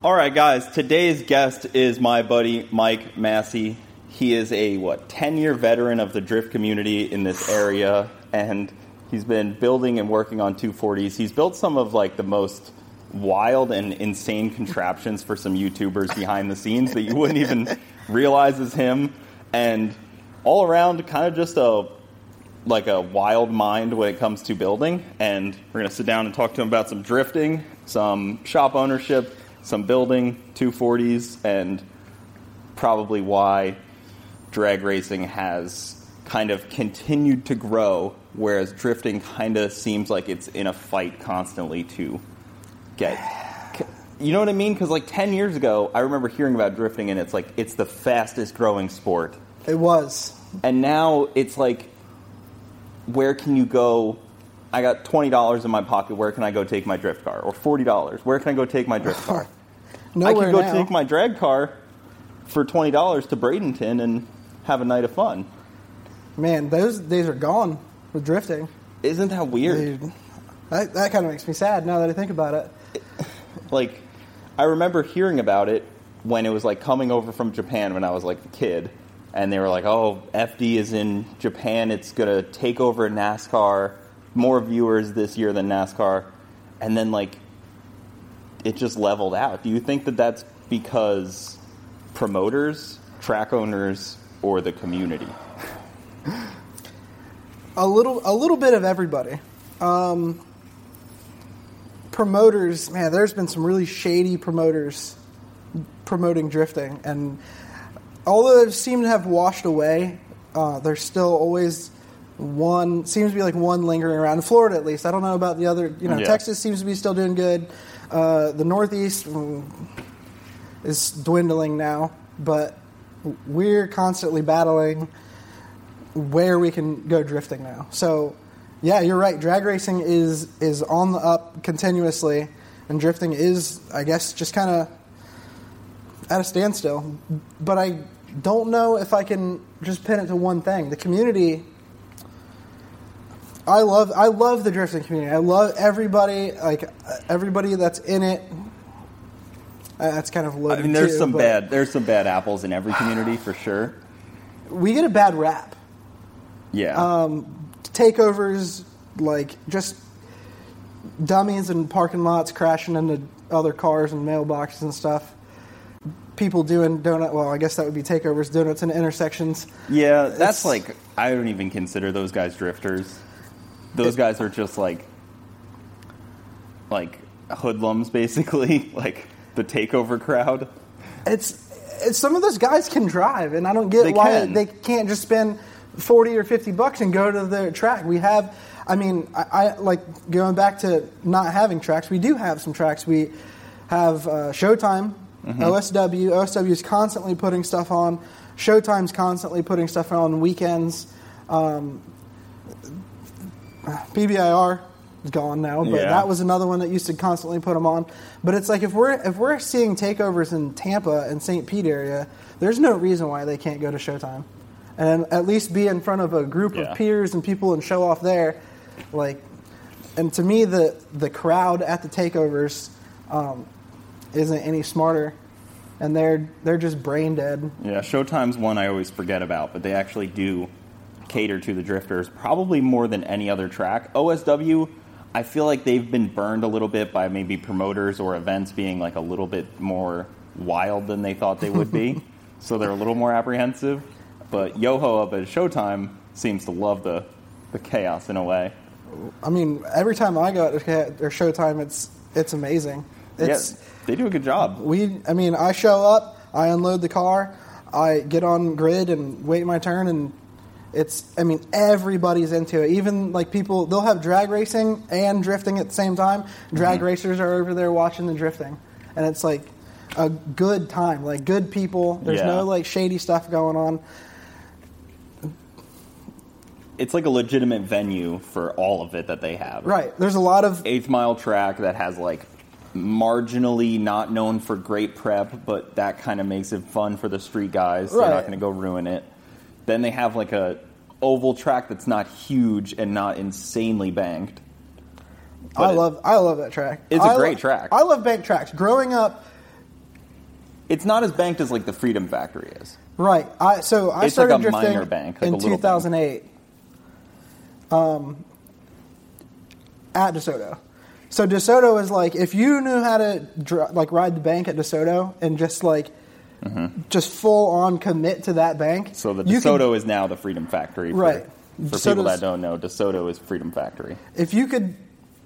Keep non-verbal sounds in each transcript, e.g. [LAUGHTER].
All right, guys. Today's guest is my buddy Mike Masse. He is a what ten year veteran of the drift community in this area, and he's been building and working on 240s. He's built some of like the most wild and insane contraptions for some YouTubers behind the scenes that you wouldn't even [LAUGHS] realize is him, and all around kind of just a like a wild mind when it comes to building. And we're gonna sit down and talk to him about some drifting, some shop ownership some building, 240s, and probably why drag racing has kind of continued to grow, whereas drifting kind of seems like it's in a fight constantly to get. You know what I mean? Because like 10 years ago, I remember hearing about drifting, and it's like it's the fastest growing sport. It was. And now it's like, where can you go I got twenty dollars in my pocket. Where can I go take my drift car? Or forty dollars. Where can I go take my drift [LAUGHS] car? I Nowhere could go now. take my drag car for twenty dollars to Bradenton and have a night of fun. Man, those days are gone with drifting. Isn't that weird? Dude, that, that kind of makes me sad now that I think about it. [LAUGHS] Like, I remember hearing about it when it was like coming over from Japan when I was like a kid, and they were like, "Oh, FD is in Japan. It's gonna take over NASCAR. More viewers this year than NASCAR." And then like, it just leveled out. Do you think that that's because promoters, track owners, or the community? A little, a little bit of everybody. Um, promoters, man, there's been some really shady promoters promoting drifting, and although they seem to have washed away, uh, there's still always one. Seems to be like one lingering around in Florida, at least. I don't know about the other. You know, Yeah. Texas seems to be still doing good. Uh, the Northeast mm, is dwindling now, but we're constantly battling where we can go drifting now. So, yeah, you're right. Drag racing is is on the up continuously, and drifting is, I guess, just kind of at a standstill. But I don't know if I can just pin it to one thing. The community. I love I love the drifting community. I love everybody like everybody that's in it. Uh, That's kind of I loaded. mean, there's too, some bad there's some bad apples in every community for sure. We get a bad rap. Yeah. um, takeovers, like just dummies in parking lots crashing into other cars and mailboxes and stuff. People doing donut. Well, I guess that would be takeovers, donuts in intersections. Yeah, that's It's- like I don't even consider those guys drifters. Those guys are just like like hoodlums basically, [LAUGHS] like the takeover crowd. It's, it's some of those guys can drive, and I don't get They why can. they can't just spend forty or fifty bucks and go to the track. We have. I mean, I, I like going back to not having tracks. We do have some tracks. We have uh, Showtime, Mm-hmm. OSW. OSW is constantly putting stuff on. Showtime's constantly putting stuff on weekends. Um, PBIR is gone now, but Yeah. that was another one that used to constantly put them on. But it's like if we're if we're seeing takeovers in Tampa and St. Pete area, there's no reason why they can't go to Showtime, and at least be in front of a group Yeah. of peers and people and show off there. Like, and to me, the the crowd at the takeovers um, isn't any smarter, and they're they're just brain dead. Yeah, Showtime's one I always forget about, but they actually do cater to the drifters probably more than any other track. OSW, I feel like they've been burned a little bit by maybe promoters or events being like a little bit more wild than they thought they would be. [LAUGHS] so they're a little more apprehensive. But Yoho up at Showtime seems to love the, the chaos in a way. I mean, every time I go to their Showtime, it's it's amazing. It's yeah, they do a good job. we. I mean, I show up, I unload the car, I get on grid and wait my turn, and it's. I mean, everybody's into it. Even like people, they'll have drag racing and drifting at the same time. Drag mm-hmm. racers are over there watching the drifting, and it's like a good time. Like good people. There's Yeah. no like shady stuff going on. It's like a legitimate venue for all of it that they have. Right. There's a lot of eighth mile track that has like marginally not known for great prep, but that kind of makes it fun for the street guys. They're not going to go ruin it. Then they have like a oval track that's not huge and not insanely banked. I But it- love I love that track. It's a I great track. I love bank tracks. Growing up, It's not as banked as like the Freedom Factory is. Right. I so I It's like started a drifting minor bank, like a in little bank. 2008. Um, at DeSoto. So DeSoto is like if you knew how to dr- like ride the bank at DeSoto and just like just full on commit to that bank. Mm-hmm. So the DeSoto is now the Freedom Factory. For, Right. For people that don't know, DeSoto is Freedom Factory. if you could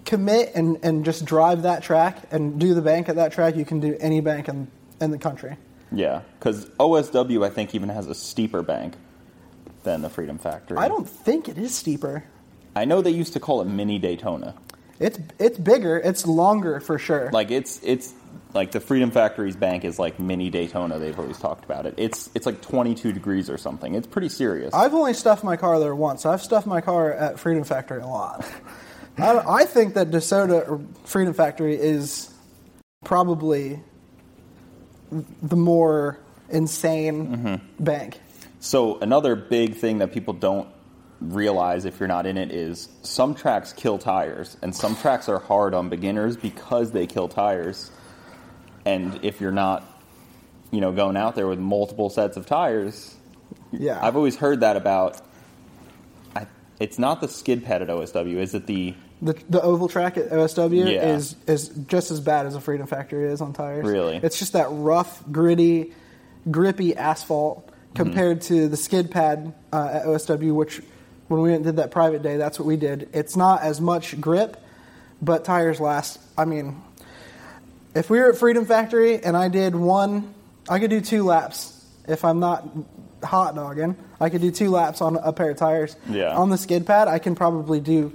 commit and, and just drive that track and do the bank at that track, you can do any bank in, in the country. Yeah, because OSW I think even has a steeper bank than the Freedom Factory. I don't think it is steeper. I know they used to call it Mini Daytona. It's it's bigger. It's longer for sure. Like it's it's like the Freedom Factory's bank is like Mini Daytona. They've always talked about it. It's it's like 22 degrees or something. It's pretty serious. I've only stuffed my car there once. I've stuffed my car at Freedom Factory a lot. I, I think that DeSoto or Freedom Factory is probably the more insane mm-hmm. bank. So another big thing that people don't realize if you're not in it is some tracks kill tires and some tracks are hard on beginners because they kill tires. And if you're not, you know, going out there with multiple sets of tires, Yeah, I've always heard that about. I, it's not the skid pad at OSW. Is it the the the oval track at OSW Yeah. is is just as bad as a Freedom Factory is on tires. Really? it's just that rough, gritty, grippy asphalt compared to the skid pad uh, at OSW, which when we did that private day, that's what we did. It's not as much grip, but tires last. I mean, if we were at Freedom Factory and I did one, I could do two laps. If I'm not hot dogging, I could do two laps on a pair of tires. Yeah. On the skid pad, I can probably do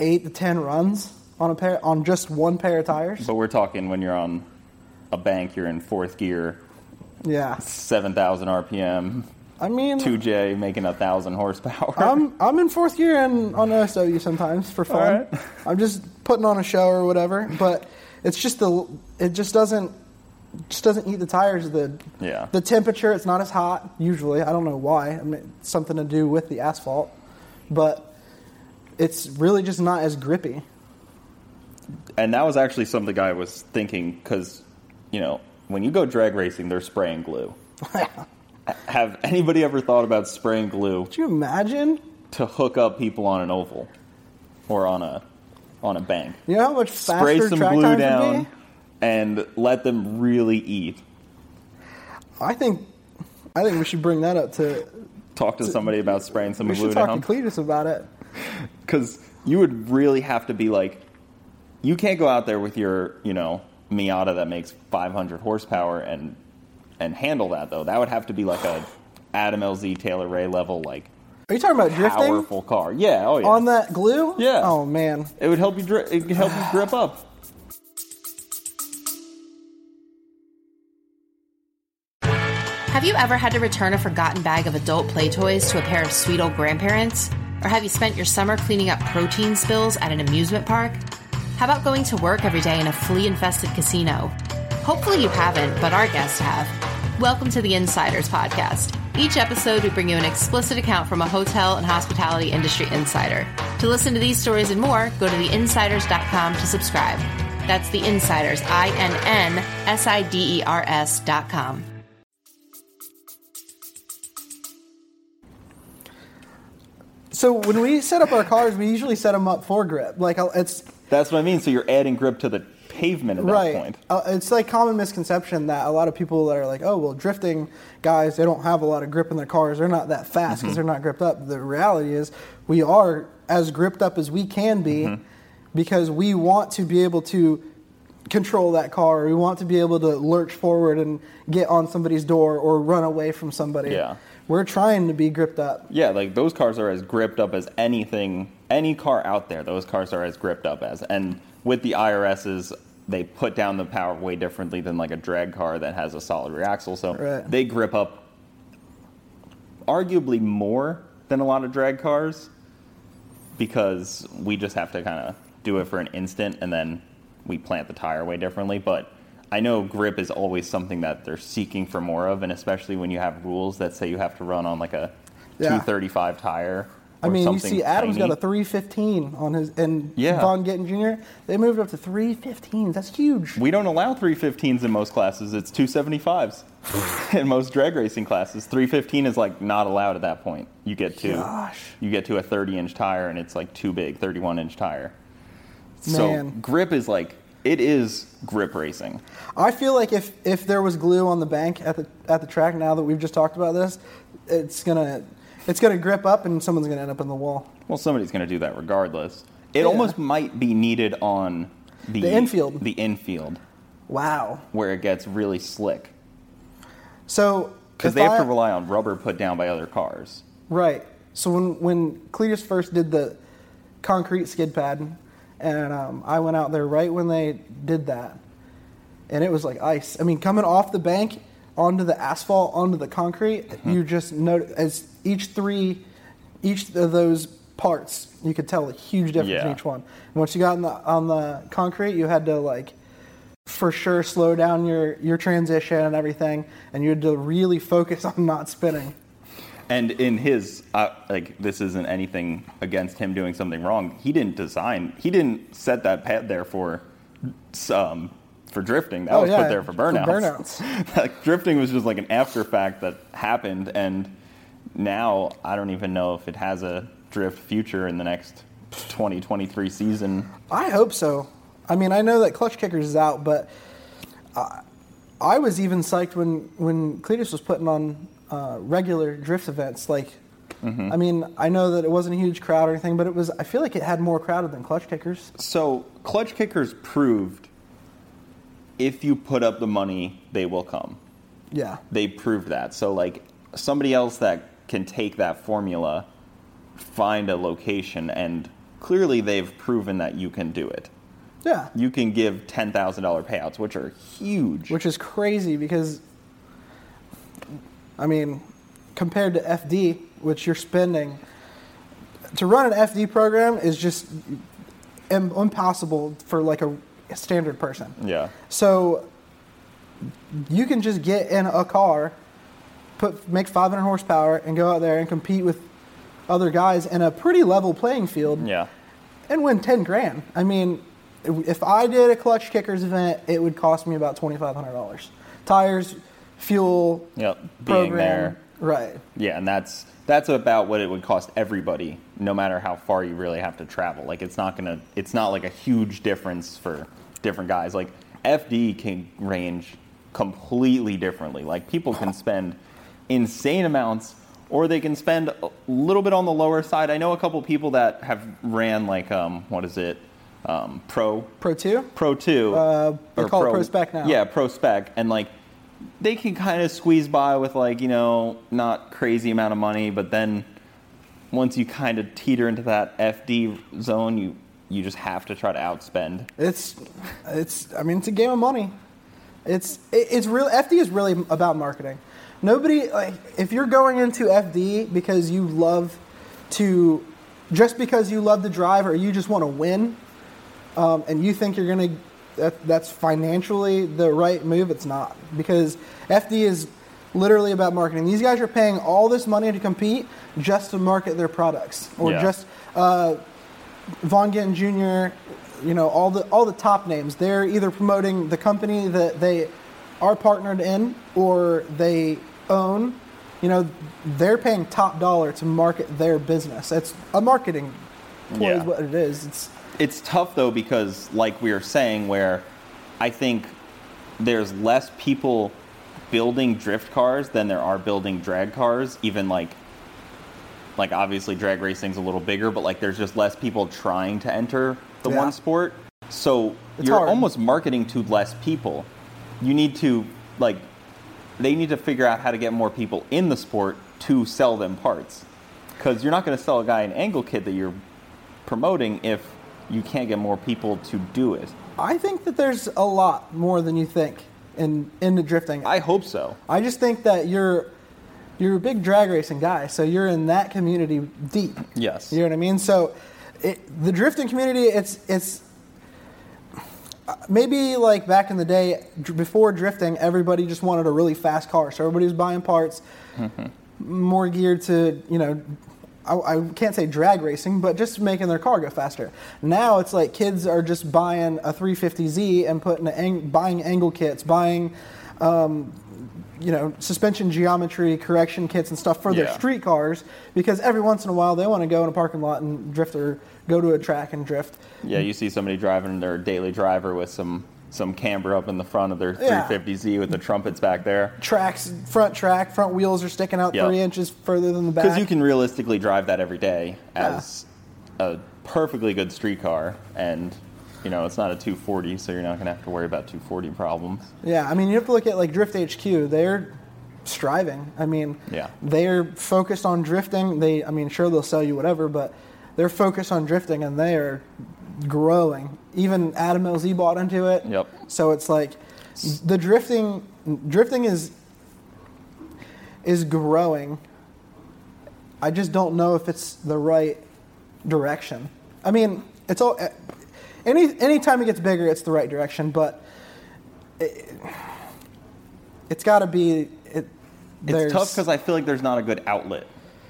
eight to ten runs on a pair on just one pair of tires. But we're talking when you're on a bank, you're in fourth gear, Yeah. 7,000 RPM, I mean, 2J making a thousand horsepower. I'm I'm in fourth gear and on OSW sometimes for fun. Alright. I'm just putting on a show or whatever, but it's just the it just doesn't just doesn't eat the tires. The Yeah. the temperature it's not as hot usually. I don't know why. I mean, something to do with the asphalt, but it's really just not as grippy. and that was actually something I was thinking because, you know, when you go drag racing, they're spraying glue. [LAUGHS] Have anybody ever thought about spraying glue Could you imagine? to hook up people on an oval or on a on a bank? You know how much faster Spray some track glue times would down be? and let them really eat. I think I think we should bring that up to. Talk to somebody about spraying some We glue should talk down. to Cleetus about it. because you would really have to be like, you can't go out there with your, you know, Miata that makes 500 horsepower and and handle that though. That would have to be like a Adam LZ Taylor Ray level, like Are you talking about drifting powerful car. Yeah, oh yeah. on that glue? Yeah. Oh man. it would help you. Dri- it could help you [SIGHS] grip up. Have you ever had to return a forgotten bag of adult play toys to a pair of sweet old grandparents? Or have you spent your summer cleaning up protein spills at an amusement park? How about going to work every day in a flea infested casino? Hopefully you haven't, but our guests have. Welcome to the Innsiders Podcast. Each episode, we bring you an explicit account from a hotel and hospitality industry insider. To listen to these stories and more, go to theinnsiders.com to subscribe. That's the Innsiders, I N N S I D E R S.com. So when we set up our cars, we usually set them up for grip. Like it's That's what I mean. So you're adding grip to the pavement at that right. point. Uh, it's like common misconception that a lot of people that are like, oh well, drifting guys they don't have a lot of grip in their cars. They're not that fast because they're not gripped up. The reality is we are as gripped up as we can be because we want to be able to control that car. We want to be able to lurch forward and get on somebody's door or run away from somebody. Yeah. We're trying to be gripped up. Yeah, like those cars are as gripped up as anything, any car out there. Those cars are as gripped up as. And with the IRSs, they put down the power way differently than like a drag car that has a solid rear axle. So Right. they grip up arguably more than a lot of drag cars because we just have to kind of do it for an instant and then we plant the tire way differently. But I know grip is always something that they're seeking for more of, and especially when you have rules that say you have to run on like a Yeah. 235 tire I mean, you see, Adams tiny. got a 315 on his, and Yeah. Vaughn Gittin Jr. They moved up to 315s. That's huge. We don't allow 315s in most classes. It's 275s [LAUGHS] in most drag racing classes. 315 is like not allowed at that point. You get to Gosh. you get to a 30 inch tire and it's like too big, 31 inch tire. Man. So grip is like it is grip racing. I feel like if if there was glue on the bank at the at the track, now that we've just talked about this, it's gonna it's gonna grip up and someone's gonna end up in the wall. Well, somebody's going to do that regardless. It Yeah. almost might be needed on the, The infield. The infield Wow. where it gets really slick So because they have to rely on rubber put down by other cars. Right. So when when Cleetus first did the concrete skid pad, and um, I went out there right when they did that, and it was like ice. I mean, coming off the bank onto the asphalt onto the concrete, you just note as each three, each of those parts, you could tell a huge difference in each one. And once you got on the on the concrete, you had to like for sure slow down your your transition and everything, and you had to really focus on not spinning. And in his, uh, like, this isn't anything against him doing something wrong. He didn't design, he didn't set that pad there for, um, for drifting. That Oh, was yeah, put there for for burnouts. burnouts. [LAUGHS] like, drifting was just like an after fact that happened, and now I don't even know if it has a drift future in the next 2023 season. I hope so. I mean, I know that Clutch Kickers is out, but I, I was even psyched when when Cleetus was putting on uh, regular drift events. Like, Mm-hmm. I mean, I know that it wasn't a huge crowd or anything, but it was. I feel like it had more crowded than Clutch Kickers. So, Clutch Kickers proved if you put up the money, they will come. Yeah, they proved that. So like somebody else that can take that formula, find a location, and clearly they've proven that you can do it. yeah, You can give ten thousand dollar payouts, which are huge. which is crazy because, I mean, compared to FD, which you're spending to run an FD program is just impossible for like a standard person. yeah, So you can just get in a car, put make 500 horsepower, and go out there and compete with other guys in a pretty level playing field yeah, and win 10 grand. I mean, if I did a clutch kickers event, it would cost me about $2,500. Tires, fuel, yep. Being program, there, right? yeah, and that's that's about what it would cost everybody, no matter how far you really have to travel. Like it's not gonna, it's not like a huge difference for different guys. Like FD can range completely differently. Like people can spend insane amounts, or they can spend a little bit on the lower side. I know a couple people that have ran like um, what is it, um, pro Pro 2? Pro Two. Uh, they call it Pro Spec now. Yeah, Pro Spec, and like they can kind of squeeze by with like you know not crazy amount of money, but then once you kind of teeter into that FD zone, you you just have to try to outspend. It's, it's. I mean, it's a game of money. It's, it, it's real. FD is really about marketing. Nobody like if you're going into FD because you love to, just because you love to drive or you just want to win, um, and you think you're gonna, that, that's financially the right move. It's not because FD is literally about marketing. These guys are paying all this money to compete just to market their products or Yeah. just. Uh, Vaughn Gittin Jr., you know, all the all the top names. They're either promoting the company that they are partnered in or they own. You know, they're paying top dollar to market their business. It's a marketing ploy Yeah. is what it is. It's It's tough though because, like we were saying, where I think there's less people building drift cars than there are building drag cars. Even like, like obviously drag racing's a little bigger, but like there's just less people trying to enter the Yeah. one sport. So It's you're hard. almost marketing to less people. You need to like, they need to figure out how to get more people in the sport to sell them parts. Because you're not going to sell a guy an angle kit that you're promoting if you can't get more people to do it. I think that there's a lot more than you think in into drifting. I hope so. I just think that you're you're a big drag racing guy, so you're in that community deep. Yes. You know what I mean? So it, the drifting community, it's it's maybe like back in the day before drifting, everybody just wanted a really fast car, so everybody was buying parts mm-hmm. more geared to you know. I, I can't say drag racing, but just making their car go faster. Now it's like kids are just buying a 350Z and putting ang- buying angle kits, buying um, you know suspension geometry correction kits and stuff for their Yeah. street cars because every once in a while they want to go in a parking lot and drift or go to a track and drift. Yeah, you see somebody driving their daily driver with some some camber up in the front of their Yeah. 350Z with the trumpets back there. Tracks, front track, front wheels are sticking out three inches further than the back. Because you can realistically drive that every day as a perfectly good street car, and you know it's not a 240, so you're not going to have to worry about 240 problems. Yeah, I mean, you have to look at like Drift HQ. They're striving. I mean, Yeah. they're focused on drifting. They, I mean, sure they'll sell you whatever, but they're focused on drifting and they are growing. Even Adam LZ bought into it. Yep. So it's like the drifting, drifting is is growing. I just don't know if it's the right direction. I mean, it's all any anytime it gets bigger, it's the right direction, but it's got to be. It, It's tough because I feel like there's not a good outlet.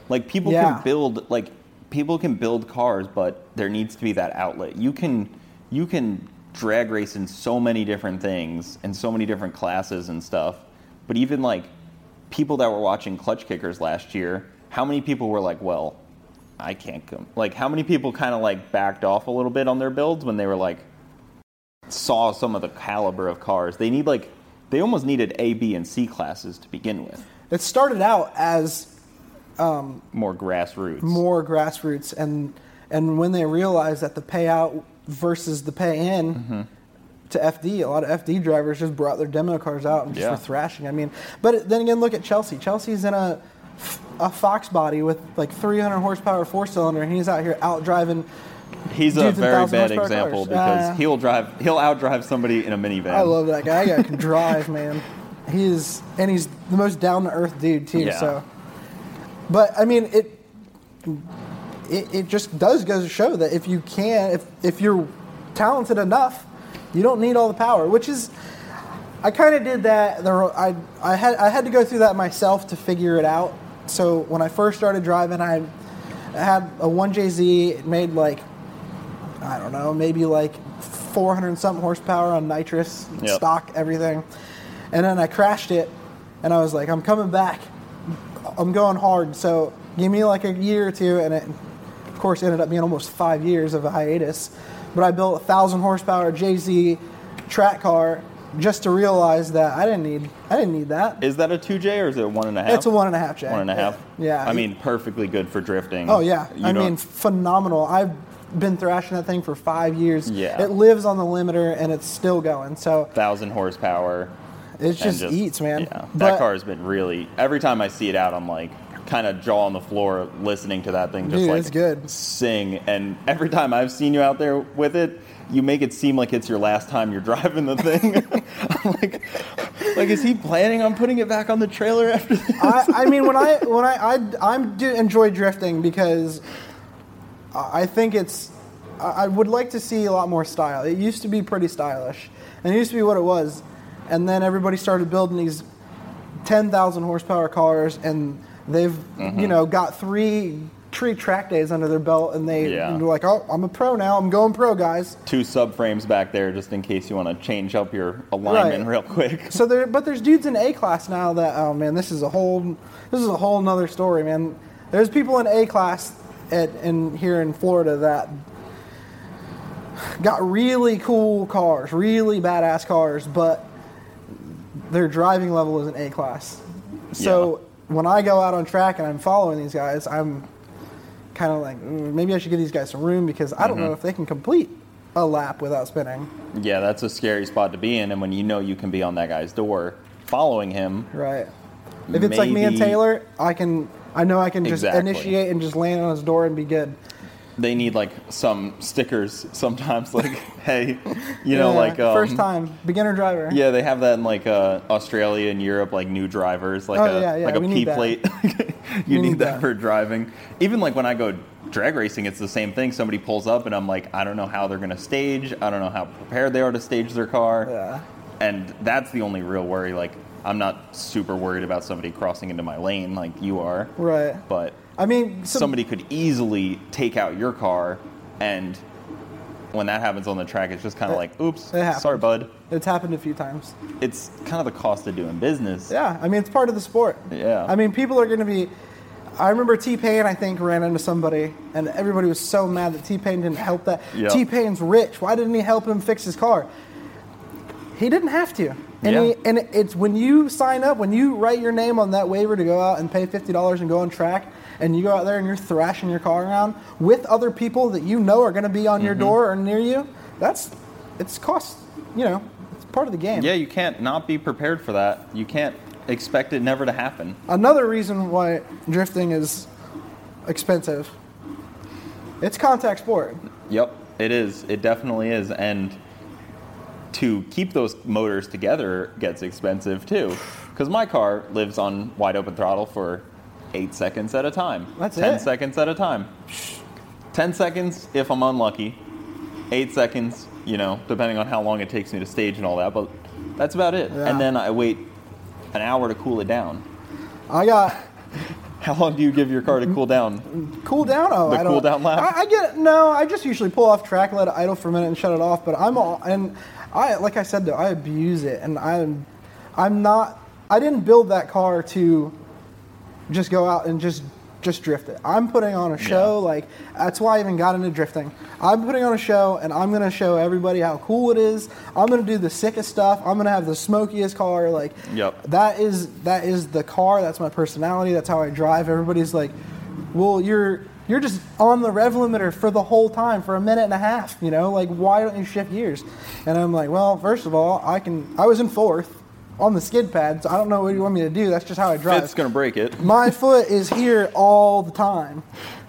Like people Yeah. can build like people can build cars, but there needs to be that outlet. You can you can drag race in so many different things and so many different classes and stuff. But even like people that were watching Clutch Kickers last year, how many people were like, "Well, I can't come." Like how many people kind of like backed off a little bit on their builds when they were like saw some of the caliber of cars. They need like they almost needed A, B, and C classes to begin with. it started out as More grassroots. more grassroots, and and when they realized that the payout versus the pay in. Mm-hmm. To FD, a lot of FD drivers just brought their demo cars out and just Yeah. were thrashing. I mean, but then again, look at Chelsea. Chelsea's in a a Fox body with like 300 horsepower four cylinder, and he's out here out driving. He's a very bad example cars. because Uh, he'll drive he'll outdrive somebody in a minivan. I love that guy. That guy can drive, man. He is, and he's the most down to earth dude too. Yeah. So, but I mean, it, it it just does go to show that if you can, if if you're talented enough, you don't need all the power. Which is, I kind of did that. There, I I had I had to go through that myself to figure it out. So when I first started driving, I had a 1JZ. It made like I don't know, maybe like 400 and something horsepower on nitrous, Yep. stock, everything. And then I crashed it, and I was like, I'm coming back. I'm going hard. So give me like a year or two, and it, of course, ended up being almost five years of a hiatus. But I built a thousand horsepower JZ track car just to realize that I didn't need I didn't need that. Is that a two J or is it a one and a half? It's a one and a half J. One and a half. Yeah. I mean, perfectly good for drifting. Oh yeah, You I don't- mean phenomenal. I've been thrashing that thing for five years. Yeah. it lives on the limiter and it's still going. So thousand horsepower. it and just, eats, man. Yeah, that But- car has been really. Every time I see it out, I'm like kind of jaw on the floor listening to that thing just Dude, like it's good. sing. And every time I've seen you out there with it, you make it seem like it's your last time you're [LAUGHS] driving the thing. [LAUGHS] I'm like, like is he planning on putting it back on the trailer after this? I, I mean, when I when I I I'm do enjoy drifting because I think it's I I would like to see a lot more style. It used to be pretty stylish, and it used to be what it was, and then everybody started building these ten thousand horsepower cars, and they've Mm-hmm. you know got three three track days under their belt, and they Yeah. they're like, oh, I'm a pro now. I'm going pro, guys. Two subframes back there just in case you want to change up your alignment Right. real quick. So there, but there's dudes in A class now that oh man, this is a whole this is a whole nother story, man. There's people in A class at in here in Florida that got really cool cars, really badass cars, but their driving level is an A class. So when I go out on track and I'm following these guys, I'm kind of like "Mm, maybe I should give these guys some room because I don't know if they can complete a lap without spinning. Yeah, that's a scary spot to be in, and when you know you can be on that guy's door following him, Right. If it's like me and Taylor, I can. I know I can just Exactly. initiate and just land on his door and be good. they need like some stickers sometimes, [LAUGHS] like hey, you know, Yeah, like um, first time beginner driver. Yeah, they have that in like uh, Australia and Europe, like new drivers, like Oh, a yeah, yeah, like a P plate. [LAUGHS] you need, need that, that. for driving. Even like when I go drag racing, it's the same thing. Somebody pulls up, and I'm like, I don't know how they're gonna stage. I don't know how prepared they are to stage their car. Yeah. And that's the only real worry. Like, I'm not super worried about somebody crossing into my lane like you are. Right. But I mean, some, somebody could easily take out your car, and when that happens on the track, it's just kind It- of like, oops, it happens. sorry, bud. It's happened a few times. It's kind of the cost of doing business. Yeah, I mean, it's part of the sport. Yeah. I mean, people are going to be. I remember T Pain, I think, ran into somebody, and everybody was so mad that T Pain didn't help that. Yeah. T Pain's rich. Why didn't he help him fix his car? He didn't have to. And, Yeah. he, and it's when you sign up, when you write your name on that waiver to go out and pay $50 and go on track, and you go out there and you're thrashing your car around with other people that you know are going to be on your Mm-hmm. door or near you, that's, it's cost, you know, it's part of the game. Yeah, you can't not be prepared for that. You can't expect it never to happen. Another reason why drifting is expensive. It's contact sport. Yep, it is. It definitely is. And to keep those motors together gets expensive too. Because my car lives on wide open throttle for eight seconds at a time. That's Ten it. seconds at a time. Ten seconds if I'm unlucky. Eight seconds, you know, depending on how long it takes me to stage and all that. But that's about it. Yeah. And then I wait an hour to cool it down. I got [LAUGHS] How long do you give your car to cool down? cool down. Oh, The I don't, cool down lap? I, I get it. No, I just usually pull off track, let it idle for a minute, and shut it off. But I'm all and I like I said though, I abuse it, and I'm I'm not. I didn't build that car to just go out and just just drift it. I'm putting on a show. Yeah. Like that's why I even got into drifting. I'm putting on a show, and I'm gonna show everybody how cool it is. I'm gonna do the sickest stuff. I'm gonna have the smokiest car. Like Yep. that is that is the car. That's my personality. That's how I drive. Everybody's like, well, you're you're just on the rev limiter for the whole time for a minute and a half. You know, like why don't you shift gears? And I'm like, well, first of all, I can. I was in fourth on the skid pads. I don't know what you want me to do. That's just how I drive. Fit's gonna break it. my foot is here all the time.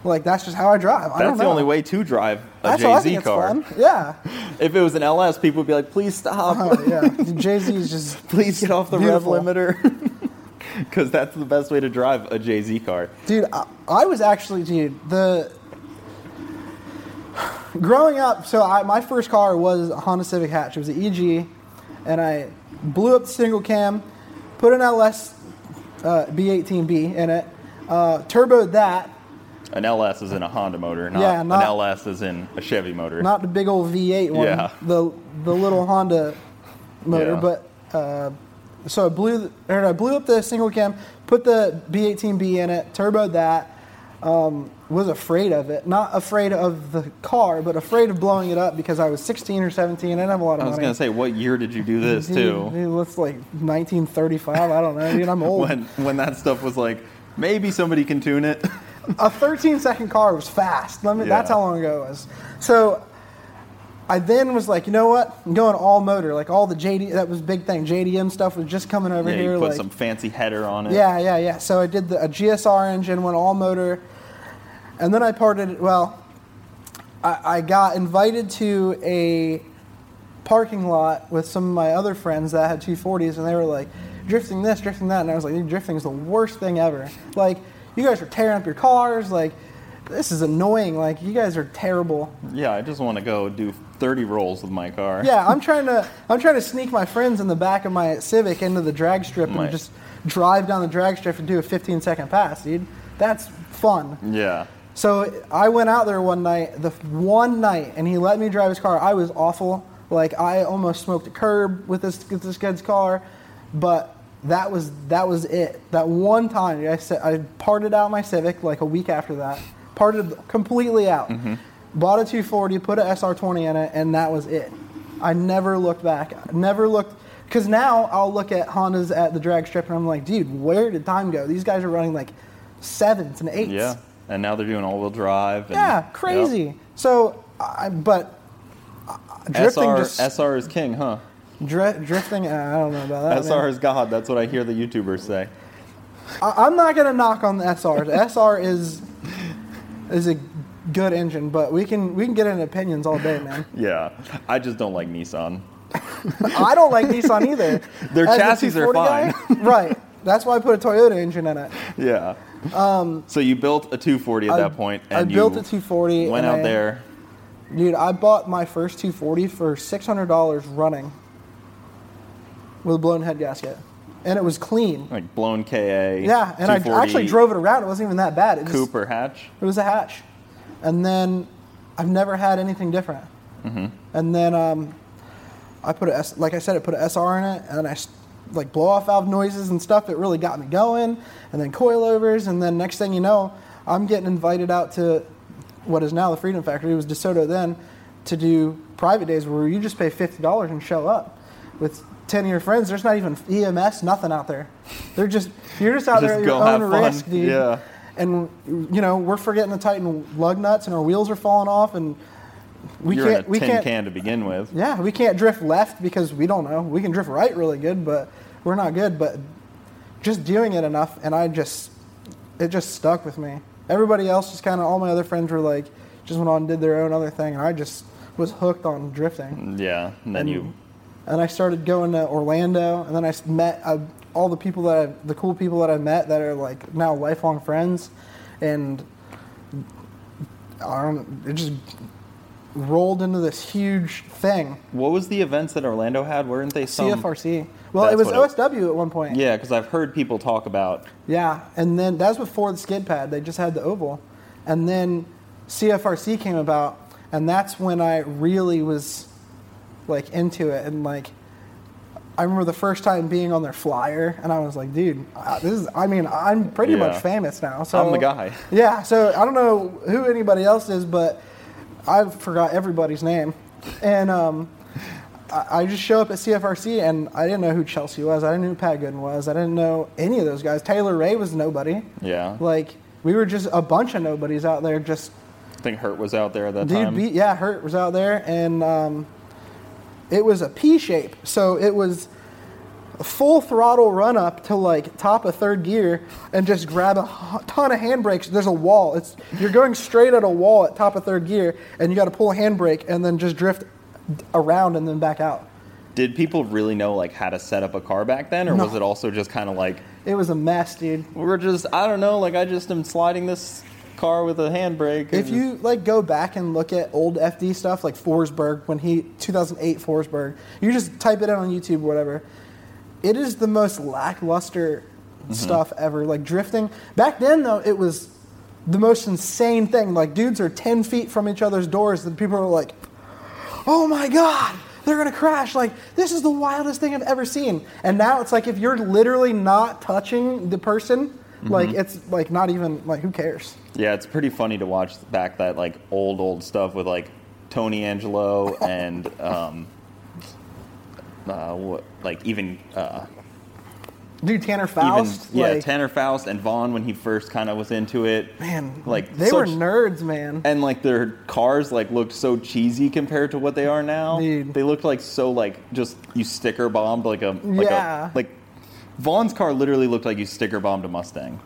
Like that's just how I drive. I don't That's the only way to drive a That's how I think JZ it's car. fun. Yeah. [LAUGHS] If it was an LS, people would be like, "Please stop! Oh, yeah. [LAUGHS] JZ is just [LAUGHS] Please get off the Beautiful. rev limiter." Because that's the best way to drive a JZ car. Dude, I, I was actually, dude, the. [SIGHS] Growing up, so I, my first car was a Honda Civic Hatch. It was an EG, and I blew up the single cam, put an LS uh, B18B in it, uh, turboed that, An LS is in a Honda motor, not, Yeah, not- an LS is in a Chevy motor. not the big old V8 one, Yeah. the the little Honda motor, Yeah. but uh, so I blew or I blew up the single cam, put the B18B in it, turboed that. Um, was afraid of it, not afraid of the car, but afraid of blowing it up because I was 16 or 17. I didn't have a lot of money. I was gonna say, what year did you do this Dude, too? Dude, let's like 1935. I don't know, dude. I'm [LAUGHS] old. When when that stuff was like, maybe somebody can tune it. a 13 second car was fast. Let me, That's how long ago it was. So I then was like, you know what? I'm going all motor. Like all the JD, that was a big thing. JDM stuff was just coming over yeah, here. you put like, some fancy header on it. yeah, yeah, yeah. So I did the, a GSR engine, went all motor, and then I parted. Well, I, I got invited to a parking lot with some of my other friends that had 240s, and they were like, drifting this, drifting that, and I was like, drifting is the worst thing ever. Like, you guys are tearing up your cars. Like, this is annoying. Like, you guys are terrible. Yeah, I just want to go do 30 rolls with my car. Yeah, I'm trying to I'm trying to sneak my friends in the back of my Civic into the drag strip My- and just drive down the drag strip and do a 15 second pass, dude. That's fun. Yeah. So I went out there one night, the one night, and he let me drive his car. I was awful. Like I almost smoked a curb with this with this kid's car, but that was that was it. That one time I said I parted out my Civic like a week after that, parted completely out. Mm-hmm. Bought a 240, put a SR20 in it, and that was it. I never looked back. Never looked because now I'll look at Hondas at the drag strip and I'm like, dude, where did time go? These guys are running like sevens and eights. Yeah. And now they're doing all-wheel drive. And, Yeah, crazy. Yep. So, I, but uh, drifting SR, just SR is king, huh? dri- drifting. uh, I don't know about that. SR man. is God. That's what I hear the YouTubers say. I, I'm not gonna knock on the SR. The SR is is a good engine, but we can we can get into opinions all day, man. [LAUGHS] Yeah. I just don't like Nissan. [LAUGHS] I don't like Nissan either. Their As chassis are 240 guy, [LAUGHS] right? That's why I put a Toyota engine in it. Yeah. So you built a 240 at Um, I- that point, I and you built a 240 Went out I- there. Dude, I bought my first 240 for $600 running with a blown head gasket. and it was clean. Like blown KA. Yeah, and I actually drove it around. It wasn't even that bad. It just- Cooper hatch. It was a hatch, and then I've never had anything different. Mm-hmm. And then um, I put a S, like I said, I put an SR in it, and I like blow off valve noises and stuff. It really got me going. And then coilovers, and then next thing you know, I'm getting invited out to what is now the Freedom Factory. It was DeSoto then to do private days where you just pay fifty dollars and show up with. Ten of your friends, there's not even EMS, nothing out there. They're just you're just out Just there at your own risk, dude Yeah. and you know we're forgetting to tighten lug nuts and our wheels are falling off and we You're can't in a we tin can't can to begin with. yeah we can't drift left because we don't know we can drift right really good but we're not good but just doing it enough and i just it just stuck with me everybody else just kind of all my other friends were like just went on and did their own other thing and i just was hooked on drifting Yeah, and then and, you. and I started going to Orlando, and then I met uh, all the people that I, the cool people that I met that are like now lifelong friends, and I don't. It just rolled into this huge thing. What was the events that Orlando had? Weren't they some? CFRC. Well, it was OSW at one point. Yeah, because I've heard people talk about. Yeah, and then that was before the skid pad. They just had the oval, and then CFRC came about, and that's when I really was like into it. And like, I remember the first time being on their flyer, and I was like, dude, uh, this is. I mean, I'm pretty Yeah. much famous now. So I'm the guy. Yeah. So I don't know who anybody else is, but I forgot everybody's name, and um. I I just show up at CFRC and I didn't know who Chelsea was. I didn't know who Pat Goodin was. I didn't know any of those guys. Taylor Ray was nobody. Yeah. Like we were just a bunch of nobodies out there. Just I think Hurt was out there at that dude, time. beat yeah, Hurt was out there, and um, it was a P shape. So it was full throttle run up to like top of third gear and just grab a ton of handbrakes. There's a wall. It's you're going straight at a wall at top of third gear, and you got to pull a handbrake and then just drift around and then back out. Did people really know like how to set up a car back then, or No. was it also just kind of like It was a mess, dude. we're just I don't know, like I just am sliding this car with a handbrake. If you like go back and look at old FD stuff like Forsberg when he 2008 Forsberg, you just type it in on YouTube or whatever. It is the most lackluster stuff ever. Like drifting back then though, it was the most insane thing. Like dudes are 10 feet from each other's doors, and people are like, "Oh my god." They're gonna crash. Like this is the wildest thing I've ever seen. And now it's like if you're literally not touching the person, like it's like not even like who cares? yeah, it's pretty funny to watch back that like old old stuff with like Tony Angelo [LAUGHS] and um, uh, what like even uh, Dude, Tanner Faust. even yeah like, Tanner Faust and Vaughn when he first kind of was into it. Man, like they were nerds, man. and like their cars like looked so cheesy compared to what they are now. Dude. They looked like so like just you sticker bombed like a like Yeah. a like Vaughn's car literally looked like you sticker bombed a Mustang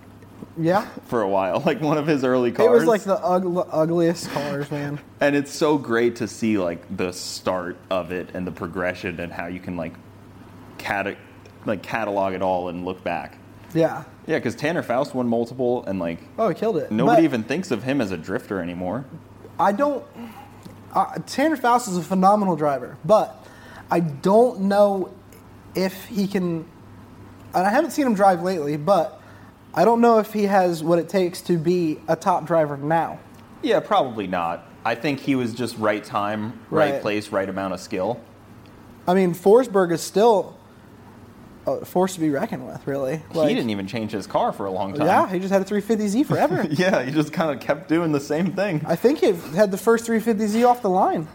Yeah, for a while, like one of his early cars. it was like the ugly, ugliest cars, man. and it's so great to see like the start of it and the progression and how you can like cata- like catalog it all and look back. Yeah. Yeah, because Tanner Faust won multiple, and like Oh, he killed it. nobody But even thinks of him as a drifter anymore. I don't. Uh, Tanner Faust is a phenomenal driver, but I don't know if he can. And I haven't seen him drive lately, but I don't know if he has what it takes to be a top driver now. Yeah, probably not. I think he was just right time, right, Right. place, right amount of skill. I mean, Forsberg is still uh, a force to be reckoned with, really. he didn't even change his car for a long time. Yeah, he just had a 350Z forever. [LAUGHS] yeah, he just kind of kept doing the same thing. I think he had the first 350Z off the line.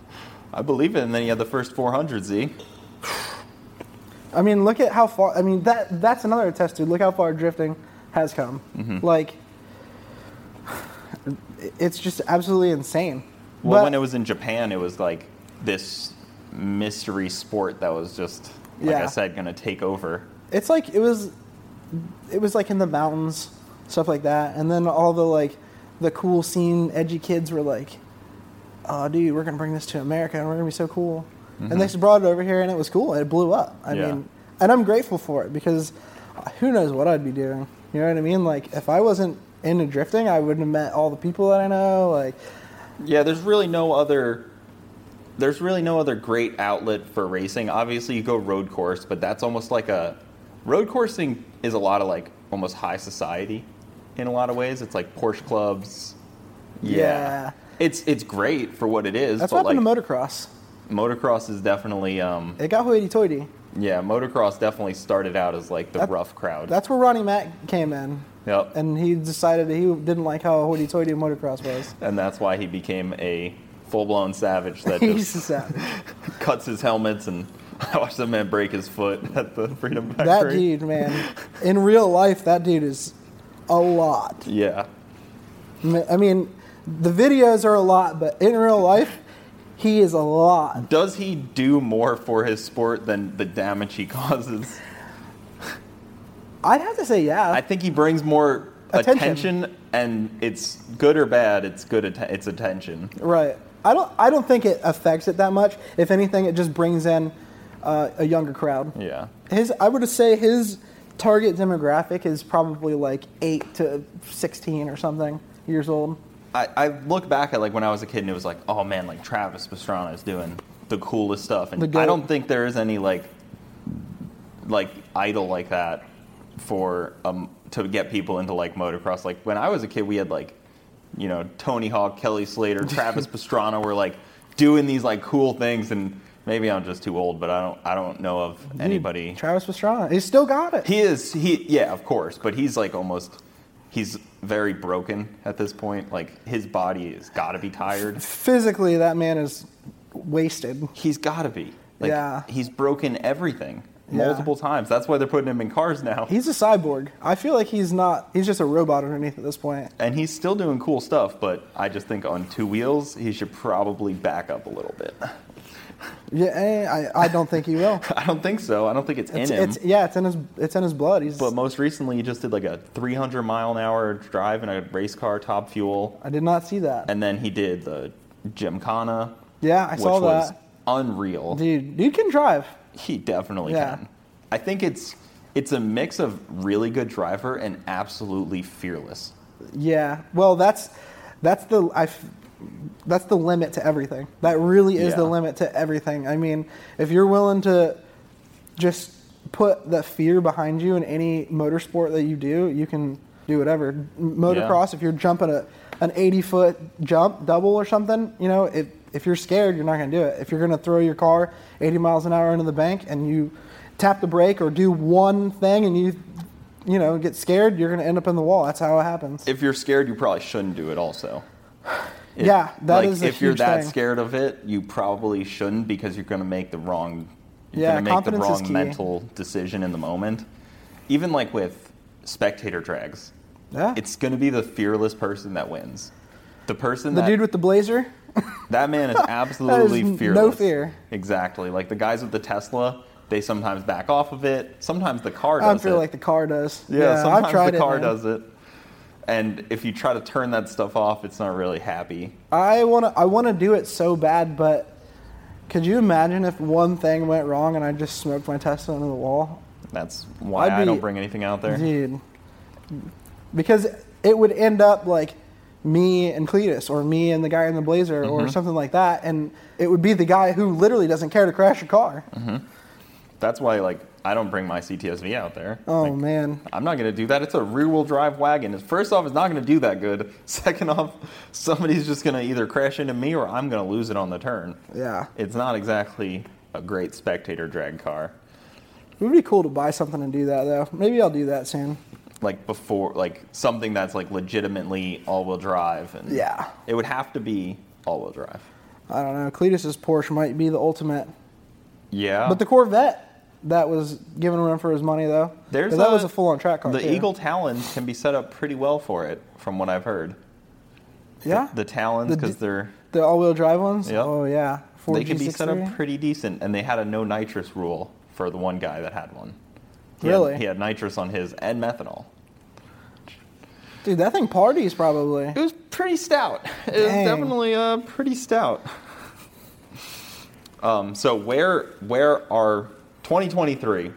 I believe it, and then he had the first 400Z. I mean, look at how far. I mean, that that's another test, dude. Look how far drifting has come. Mm-hmm. Like, it's just absolutely insane. Well, But- when it was in Japan, it was like this mystery sport that was just, like I said, going to take over. it's like it was, it was like in the mountains, stuff like that, and then all the like, the cool scene, edgy kids were like, "Oh, dude, we're gonna bring this to America, and we're gonna be so cool." And they just brought it over here, and it was cool. It blew up. I Yeah. mean, and I'm grateful for it because who knows what I'd be doing. You know what I mean? Like if I wasn't into drifting, I wouldn't have met all the people that I know. Like, Yeah, there's really no other. There's really no other great outlet for racing. Obviously, you go road course, but that's almost like a road coursing is a lot of like almost high society in a lot of ways. It's like Porsche clubs. Yeah. It's it's great for what it is. That's but what happened like, to motocross. motocross is definitely um It got hoity-toity. Yeah, motocross definitely started out as like the That- rough crowd. That's where Ronnie Mac came in, yep. And, he decided that he didn't like how hoity-toity motocross was. And that's why he became a full-blown savage that [LAUGHS] just savage. [LAUGHS] cuts his helmets and [LAUGHS] I watched that man break his foot at the Freedom Factory. That dude, man, in real life, that dude is a lot. Yeah. I mean, the videos are a lot, but in real life, he is a lot. Does he do more for his sport than the damage he [LAUGHS] causes? I'd have to say, yeah. I think he brings more Attention. attention, and it's good or bad. It's good. Atten- it's attention. right. I don't. I don't think it affects it that much. If anything, it just brings in uh, a younger crowd. Yeah. His, I would say, his target demographic is probably like eight to sixteen or something years old. I, I look back at like when I was a kid, and it was like, oh man, like Travis Pastrana is doing the coolest stuff, and I don't think there is any like like idol like that for um to get people into like motocross. Like when I was a kid, we had like you know Tony Hawk, Kelly Slater, Travis [LAUGHS] Pastrana were like doing these like cool things, and maybe I'm just too old, but I don't I don't know of anybody. Travis Pastrana, he's still got it. He is he yeah, of course, but he's like almost he's very broken at this point. Like his body has got to be tired. Physically, that man is wasted. He's got to be. Like Yeah. he's broken everything Yeah. multiple times. That's why they're putting him in cars now. He's a cyborg. I feel like he's not. He's just a robot underneath at this point. and he's still doing cool stuff, but I just think on two wheels, he should probably back up a little bit. Yeah, eh, I, I don't think he will. [LAUGHS] I don't think so. I don't think it's, It's, in him. it's yeah, it's in his it's in his blood. He's. but most recently, he just did like a 300 mile an hour drive in a race car, top fuel. I did not see that. And then he did the Gymkhana. Yeah, I which saw was that. unreal. Dude, dude can drive. He definitely Yeah. can. I think it's it's a mix of really good driver and absolutely fearless. Yeah. Well, that's that's the I. That's the limit to everything. That really is the limit to everything. I mean, if you're willing to just put the fear behind you in any motorsport that you do, you can do whatever. Motocross, if you're jumping a an 80 foot jump double or something, you know, if if you're scared, you're not going to do it. If you're going to throw your car 80 miles an hour into the bank and you tap the brake or do one thing and you you know get scared, you're going to end up in the wall. That's how it happens. If you're scared, you probably shouldn't do it. Also, If- Yeah, that like, is if you're that thing. scared of it, you probably shouldn't because you're going to make the wrong. You're Yeah, going to make the wrong mental decision in the moment. Even like with spectator drags, yeah. it's going to be the fearless person that wins. The person the that dude with the blazer. [LAUGHS] That man [LAUGHS] is absolutely n- no fearless. fear. Exactly. Like the guys with the Tesla, they sometimes back off of it. Sometimes the car does. It. I feel it. like the car does. yeah, sometimes I've tried the car man. does it. And if you try to turn that stuff off, it's not really happy. I want to. I want to do it so bad, but could you imagine if one thing went wrong and I just smoked my Tesla into the wall, That's why I'd I don't bring anything out there. dude? Because it would end up like me and Cleetus, or me and the guy in the blazer, Mm-hmm. or something like that, and it would be the guy who literally doesn't care to crash a car. That's why like I don't bring my CTSV out there. Oh Like, man, I'm not going to do that. It's a rear-wheel drive wagon. First off, it's not going to do that good. [LAUGHS] Second off, somebody's just going to either crash into me or I'm going to lose it on the turn. yeah. It's not exactly a great spectator drag car. It would be cool to buy something and do that though. Maybe I'll do that soon. Like before, like something that's like legitimately all-wheel drive, and Yeah. it would have to be all-wheel drive. I don't know. Cleetus's Porsche might be the ultimate. Yeah, But the Corvette that was given a run for his money, though. there's 'Cause that was a full-on track car. The too. Eagle Talons can be set up pretty well for it, from what I've heard. yeah, The Talons because d- they're the all-wheel drive ones. Yep. Oh yeah, Ford they can be set up pretty decent, and they had a no nitrous rule for the one guy that had one. He Really? Had, he had nitrous on his and methanol. Dude, that thing parties probably. It was pretty stout. It was definitely uh, pretty stout. Um, so where where are 2023?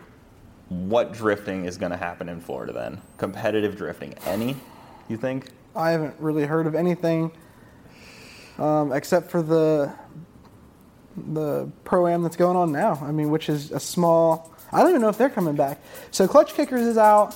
What drifting is going to happen in Florida then? Competitive drifting, any? You think? I haven't really heard of anything um, except for the the pro am that's going on now. I mean, which is a small. I don't even know if they're coming back. So Clutch Kickers is out.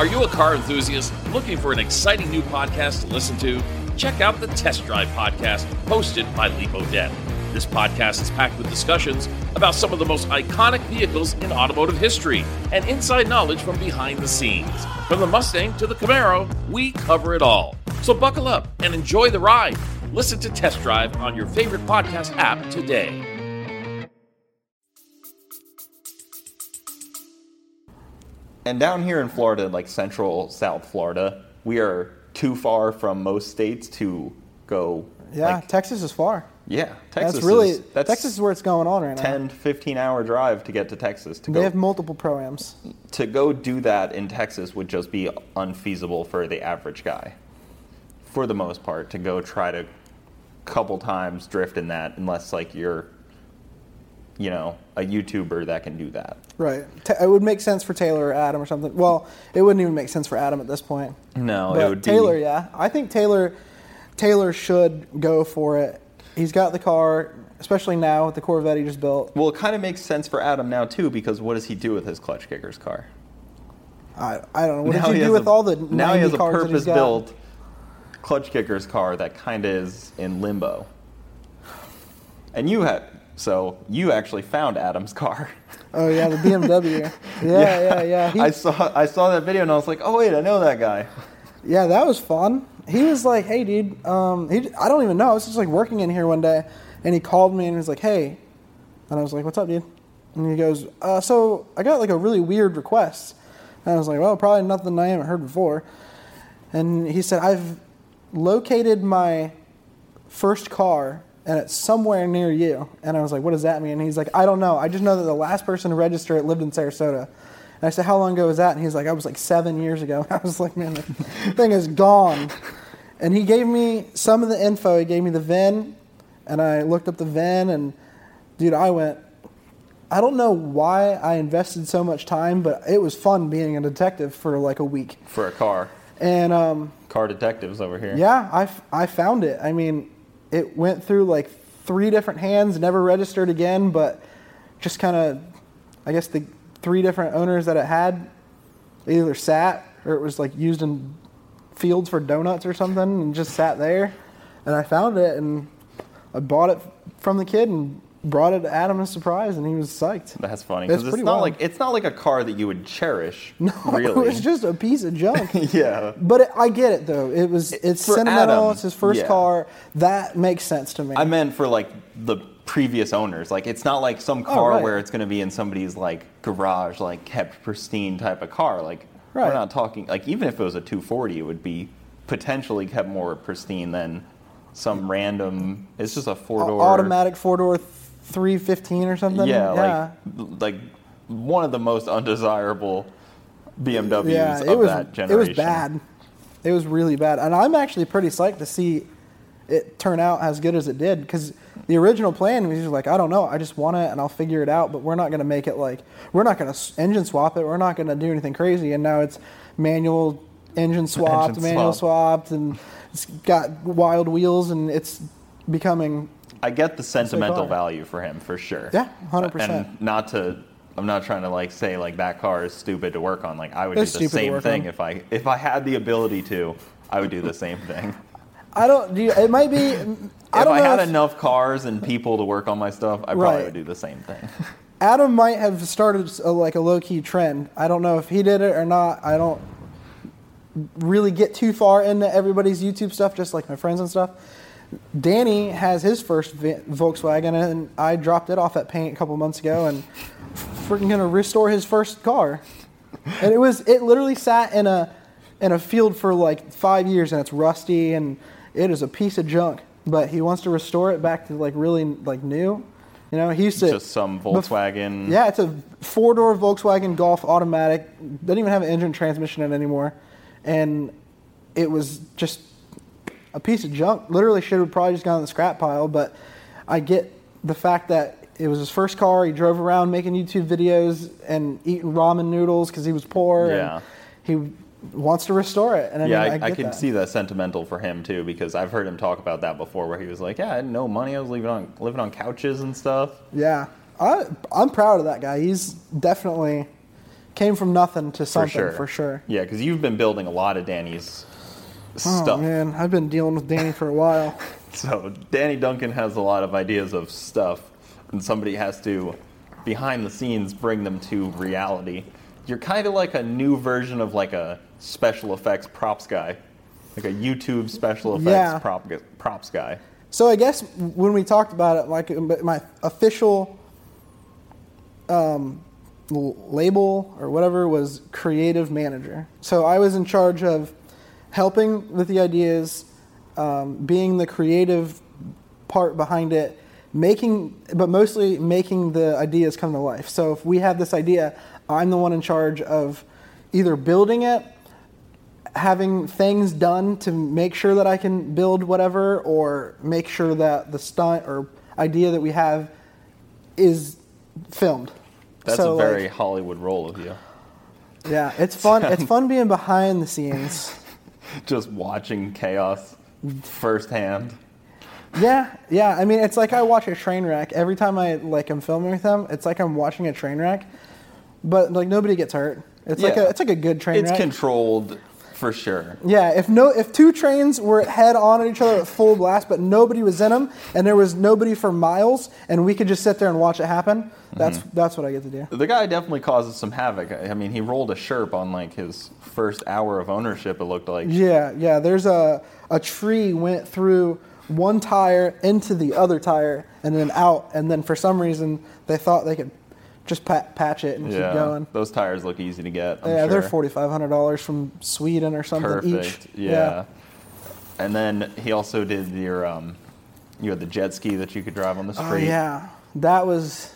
Are you a car enthusiast looking for an exciting new podcast to listen to? Check out the Test Drive podcast hosted by Leap Odette. This podcast is packed with discussions about some of the most iconic vehicles in automotive history and inside knowledge from behind the scenes. From the Mustang to the Camaro, we cover it all. So buckle up and enjoy the ride. Listen to Test Drive on your favorite podcast app today. And down here in Florida, like central South Florida, we are too far from most states to go. Yeah, like, Texas is far. yeah. Texas that's really is, that's Texas is where it's going on right now. 10, 15 hour drive to get to Texas. To They go have multiple proams. to go do that in Texas would just be unfeasible for the average guy. For the most part, to go try to couple times drift in that, unless like you're, you know, a YouTuber that can do that. Right. It would make sense for Taylor or Adam or something. Well, it wouldn't even make sense for Adam at this point. No, but it would Taylor, be. yeah, I think Taylor Taylor should go for it. He's got the car, especially now with the Corvette he just built. Well, it kind of makes sense for Adam now too, because what does he do with his clutch kickers car? I, I don't know. What Now did he you do with a- all the now he has a cars that he's got? purpose-built clutch kickers car that kind of is in limbo. And you had so you actually found Adam's car. [LAUGHS] Oh yeah, the BMW. [LAUGHS] yeah, yeah, yeah. He- I saw I saw that video and I was like, oh wait, I know that guy. [LAUGHS] Yeah, that was fun. He was like, "Hey, dude, um, he, I don't even know. I was just like working in here one day, and he called me and he was like, "Hey," and I was like, "What's up, dude?" And he goes, uh, "So I got like a really weird request," and I was like, "Well, probably nothing I haven't heard before." And he said, "I've located my first car." And it's somewhere near you. And I was like, what does that mean? And he's like, I don't know. I just know that the last person to register it lived in Sarasota. And I said, how long ago was that? And he's like, I was like seven years ago. [LAUGHS] I was like, man, the [LAUGHS] thing is gone. And he gave me some of the info. He gave me the VIN, and I looked up the VIN, and dude, I went. I don't know why I invested so much time, but it was fun being a detective for like a week. For a car. And um, Car detectives over here. yeah, I, f- I found it. I mean, it went through like three different hands, never registered again, but just kind of, I guess the three different owners that it had either sat or it was like used in fields for donuts or something and just sat there. And I found it and I bought it from the kid and brought it to Adam as a surprise and he was psyched. That's funny That's it's not wild. like it's not like a car that you would cherish. [LAUGHS] No, really. it was just a piece of junk. [LAUGHS] yeah. But it, I get it though. It was it's sentimental. Adam, it's his first yeah. car. That makes sense to me. I meant for like the previous owners. Like it's not like some oh, car Oh, right. where it's going to be in somebody's like garage, like kept pristine type of car. Like Right. we're not talking like even if it was a 240, it would be potentially kept more pristine than some random. It's just a four door automatic four door, three fifteen or something. Yeah, yeah. like like one of the most undesirable BMWs yeah. of was that generation. it was bad. It was really bad, and I'm actually pretty psyched to see it turn out as good as it did because the original plan was just like I don't know, I just want it and I'll figure it out, but we're not going to make it like we're not going to engine swap it, we're not going to do anything crazy, and now it's manual engine [LAUGHS] swapped, Engine manual swap. swapped, and it's got wild wheels, and it's becoming I get the sentimental value for him for sure. Yeah, 100%. And not to, I'm not trying to like say like that car is stupid to work on. Like I would It's do the same thing on. if I if I had the ability to. I would do the same thing. I don't. Do you, it might be. [LAUGHS] I if I had if- enough cars and people to work on my stuff, I probably Right. would do the same thing. [LAUGHS] Adam might have started a, like a low key trend. I don't know if he did it or not. I don't really get too far into everybody's YouTube stuff, just like my friends and stuff. Danny has his first Volkswagen, and I dropped it off at paint a couple months ago, and freaking gonna restore his first car. And it was it literally sat in a in a field for like five years, and it's rusty, and it is a piece of junk. But he wants to restore it back to like really like new. You know, he used to Just some bef- Volkswagen. yeah, it's a four door Volkswagen Golf automatic. Doesn't even have an engine transmission in it anymore. And it was just a piece of junk. Literally should have probably just gone in the scrap pile. But I get the fact that it was his first car. He drove around making YouTube videos and eating ramen noodles because he was poor. Yeah. And he wants to restore it. And I Yeah, mean, I, I, I, can that. see that sentimental for him too, because I've heard him talk about that before, where he was like, "Yeah, I had no money. I was living on living on couches and stuff." Yeah. I, I'm proud of that guy. He's definitely came from nothing to something for sure, For sure. Yeah, because you've been building a lot of Danny's Oh man, I've been dealing with Danny for a while. [LAUGHS] So Danny Duncan has a lot of ideas of stuff, and somebody has to, behind the scenes, bring them to reality. You're kind of like a new version of like a special effects props guy, like a YouTube special effects Yeah. prop, props guy. So I guess when we talked about it, like my official um, label or whatever was creative manager. So I was in charge of helping with the ideas, um, being the creative part behind it, making, but mostly making the ideas come to life. So if we have this idea, I'm the one in charge of either building it having things done to make sure that I can build whatever, or make sure that the stunt or idea that we have is filmed. That's So, a very like, Hollywood role of you. yeah. It's fun. it's [LAUGHS] fun being behind the scenes. [LAUGHS] Just watching chaos firsthand. Yeah, yeah. I mean, it's like I watch a train wreck every time I like am filming with them. It's like I'm watching a train wreck, but like nobody gets hurt. It's like a it's like a good train It's wreck. controlled for sure. Yeah, if no, if two trains were head on at each other at full blast, but nobody was in them, and there was nobody for miles, and we could just sit there and watch it happen, that's Mm-hmm. that's what I get to do. The guy definitely causes some havoc. I mean, he rolled a Sherp on like his first hour of ownership. It looked like. Yeah, yeah. There's a a tree went through one tire into the other tire and then out, and then for some reason they thought they could just pat, patch it and keep going. those tires look easy to get. I'm yeah, they're forty five hundred dollars from Sweden or something Perfect. each. Yeah. And then he also did your um, you had the jet ski that you could drive on the street. Oh street. yeah, that was.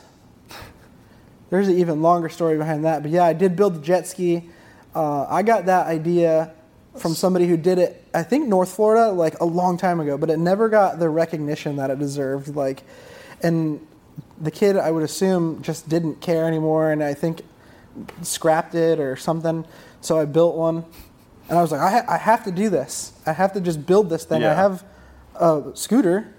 There's an even longer story behind that, but yeah, I did build the jet ski. Uh, I got that idea from somebody who did it. I think North Florida, like a long time ago, but it never got the recognition that it deserved. Like, and the kid, I would assume, just didn't care anymore, and I think scrapped it or something. So I built one, and I was like, I, ha- I have to do this. I have to just build this thing. I have a scooter,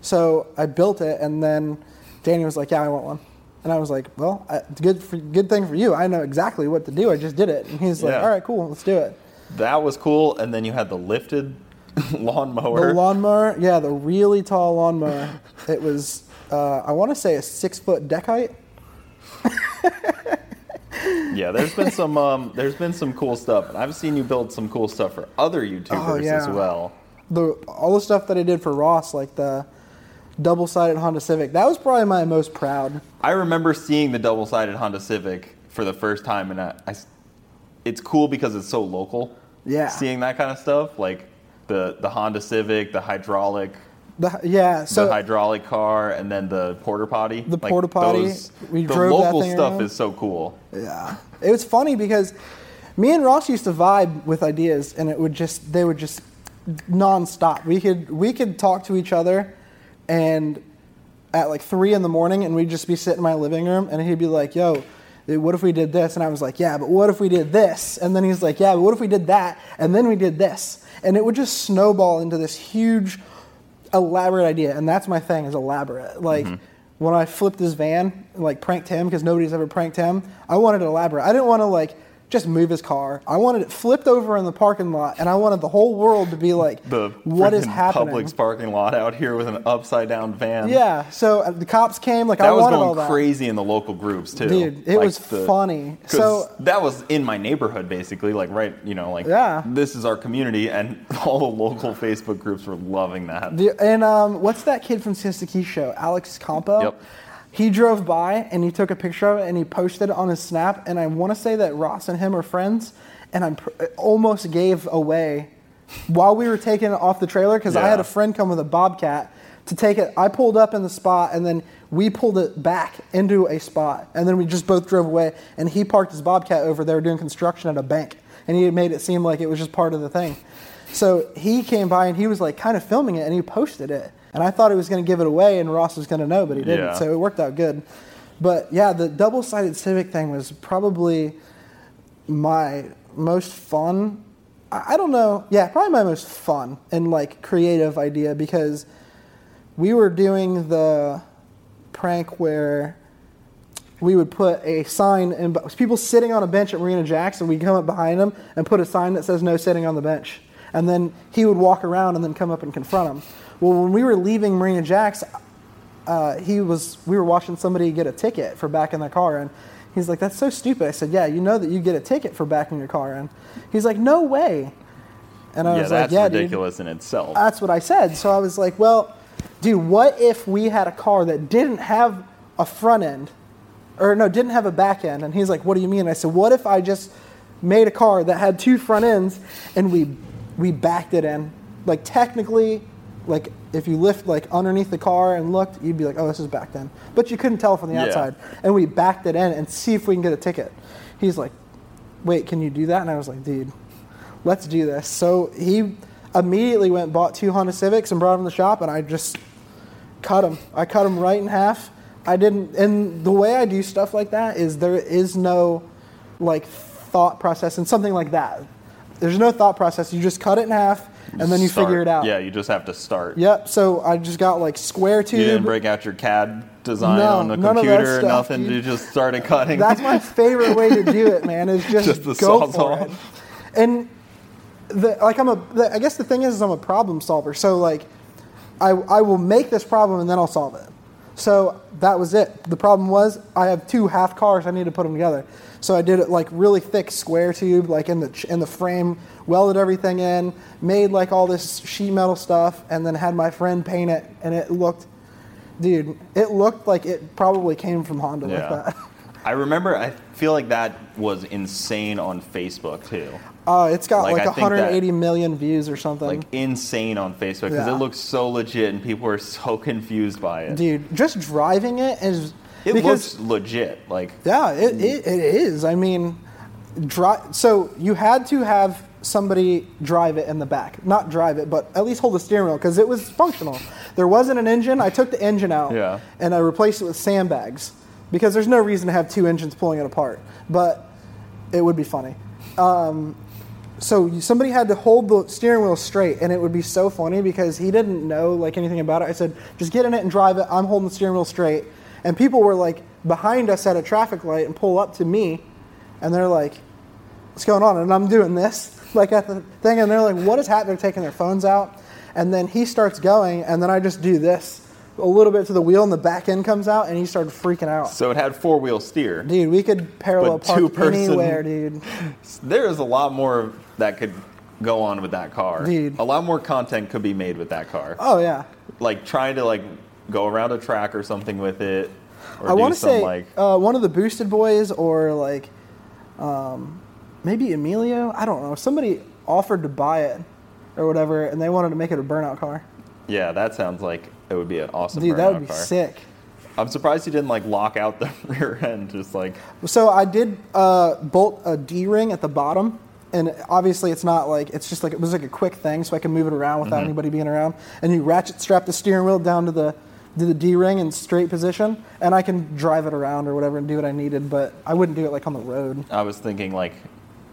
so I built it, and then Danny was like, "Yeah, I want one," and I was like, "Well, I, it's good for good thing for you. I know exactly what to do. I just did it." And he's like, Yeah. "All right, cool, let's do it." That was cool. And then you had the lifted [LAUGHS] lawnmower. The lawnmower, yeah, the really tall lawnmower. it was, uh, I want to say, a six foot deck height. [LAUGHS] yeah, there's been some um, there's been some cool stuff, and I've seen you build some cool stuff for other YouTubers Oh, yeah. as well. the all the stuff that I did for Ross, like the double sided Honda Civic, that was probably my most proud. I remember seeing the double-sided Honda Civic for the first time, and I, I- it's cool because it's so local. Yeah. Seeing that kind of stuff, like the the Honda Civic, the hydraulic, The, yeah, so the hydraulic car, and then the porter potty. The Like, porta potty, those- we the drove that local thing stuff around. is so cool. yeah, it was funny because me and Ross used to vibe with ideas, and it would just they would just nonstop. We could we could talk to each other, and at like three in the morning, and we'd just be sitting in my living room, and he'd be like, "Yo." What if we did this? And I was like, yeah, but what if we did this? And then he's like, yeah, but what if we did that? And then we did this. And it would just snowball into this huge, elaborate idea. And that's my thing, is elaborate. Like, mm-hmm. when I flipped his van, like pranked him, because nobody's ever pranked him, I wanted it elaborate. I didn't want to, like, just move his car. I wanted it flipped over in the parking lot, and I wanted the whole world to be like, The what is happening? Publix parking lot out here with an upside down van. Yeah, so uh, the cops came, like, That I was wanted all going that. crazy in the local groups too. Dude, it was funny. So- that was in my neighborhood basically, like right, you know, like Yeah. this is our community, and [LAUGHS] all the local Facebook groups were loving that. The, and um, what's that kid from Siesta Key Show? Alex Campo. Yep. He drove by and he took a picture of it and he posted it on his Snap. And I want to say that Ross and him are friends. And I'm pr- almost gave away while we were taking it off the trailer because I had a friend come with a bobcat to take it. I pulled up in the spot and then we pulled it back into a spot and then we just both drove away. And he parked his bobcat over there doing construction at a bank and he made it seem like it was just part of the thing. So he came by and he was like kind of filming it and he posted it. And I thought he was going to give it away and Ross was going to know, but he didn't. Yeah. So it worked out good. But yeah, the double sided Civic thing was probably my most fun. I I don't know. Yeah, probably my most fun and like creative idea because we were doing the prank where we would put a sign and people sitting on a bench at Marina Jackson. we'd come up behind them and put a sign that says no sitting on the bench. And then he would walk around and then come up and confront him. Well, when we were leaving Marina Jacks, uh, he was we were watching somebody get a ticket for backing their car in. He's like, "That's so stupid." I said, "Yeah, you know that you get a ticket for backing your car in." He's like, "No way." And I yeah, was like, that's "Yeah, dude." ridiculous in itself. That's what I said. So I was like, "Well, dude, what if we had a car that didn't have a front end, or no, didn't have a back end?" And he's like, "What do you mean?" I said, "What if I just made a car that had two front ends and we we backed it in? Like technically, like if you lift like underneath the car and looked, you'd be like, oh, this is backed in. But you couldn't tell from the Yeah. outside. And we backed it in and see if we can get a ticket. He's like, wait, can you do that? And I was like, dude, let's do this. So he immediately went and bought two Honda Civics and brought them to the shop, and I just cut them. I cut them right in half. I didn't, and the way I do stuff like that is there is no like thought process in something like that. There's no thought process. You just cut it in half, and then you Start. figure it out. Yeah, you just have to start. Yep. So I just got like square tube. You didn't break out your CAD design No, on the none of that computer or nothing. dude. You just started cutting. That's my favorite way to do it, man. Is [LAUGHS] just, Just the go for it. And the, like I'm a, the, I guess the thing is, is I'm a problem solver. So like, I I will make this problem and then I'll solve it. So that was it. The problem was I have two half cars. I need to put them together. So I did it like really thick square tube, like in the in the frame, welded everything in, made like all this sheet metal stuff, and then had my friend paint it, and it looked, dude, it looked like it probably came from Honda yeah. like that. I remember. I feel like that was insane on Facebook too. Oh, it's got Like, like, I think that- 180 million views or something. Like insane on Facebook because Yeah. it looks so legit and people are so [LAUGHS] confused by it. Dude, just driving it is it because looks legit. Like yeah, it, it, it is. I mean, dri- so you had to have somebody drive it in the back, not drive it, but at least hold the steering wheel because it was functional. There wasn't an engine. I took the engine out Yeah. and I replaced it with sandbags because there's no reason to have two engines pulling it apart, but it would be funny. Um, so somebody had to hold the steering wheel straight and it would be so funny because he didn't know like anything about it. I said just get in it and drive it. I'm holding the steering wheel straight. And people were like behind us at a traffic light and pull up to me and they're like what's going on? And i'm doing this [LAUGHS] like at the thing and they're like what is happening? They're taking their phones out. And then he starts going and then i just do this a little bit to the wheel and the back end comes out and he started freaking out so, it had four wheel steer. dude we could parallel But park two-person- anywhere dude [LAUGHS] There is a lot more that could go on with that car. Dude. A lot more content could be made with that car. oh yeah Like trying to like go around a track or something with it. Or I want to say like uh, one of the Boosted Boiz or like um, maybe Emilio. I don't know. Somebody offered to buy it or whatever, and they wanted to make it a burnout car. yeah, that sounds like it would be an awesome. Dude, that would be car. sick. I'm surprised you didn't like lock out the [LAUGHS] rear end, just like So I did uh, bolt a D ring at the bottom, and obviously it's not like it's just like it was like a quick thing, so I can move it around without anybody being around. And you ratchet strap the steering wheel down to the to the D ring in straight position, and I can drive it around or whatever and do what I needed. But I wouldn't do it like on the road. I was thinking like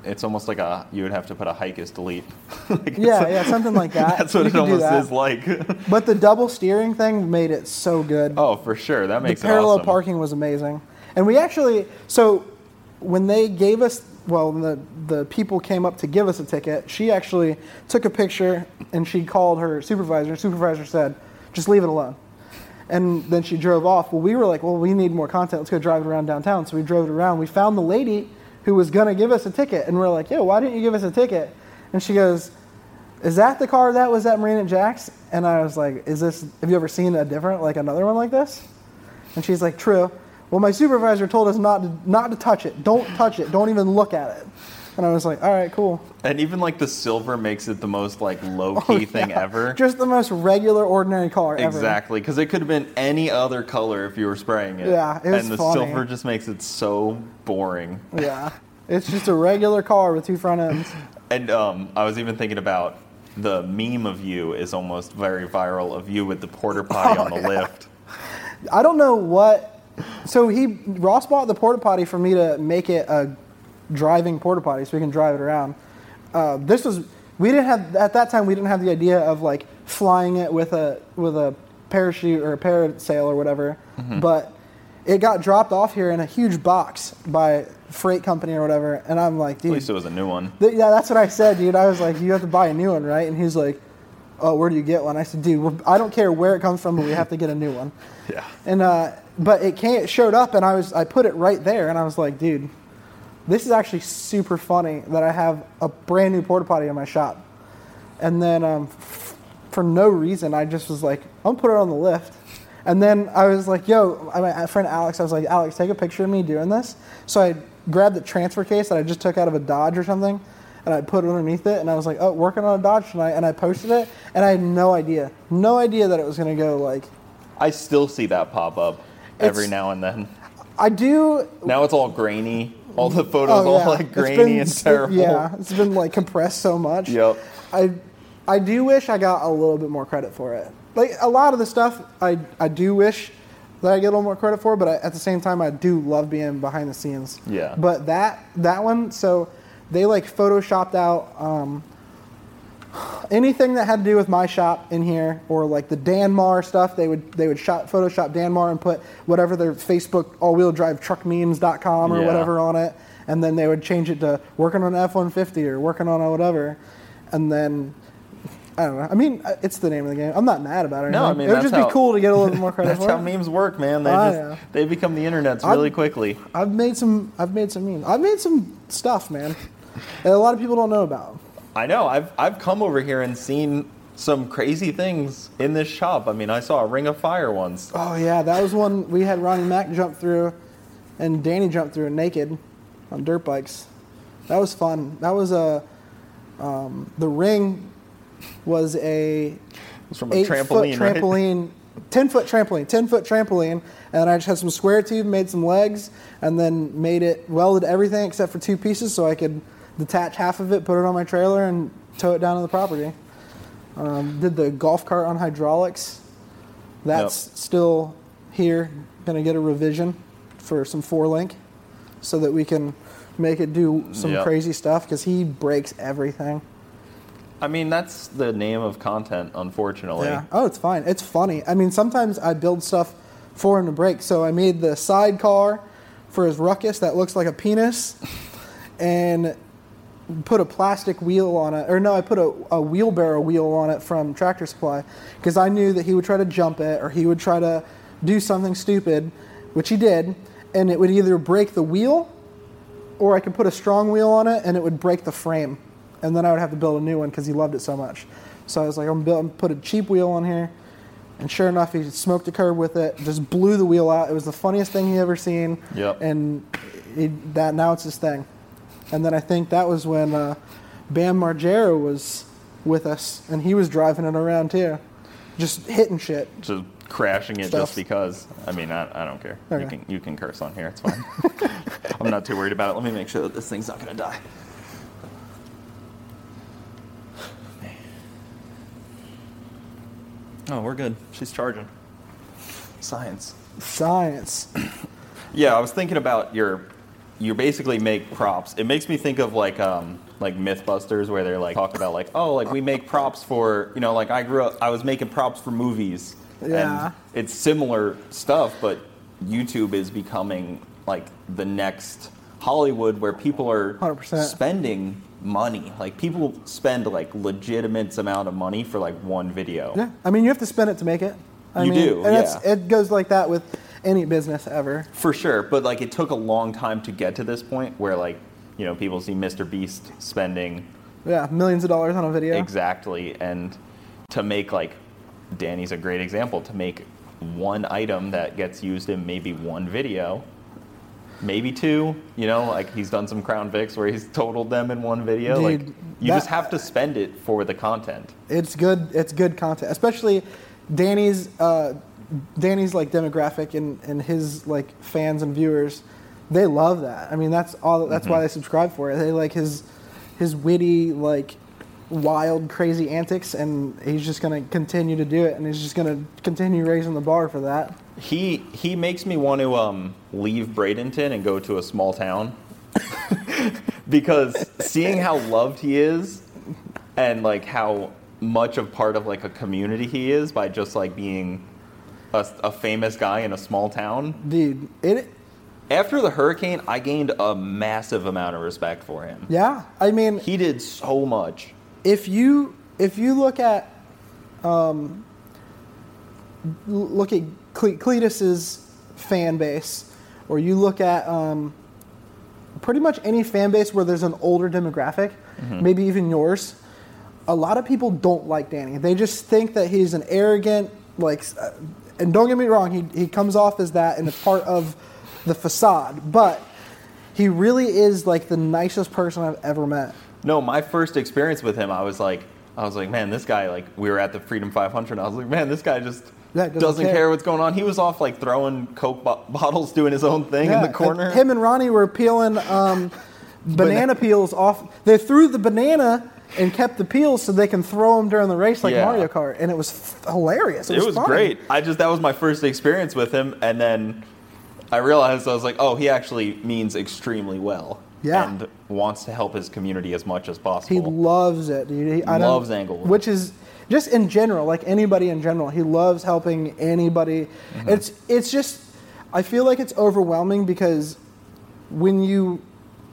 it's almost like a you would have to put a hike is delete. [LAUGHS] Like, Yeah, yeah, something like [LAUGHS] that. That's what You it almost is like. [LAUGHS] But the double steering thing made it so good. oh, for sure, that makes the parallel awesome. parking was amazing. And we actually, so when they gave us, well, the, the people came up to give us a ticket, she actually took a picture and she called her supervisor. Supervisor said, just leave it alone. And then she drove off. Well, we were like, well, we need more content. Let's go drive it around downtown. So we drove it around. We found the lady who was going to give us a ticket. And we're like, yo, why didn't you give us a ticket? And she goes, is that the car that was at Marina Jacks? And I was like, is this, have you ever seen a different, like another one like this? And she's like, true. Well, my supervisor told us not to, not to touch it. Don't touch it. Don't even look at it. And I was like, all right, cool. And even like the silver makes it the most like low key [LAUGHS] thing Oh, Yeah. ever. Just the most regular, ordinary color ever. Exactly, because it could have been any other color if you were spraying it. Yeah, it was and the funny. silver just makes it so boring. Yeah. It's just a regular car with two front ends. [LAUGHS] And um, I was even thinking about the meme of you is almost very viral of you with the porter [LAUGHS] potty Oh, on the yeah. lift. I don't know what. So he Ross bought the porta potty for me to make it a driving porta potty, so we can drive it around. Uh, this was we didn't have at that time we didn't have the idea of like flying it with a with a parachute or a parasail or whatever, Mm-hmm. but it got dropped off here in a huge box by freight company or whatever, and I'm like, At dude, least it was a new one. Th- Yeah, that's what I said, dude. I was like, you have to buy a new one, right? And he's like, oh, where do you get one? I said, dude, well, I don't care where it comes from, but we have to get a new one. [LAUGHS] Yeah. And uh, but it came, it showed up, and I was, I put it right there, and I was like, dude, this is actually super funny that I have a brand new porta potty in my shop. And then um, f- for no reason, I just was like, I'm gonna put it on the lift. And then I was like, yo, my friend Alex, I was like, Alex, take a picture of me doing this. So I grabbed the transfer case that I just took out of a Dodge or something, and I put it underneath it, and I was like, oh, working on a Dodge tonight, and I posted it, and I had no idea, no idea that it was gonna go like, I still see that pop up every now and then. I do Now it's all grainy. All the photos Oh, all like grainy been and terrible. Yeah, it's been like compressed so much. Yep. I I do wish I got a little bit more credit for it. Like a lot of the stuff, I I do wish that I get a little more credit for, but I, at the same time, I do love being behind the scenes. Yeah. But that that one, so they like photoshopped out. Um, anything that had to do with my shop in here or like the Danmar stuff, they would they would shop Photoshop Danmar and put whatever their Facebook all-wheel drive truck memes.com or Yeah. whatever on it, and then they would change it to working on F one fifty or working on a whatever, and then. I don't know. I mean, uh, it's the name of the game. I'm not mad about it. No, I mean it would just how, be cool to get a little bit more [LAUGHS] credit That's for how it. memes work, man. They just they become the internets I'm- really quickly. I've made some. I've made some memes. I've made some stuff, man, that a lot of people don't know about. I know. I've I've come over here and seen some crazy things in this shop. I mean, I saw a ring of fire once. Oh yeah, that was one we had Ronnie Mac jump through, and Danny jump through naked on dirt bikes. That was fun. That was a um, the ring was a It was from a eight trampoline, foot right? trampoline, ten foot trampoline, ten foot trampoline, and I just had some square tube, made some legs, and then made it welded everything except for two pieces, so I could detach half of it, put it on my trailer, and tow it down to the property. Um, did the golf cart on hydraulics. That's Yep. still here. Gonna get a revision for some four link, so that we can make it do some Yep. crazy stuff because he breaks everything. I mean, that's the name of content, unfortunately. Yeah. Oh, it's fine. It's funny. I mean, sometimes I build stuff for him to break. So I made the sidecar for his ruckus that looks like a penis, [LAUGHS] and put a plastic wheel on it. Or no, I put a, a wheelbarrow wheel on it from Tractor Supply because I knew that he would try to jump it or he would try to do something stupid, which he did, and it would either break the wheel or I could put a strong wheel on it and it would break the frame, and then I would have to build a new one because he loved it so much. So I was like, I'm gonna put a cheap wheel on here, and sure enough, he smoked a curb with it, just blew the wheel out. It was the funniest thing he ever seen. Yep. And he, that now it's his thing. And then I think that was when uh, Bam Margera was with us, and he was driving it around too, just hitting shit. Just crashing it Stuff. just because. I mean, I, I don't care. You can you can curse on here. It's fine. [LAUGHS] I'm not too worried about it. Let me make sure that this thing's not gonna die. Oh, we're good. She's charging. Science. Science. Yeah, I was thinking about your. You basically make props. It makes me think of like um like MythBusters where they're like talk about like oh like we make props for you know like I grew up I was making props for movies. Yeah. And it's similar stuff, but YouTube is becoming like the next Hollywood where people are 100%. spending money. Like people spend like legitimate amount of money for like one video. Yeah, I mean, you have to spend it to make it. I You mean, do, and it's, yeah. it goes like that with any business ever. For sure, but like it took a long time to get to this point where like you know people see Mr. Beast spending Yeah, millions of dollars on a video. exactly, and to make like Danny's a great example to make one item that gets used in maybe one video. maybe two. You know, like he's done some Crown Vics where he's totaled them in one video. like you that- just have to spend it for the content. It's good. It's good content, especially Danny's. Uh, Danny's like demographic and, and his like fans and viewers, they love that. I mean, that's all. That's why they subscribe for it. They like his his witty like wild crazy antics, and he's just gonna continue to do it, and he's just gonna continue raising the bar for that. He he makes me want to um, leave Bradenton and go to a small town [LAUGHS] because seeing how loved he is and like how much of part of like a community he is by just like being a, a famous guy in a small town. Dude, it. After the hurricane, I gained a massive amount of respect for him. Yeah, I mean, He did so much. if you if you look at um, look at Cle- Cleetus's fan base, or you look at um, pretty much any fan base where there's an older demographic, maybe even yours, a lot of people don't like Danny. They just think that he's an arrogant, like, uh, and don't get me wrong, he he comes off as that, and it's part of the facade, but. He really is like the nicest person I've ever met. No, my first experience with him, I was like, I was like, man, this guy, like, we were at the Freedom 500. And I was like, man, this guy just Yeah, doesn't, doesn't care. care. what's going on. He was off like throwing Coke bo- bottles, doing his own thing in the corner. and Him and Ronnie were peeling um, [LAUGHS] banana peels off. They threw the banana and kept the peels so they can throw them during the race like Yeah. Mario Kart, and it was f- hilarious. It it was, was great. I just that was my first experience with him, and then I realized I was like, oh, he actually means extremely well. Yeah. and wants to help his community as much as possible. He loves it, dude. He, I Loves Englewood. which is just in general, like anybody in general. He loves helping anybody. Mm-hmm. It's it's just I feel like it's overwhelming because when you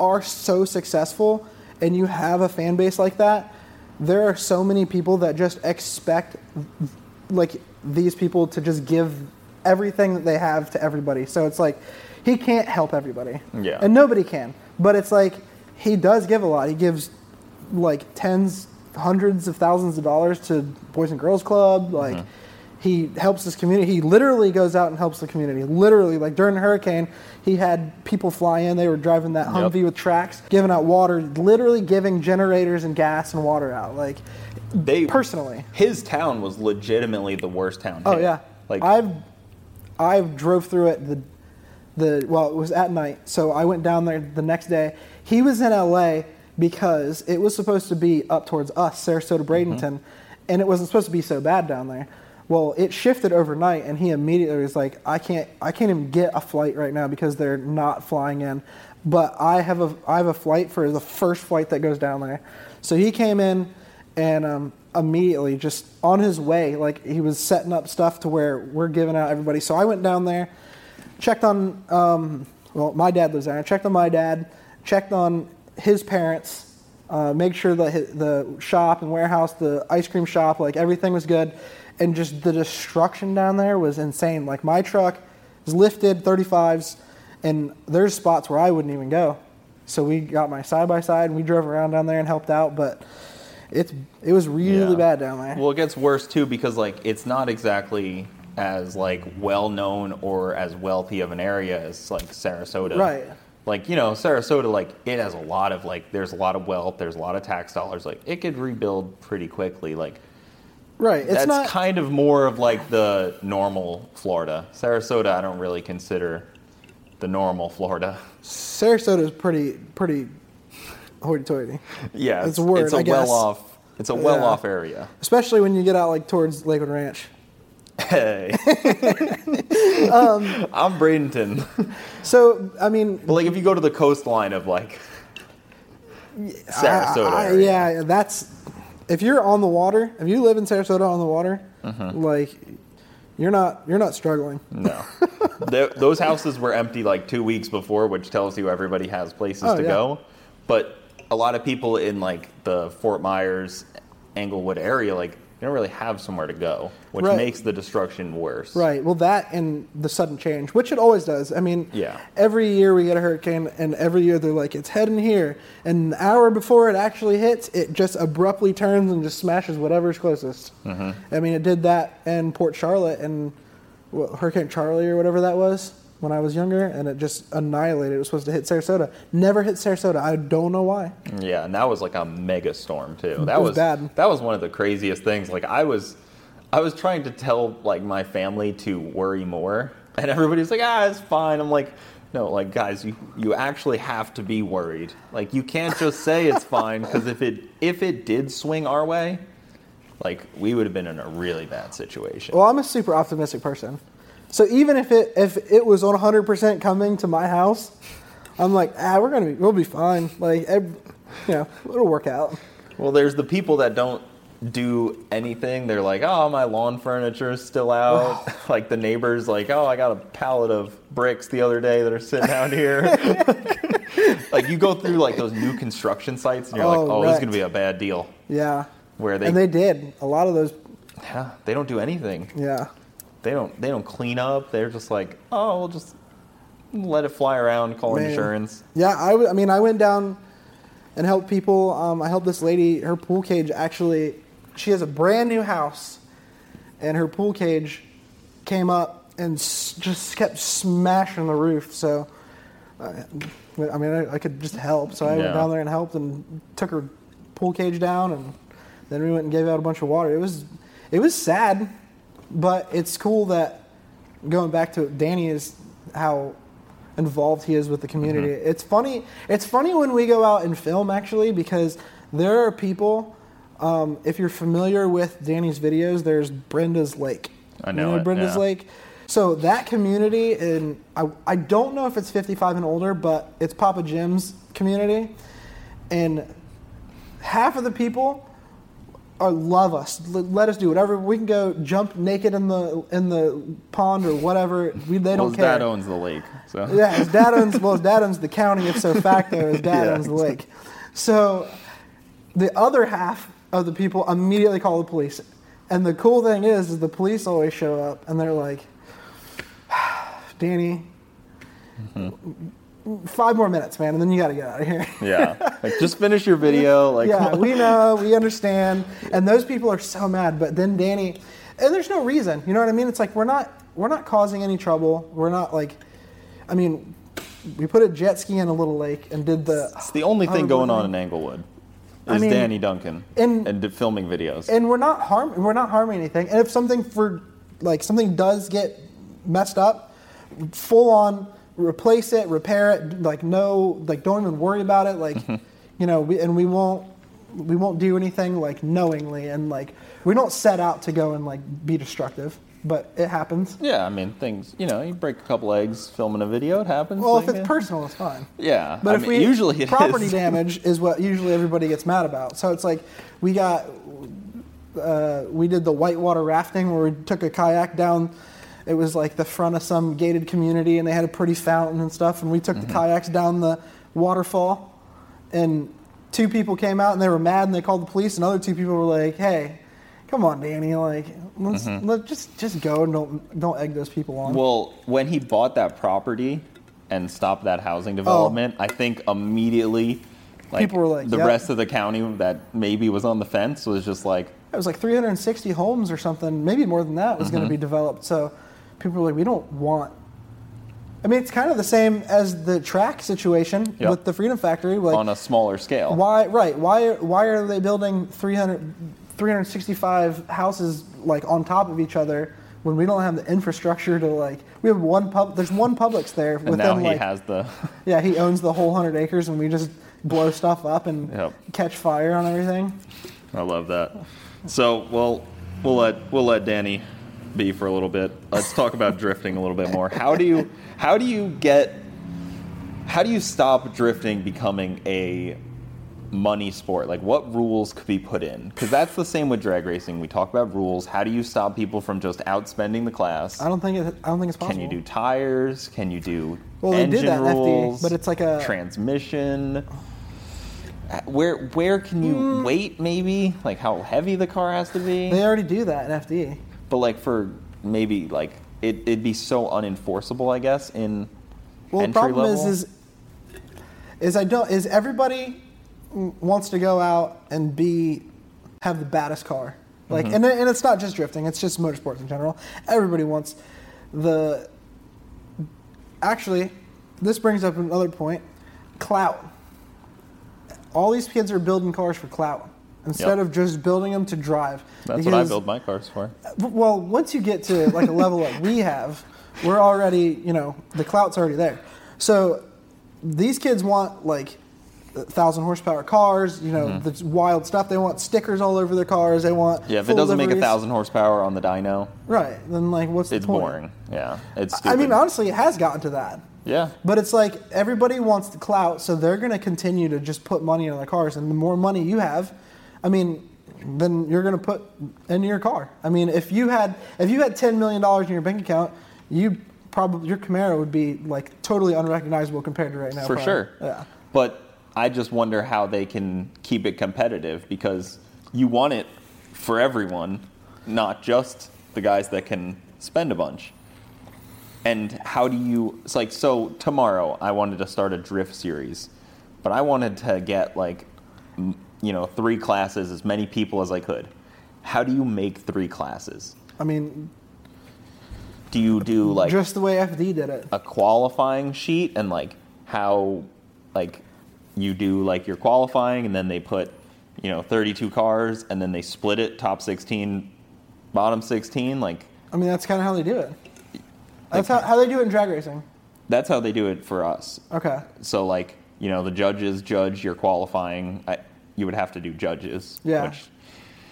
are so successful and you have a fan base like that, there are so many people that just expect like these people to just give everything that they have to everybody. So it's like he can't help everybody. Yeah. And nobody can. But it's like he does give a lot. He gives like tens, hundreds of thousands of dollars to Boys and Girls Club. Like mm-hmm. He helps his community. He literally goes out and helps the community. Literally, like during the hurricane, he had people fly in. They were driving that Yep. Humvee with tracks, giving out water, literally giving generators and gas and water out. Like they personally. his town was legitimately the worst town. Oh hit. yeah, like I've I've drove through it the the well it was at night, so I went down there the next day. He was in L.A. because it was supposed to be up towards us, Sarasota, mm-hmm. Bradenton, and it wasn't supposed to be so bad down there. Well, it shifted overnight, and he immediately was like, "I can't, I can't even get a flight right now because they're not flying in." But I have a, I have a flight for the first flight that goes down there. So he came in, and um, immediately, just on his way, like he was setting up stuff to where we're giving out everybody. So I went down there, checked on, um, well, my dad lives there. I checked on my dad, checked on his parents, uh, make sure that the shop and warehouse, the ice cream shop, like everything was good. And just the destruction down there was insane. Like my truck is lifted 35s, and there's spots where I wouldn't even go. So we got my side by side and we drove around down there and helped out, but it's it was really Yeah. bad down there. Well, it gets worse too because like it's not exactly as like well known or as wealthy of an area as like Sarasota. Right. Like you know, Sarasota like it has a lot of like there's a lot of wealth, there's a lot of tax dollars. Like it could rebuild pretty quickly. Like right. It's that's not kind of more of like the normal Florida. Sarasota, I don't really consider the normal Florida. Sarasota is pretty pretty hoity-toity, Yeah, It's a word, It's a I guess. well off. It's a well off area. especially when you get out like towards Lakewood Ranch. Hey, [LAUGHS] Um, I'm Bradenton. So I mean, But like if you go to the coastline of like Sarasota, I- I- yeah, that's if you're on the water. If you live in Sarasota on the water, Mm-hmm. like you're not you're not struggling. no, [LAUGHS] Th- those houses were empty like two weeks before, which tells you everybody has places Oh, to yeah. go. But a lot of people in like the Fort Myers, Englewood area, like they don't really have somewhere to go, which Right. makes the destruction worse. Right. Well, that and the sudden change, which it always does. I mean, Yeah. Every year we get a hurricane, and every year they're like, it's heading here, and an hour before it actually hits, it just abruptly turns and just smashes whatever's closest. Mm-hmm. I mean, it did that in Port Charlotte and what, Hurricane Charley or whatever that was. When I was younger, and it just annihilated. It was supposed to hit Sarasota. Never hit Sarasota. I don't know why. Yeah, and that was like a mega storm too. That was was bad. That was one of the craziest things. Like I was, I was trying to tell like my family to worry more, and everybody's like, "Ah, it's fine." I'm like, "No, like guys, you you actually have to be worried. Like you can't just say it's [LAUGHS] fine because if it if it did swing our way, like we would have been in a really bad situation." Well, I'm a super optimistic person, so even if it if it was 100 percent coming to my house, I'm like, ah, we're gonna be we'll be fine. Like, ev- you know, it'll work out. Well, there's the people that don't do anything. They're like, oh, my lawn furniture is still out. [LAUGHS] [LAUGHS] like the neighbors, like, oh, I got a pallet of bricks the other day that are sitting out here. [LAUGHS] like you go through like those new construction sites, and you're like, Oh, oh, this is gonna be a bad deal. Yeah, Where they, and they did a lot of those. yeah, they don't do anything. Yeah, They don't, they don't clean up. They're just like, oh, we'll just let it fly around, call Man. insurance. yeah. I, w- I mean, I went down and helped people. Um, I helped this lady. Her pool cage actually, she has a brand new house, and her pool cage came up and s- just kept smashing the roof. So, uh, I mean, I, I could just help. So I Yeah. went down there and helped and took her pool cage down, and then we went and gave out a bunch of water. It was, it was sad, but it's cool that going back to Danny is how involved he is with the community. It's funny. It's funny when we go out and film actually because there are people. Um, if you're familiar with Danny's videos, there's Brenda's Lake. I know You it, Brenda's yeah. Lake. So that community, and I, I don't know if it's 55 and older, but it's Papa Jim's community, and half of the people are love us. Let us do whatever. We can go jump naked in the in the pond or whatever. We, they Well, don't his care. dad owns the lake, so Yeah, his dad owns well, his dad owns the county. If so facto, his dad [LAUGHS] Yeah. owns the lake. So the other half of the people immediately call the police. And the cool thing is, is the police always show up and they're like, [SIGHS] Danny, mm-hmm. Five more minutes, man, and then you got to get out of here. [LAUGHS] yeah. Like just finish your video. [LAUGHS] Like yeah, we know, we understand, and those people are so mad. But then Danny, and there's no reason. You know what I mean? It's like we're not we're not causing any trouble. We're not like, I mean, we put a jet ski in a little lake and did the. It's the only thing oh, going on in Englewood. Is I mean, Danny Duncan and- and, filming videos. and we're not harm we're not harming anything. And if something for like something does get messed up, full on replace it, repair it. Like no, like don't even worry about it. Like you know, we, and we won't we won't do anything like knowingly and like we don't set out to go and like be destructive. But it happens. yeah, I mean things. You know, you break a couple eggs filming a video. It happens. Well, if it's uh, personal, it's fine. Yeah, But I if mean, we usually property is. [LAUGHS] damage is what usually everybody gets mad about. So it's like we got uh, we did the whitewater rafting where we took a kayak down. It was like the front of some gated community, and they had a pretty fountain and stuff. And we took Mm-hmm. the kayaks down the waterfall, and two people came out and they were mad, and they called the police. And other two people were like, "Hey, come on, Danny, like let's let just just go and don't don't egg those people on." Mm-hmm. Well, when he bought that property and stopped that housing development, I think immediately, like, Oh. People were like, the "Yep." rest of the county that maybe was on the fence was just like, it was like 360 homes or something, maybe more than that, was going Mm-hmm. to be developed. So people were like, we don't want. I mean, it's kind of the same as the track situation Yep. with the Freedom Factory. Like, on a smaller scale. why? Right? Why? Why are they building 300, 365 houses like on top of each other when we don't have the infrastructure to like? We have one pub. There's one Publix there. And now he like, has the. [LAUGHS] Yeah, he owns the whole hundred acres, and we just blow stuff up and Yep. catch fire on everything. I love that. So, well, we'll let we'll let Danny be for a little bit. Let's talk about [LAUGHS] drifting a little bit more. How do you how do you get how do you stop drifting becoming a money sport? Like what rules could be put in? Cuz that's the same with drag racing. We talk about rules. How do you stop people from just outspending the class? I don't think it, I don't think it's possible. Can you do tires? Can you do Well, they did that in FD, rules? but it's like a- transmission. Where where can you hmm. weight maybe like how heavy the car has to be? They already do that in FD. But like for maybe like it, it'd be so unenforceable, I guess. In Well, the problem level. is, is, is I don't is everybody wants to go out and be have the baddest car, like, Mm-hmm. and and it's not just drifting; it's just motorsports in general. Everybody wants the actually, this brings up another point: clout. All these kids are building cars for clout instead Yep. of just building them to drive. That's what I build my cars for. Well, once you get to like a level that we have, we're already, you know, the clout's already there. So these kids want like thousand horsepower cars, you know, the wild stuff. They want stickers all over their cars. They want Mm-hmm. Yeah, if it doesn't make a thousand horsepower on the dyno, right? Then like, what's it's the point? It's boring. Yeah, it's stupid. I mean, honestly, it has gotten to that. yeah, But it's like everybody wants the clout, so they're going to continue to just put money in their cars. And the more money you have, I mean, then you're going to put in your car. I mean, if you had if you had ten million dollars in your bank account, you probably your Camaro would be like totally unrecognizable compared to right now. for probably. sure. Yeah. But I just wonder how they can keep it competitive because you want it for everyone, not just the guys that can spend a bunch. And how do you? It's like so. Tomorrow, I wanted to start a drift series, but I wanted to get like, you know, three classes, as many people as I could. How do you make three classes? I mean, Do you do like just the way FD did it. a qualifying sheet and like how like you do like your qualifying and then they put you know 32 cars and then they split it top 16 bottom 16 like I mean, that's kind of how they do it. That's how, how they do it in drag racing. that's how they do it for us Okay. so like you know the judges judge your qualifying I, you would have to do judges Yeah. which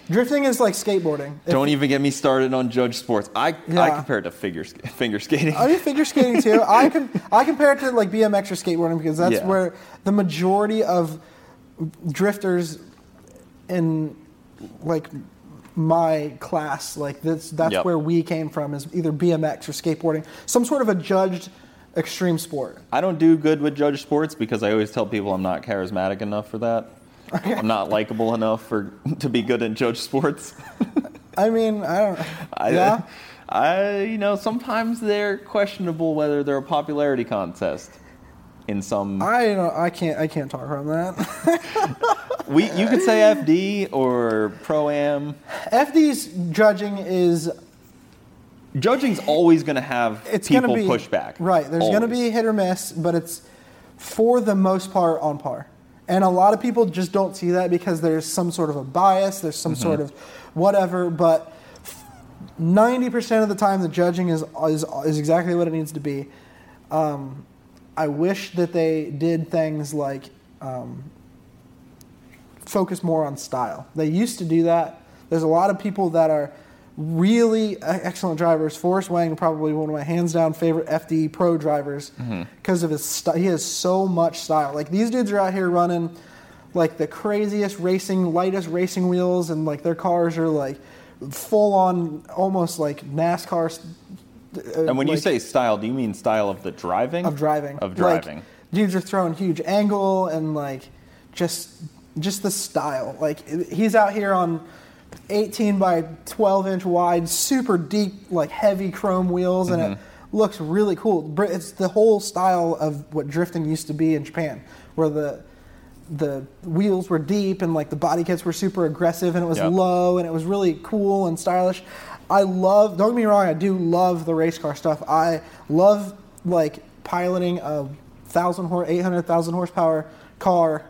Drifting is like skateboarding. If- don't even get me started on judge sports i i compare it to figure finger skating I do figure skating too. [LAUGHS] I can I compare it to like BMX or skateboarding because that's Yeah. where the majority of drifters in like my class like this that's Yep. where we came from is either BMX or skateboarding, some sort of a judged extreme sport. I don't do good with judge sports because I always tell people I'm not charismatic enough for that. I'm not likable enough for to be good in judge sports. [LAUGHS] I mean, I don't. I, yeah, I you know sometimes they're questionable whether they're a popularity contest. In some, I don't. I can't. I can't talk on that. [LAUGHS] we you could say FD or pro am. FD's judging is Judging's always going to have it's people going to be push back. Right. There's going to be hit or miss, but it's for the most part on par. And a lot of people just don't see that because there's some sort of a bias, there's some sort Mm-hmm. of whatever, but 90% of the time the judging is is, is exactly what it needs to be. Um, I wish that they did things like um, focus more on style. They used to do that. There's a lot of people that are really excellent drivers. Forrest Wang, probably one of my hands down favorite FD pro drivers, because of his style. He has so much style. Like these dudes are out here running like the craziest racing, lightest racing wheels, and like their cars are like full on, almost like NASCAR. uh, And when you say style, do you mean style of the driving? of driving. Of Like, driving. dudes are throwing huge angle and like just just the style. Like he's out here on 18 by 12 inch wide, super deep, like heavy chrome wheels, and Mm-hmm. it looks really cool. It's the whole style of what drifting used to be in Japan, where the the wheels were deep and like the body kits were super aggressive and it was Yep. low and it was really cool and stylish. I love, don't get me wrong, I do love the race car stuff. I love like piloting a thousand horse, 800,000 horsepower car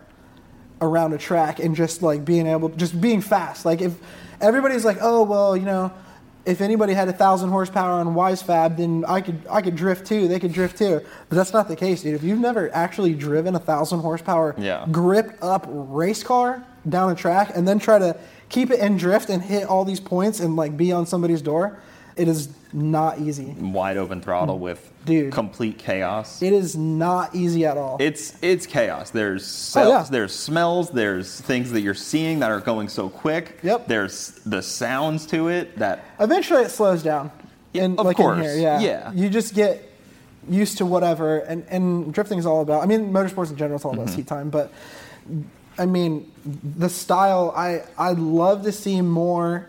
around a track and just like being able, just being fast. Like if everybody's like, oh, well, you know, if anybody had a thousand horsepower on Wise Fab, then I could I could drift too. They could drift too, but that's not the case, dude. If you've never actually driven a thousand horsepower Yeah. gripped up race car down a track and then try to keep it in drift and hit all these points and like be on somebody's door, it is not easy. Wide open throttle with Dude. complete chaos. It is not easy at all. It's it's chaos. There's Oh, smells, yeah. there's smells, there's things that you're seeing that are going so quick. Yep. There's the sounds to it that Eventually, it slows down. Yeah, of like course. In here, yeah. Yeah. You just get used to whatever, and and drifting is all about. I mean, motorsports in general is all about Mm-hmm. seat time, but I mean, the style. I I'd love to see more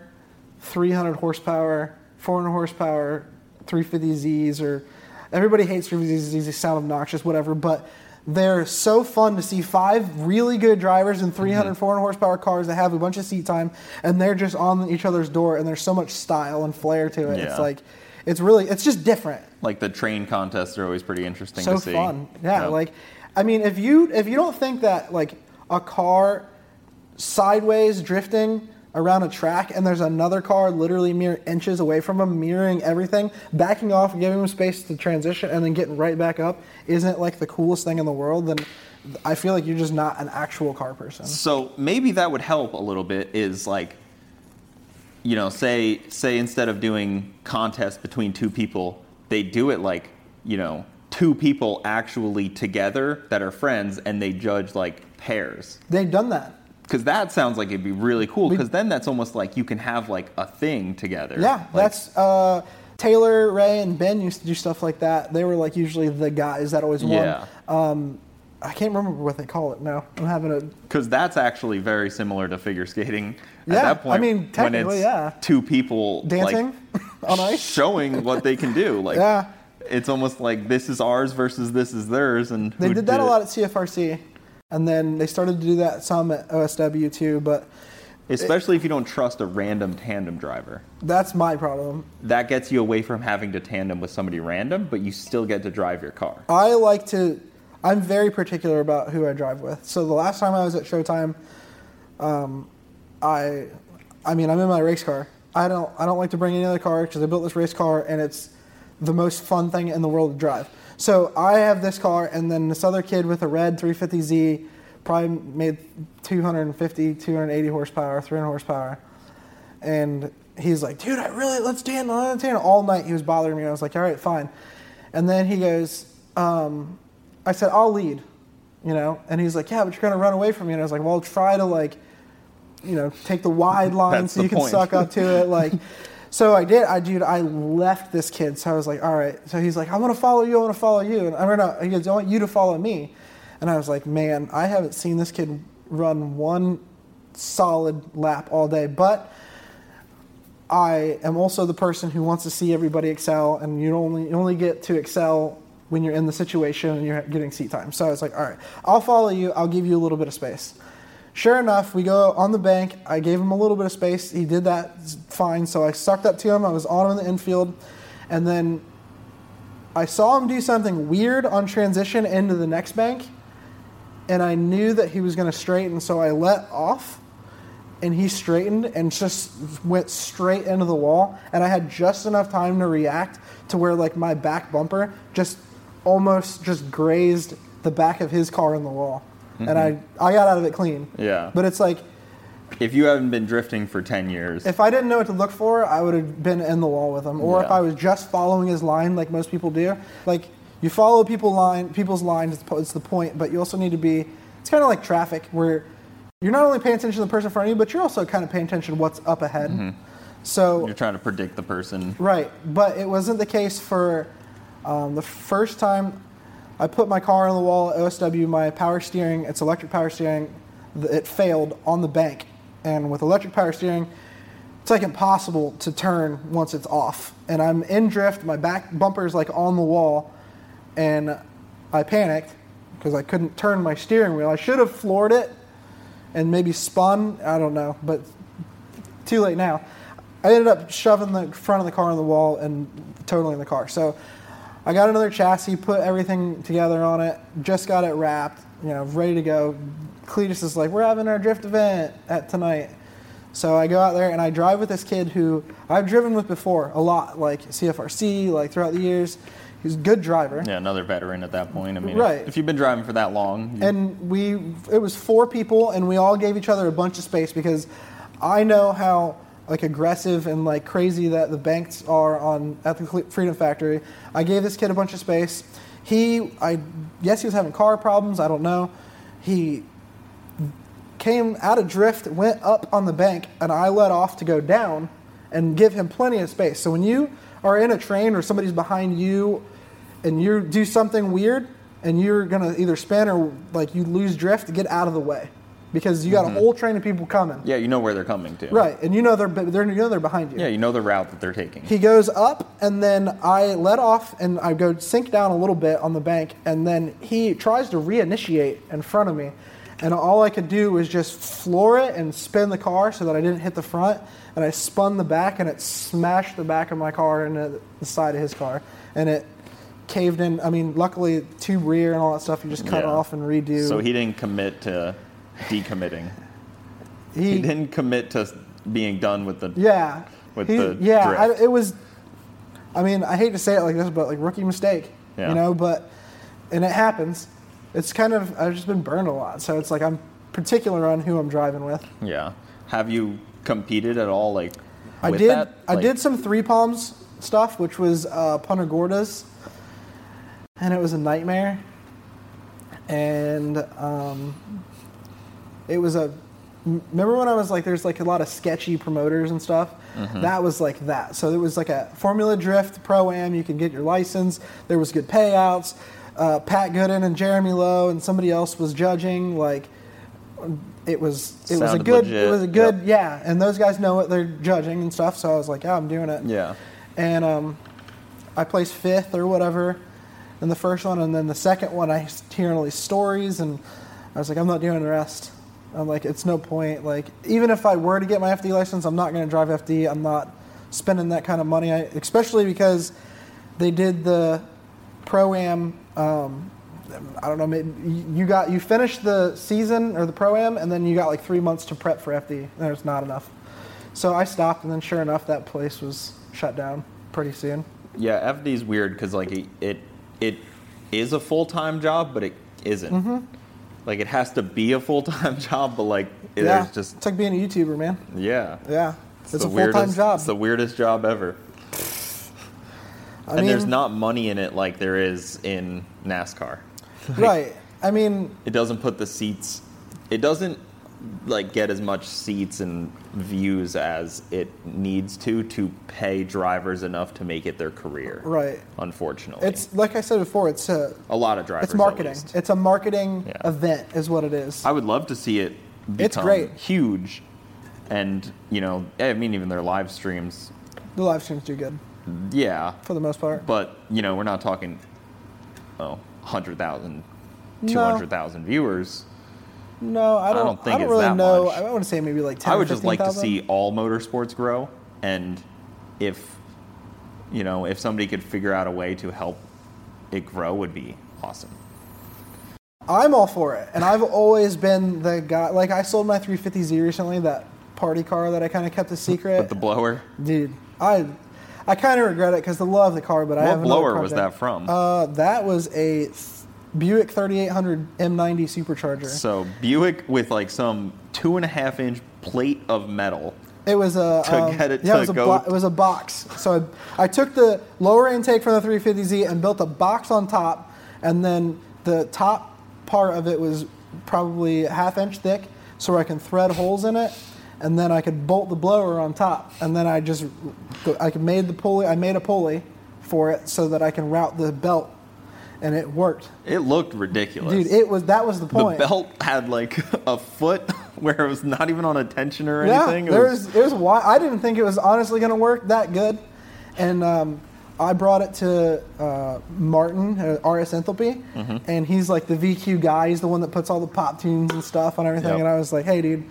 300 horsepower, 400 horsepower, 350Zs, or everybody hates 350Zs. They sound obnoxious, whatever, but. They're so fun to see five really good drivers in 300, mm-hmm. 400 horsepower cars that have a bunch of seat time, and they're just on each other's door, and there's so much style and flair to it. It's like, it's really it's just different. Like the train contests are always pretty interesting so to see. fun. Yeah, Yep. like I mean, if you if you don't think that like a car sideways drifting around a track and there's another car literally mere inches away from him mirroring everything backing off and giving him space to transition and then getting right back up isn't like the coolest thing in the world then i feel like you're just not an actual car person So maybe that would help a little bit. Is like, you know, say say instead of doing contests between two people, they do it like, you know, two people actually together that are friends, and they judge like pairs. they've done that Because that sounds like it'd be really cool. Because then that's almost like you can have like a thing together. Yeah, Like, that's uh, Taylor, Ray, and Ben used to do stuff like that. They were like usually the guys that always won. Yeah. Um, I can't remember what they call it now. I'm having a Because that's actually very similar to figure skating. Yeah, At that point. I mean, when technically, it's yeah. two people like, dancing [LAUGHS] on ice. showing what they can do. Like, Yeah. it's almost like this is ours versus this is theirs, and They did that a lot at CFRC, and then they started to do that some at OSW too. But Especially if you don't trust a random tandem driver. that's my problem. That gets you away from having to tandem with somebody random, but you still get to drive your car. I like to. I'm very particular about who I drive with. So the last time I was at Showtime, um, I, I mean, I'm in my race car. I don't. I don't like to bring any other car because I built this race car and it's the most fun thing in the world to drive. So I have this car and then this other kid with a red 350Z, probably made 250, 280 horsepower, 300 horsepower, and he's like, dude, I really let's tandem, let's tandem. All night he was bothering me. I was like, all right, fine. And then he goes, um, I said, I'll lead, you know. And he's like, yeah, but you're gonna run away from me. And I was like, well, try to like, you know, take the wide line [LAUGHS] That's so you can point. suck up to it, like. [LAUGHS] So I did. I dude, I left this kid. So I was like, all right. So he's like, I want to follow you. I want to follow you. And I ran out. He goes, I want you to follow me. And I was like, man, I haven't seen this kid run one solid lap all day. But I am also the person who wants to see everybody excel, and you only you only get to excel when you're in the situation and you're getting seat time. So I was like, all right, I'll follow you. I'll give you a little bit of space. Sure enough, we go on the bank. I gave him a little bit of space. He did that fine. So I sucked up to him. I was on him in the infield, and then I saw him do something weird on transition into the next bank, and I knew that he was going to straighten. So I let off and he straightened and just went straight into the wall and i had just enough time to react to where like my back bumper just almost just grazed the back of his car in the wall and i i got out of it clean. Yeah. but it's like If you haven't been drifting for 10 years, if i didn't know what to look for i would have been in the wall with him or if i was just following his line like most people do like you follow people line people's lines it's, the point but you also need to be it's kind of like traffic where you're not only paying attention to the person in front of you but you're also kind of paying attention to what's up ahead. So you're trying to predict the person. Right, but it wasn't the case for um, the first time I put my car on the wall at OSW. My power steering, it's electric power steering, it failed on the bank, and with electric power steering, it's like impossible to turn once it's off. And I'm in drift, my back bumper is like on the wall, and I panicked because I couldn't turn my steering wheel. I should have floored it and maybe spun. I don't know, but too late now. I ended up shoving the front of the car on the wall and totaling the car. So I got another chassis, put everything together on it, just got it wrapped, you know, ready to go. Cleetus is like, we're having our drift event at tonight. So I go out there and I drive with this kid who I've driven with before a lot, like CFRC, like throughout the years. He's a good driver. Yeah, another veteran at that point. I mean, if- Right. if, you've been driving for that long, you- and we it was four people and we all gave each other a bunch of space because i know how like aggressive and like crazy that the banks are on at the freedom factory. I gave this kid a bunch of space. He i guess he was having car problems i don't know. He came out of drift went up on the bank and i let off to go down and give him plenty of space. So when you are in a train or somebody's behind you and you do something weird and you're gonna either spin or like you lose drift, get out of the way because you got a mm-hmm. whole train of people coming. yeah, you know where they're coming to. Right, and you know they're they're you know they're behind you. Yeah, you know the route that they're taking. He goes up, and then I let off, and I go sink down a little bit on the bank, and then he tries to reinitiate in front of me, and all I could do was just floor it and spin the car so that I didn't hit the front. And I spun the back, and it smashed the back of my car into the side of his car, and it caved in. I mean, luckily, tube rear and all that stuff you just cut Yeah. off and redo. So he didn't commit to decommitting. He- He didn't commit to being done with the. Yeah. with He- the yeah, I, it was. I mean, I hate to say it like this, but like rookie mistake, Yeah. you know. But and it happens. It's kind of I've just been burned a lot, so it's like I'm particular on who I'm driving with. Yeah. Have you competed at all? Like. I did. that? I did some three palms stuff, which was uh, Punta Gordas, and it was a nightmare. And um, it was a Remember when I was like, there's like a lot of sketchy promoters and stuff. Mm-hmm. That was like that. So it was like a Formula Drift Pro Am. You can get your license. There was good payouts. Uh, Pat Goodin and Jeremy Lowe and somebody else was judging. Like it was. It was a Sounded good. It was a good. yep. Yeah, and those guys know what they're judging and stuff. So I was like, yeah, I'm doing it. Yeah. And um, I placed fifth or whatever in the first one, and then the second one I hear all these stories, and I was like, I'm not doing the rest. I'm like, it's no point. Like, even if I were to get my FD license, I'm not going to drive FD. I'm not spending that kind of money, I, especially because they did the pro am. Um, I don't know. Maybe you got you finished the season or the pro am, and then you got like three months to prep for FD. There's not enough. So I stopped, and then sure enough, that place was shut down pretty soon. Yeah, FD is weird because like it, it it is a full time job, but it isn't. Mm-hmm. Like it has to be a full time [LAUGHS] job, but like it- yeah, just it's like being a YouTuber, man. yeah, Yeah, it's, the a full time job. It's the weirdest job ever. [SIGHS] I and mean, there's not money in it like there is in NASCAR. right. I mean, It doesn't put the seats. It doesn't like get as much seats and views as it needs to to pay drivers enough to make it their career. right. Unfortunately, It's like I said before. It's a a lot of drivers. it's marketing. It's a marketing Yeah. event, is what it is. I would love to see it become It's great. huge, and you know, I mean, even their live streams, the live streams do good yeah. for the most part. But you know, we're not talking, oh, 100,000, No. 200,000 viewers. No, I don't. don't think I don't it's really that know. much. I want to say maybe like ten. I would just like to see all motorsports grow, and if you know, if somebody could figure out a way to help it grow, would be awesome. I'm all for it, and I've always been the guy. Like I sold my 350Z recently, that party car that I kind of kept a secret. But the blower, Dude, I I kind of regret it because I love the car, but I have blower was that from? Uh, that was a Buick 3800 M90 supercharger. so Buick with like some two and a half inch plate of metal. It was a To um, get it yeah, to it was a go- blo- it was a box. So I, I took the lower intake from the 350Z and built a box on top, and then the top part of it was probably a half inch thick, so I can thread holes in it, and then I could bolt the blower on top, and then I just I made the pulley. I made a pulley for it so that I can route the belt, and it worked, It looked ridiculous. dude. It was that was the point. the belt had like a foot [LAUGHS] where it was not even on a tension or Yeah, anything. It there's there's why I didn't think it was honestly going to work that good, and um, I brought it to uh, Martin at RS Enthalpy, Mm-hmm. and he's like the VQ guy. He's the one that puts all the pop tunes and stuff on everything. Yep. And I was like, hey, dude.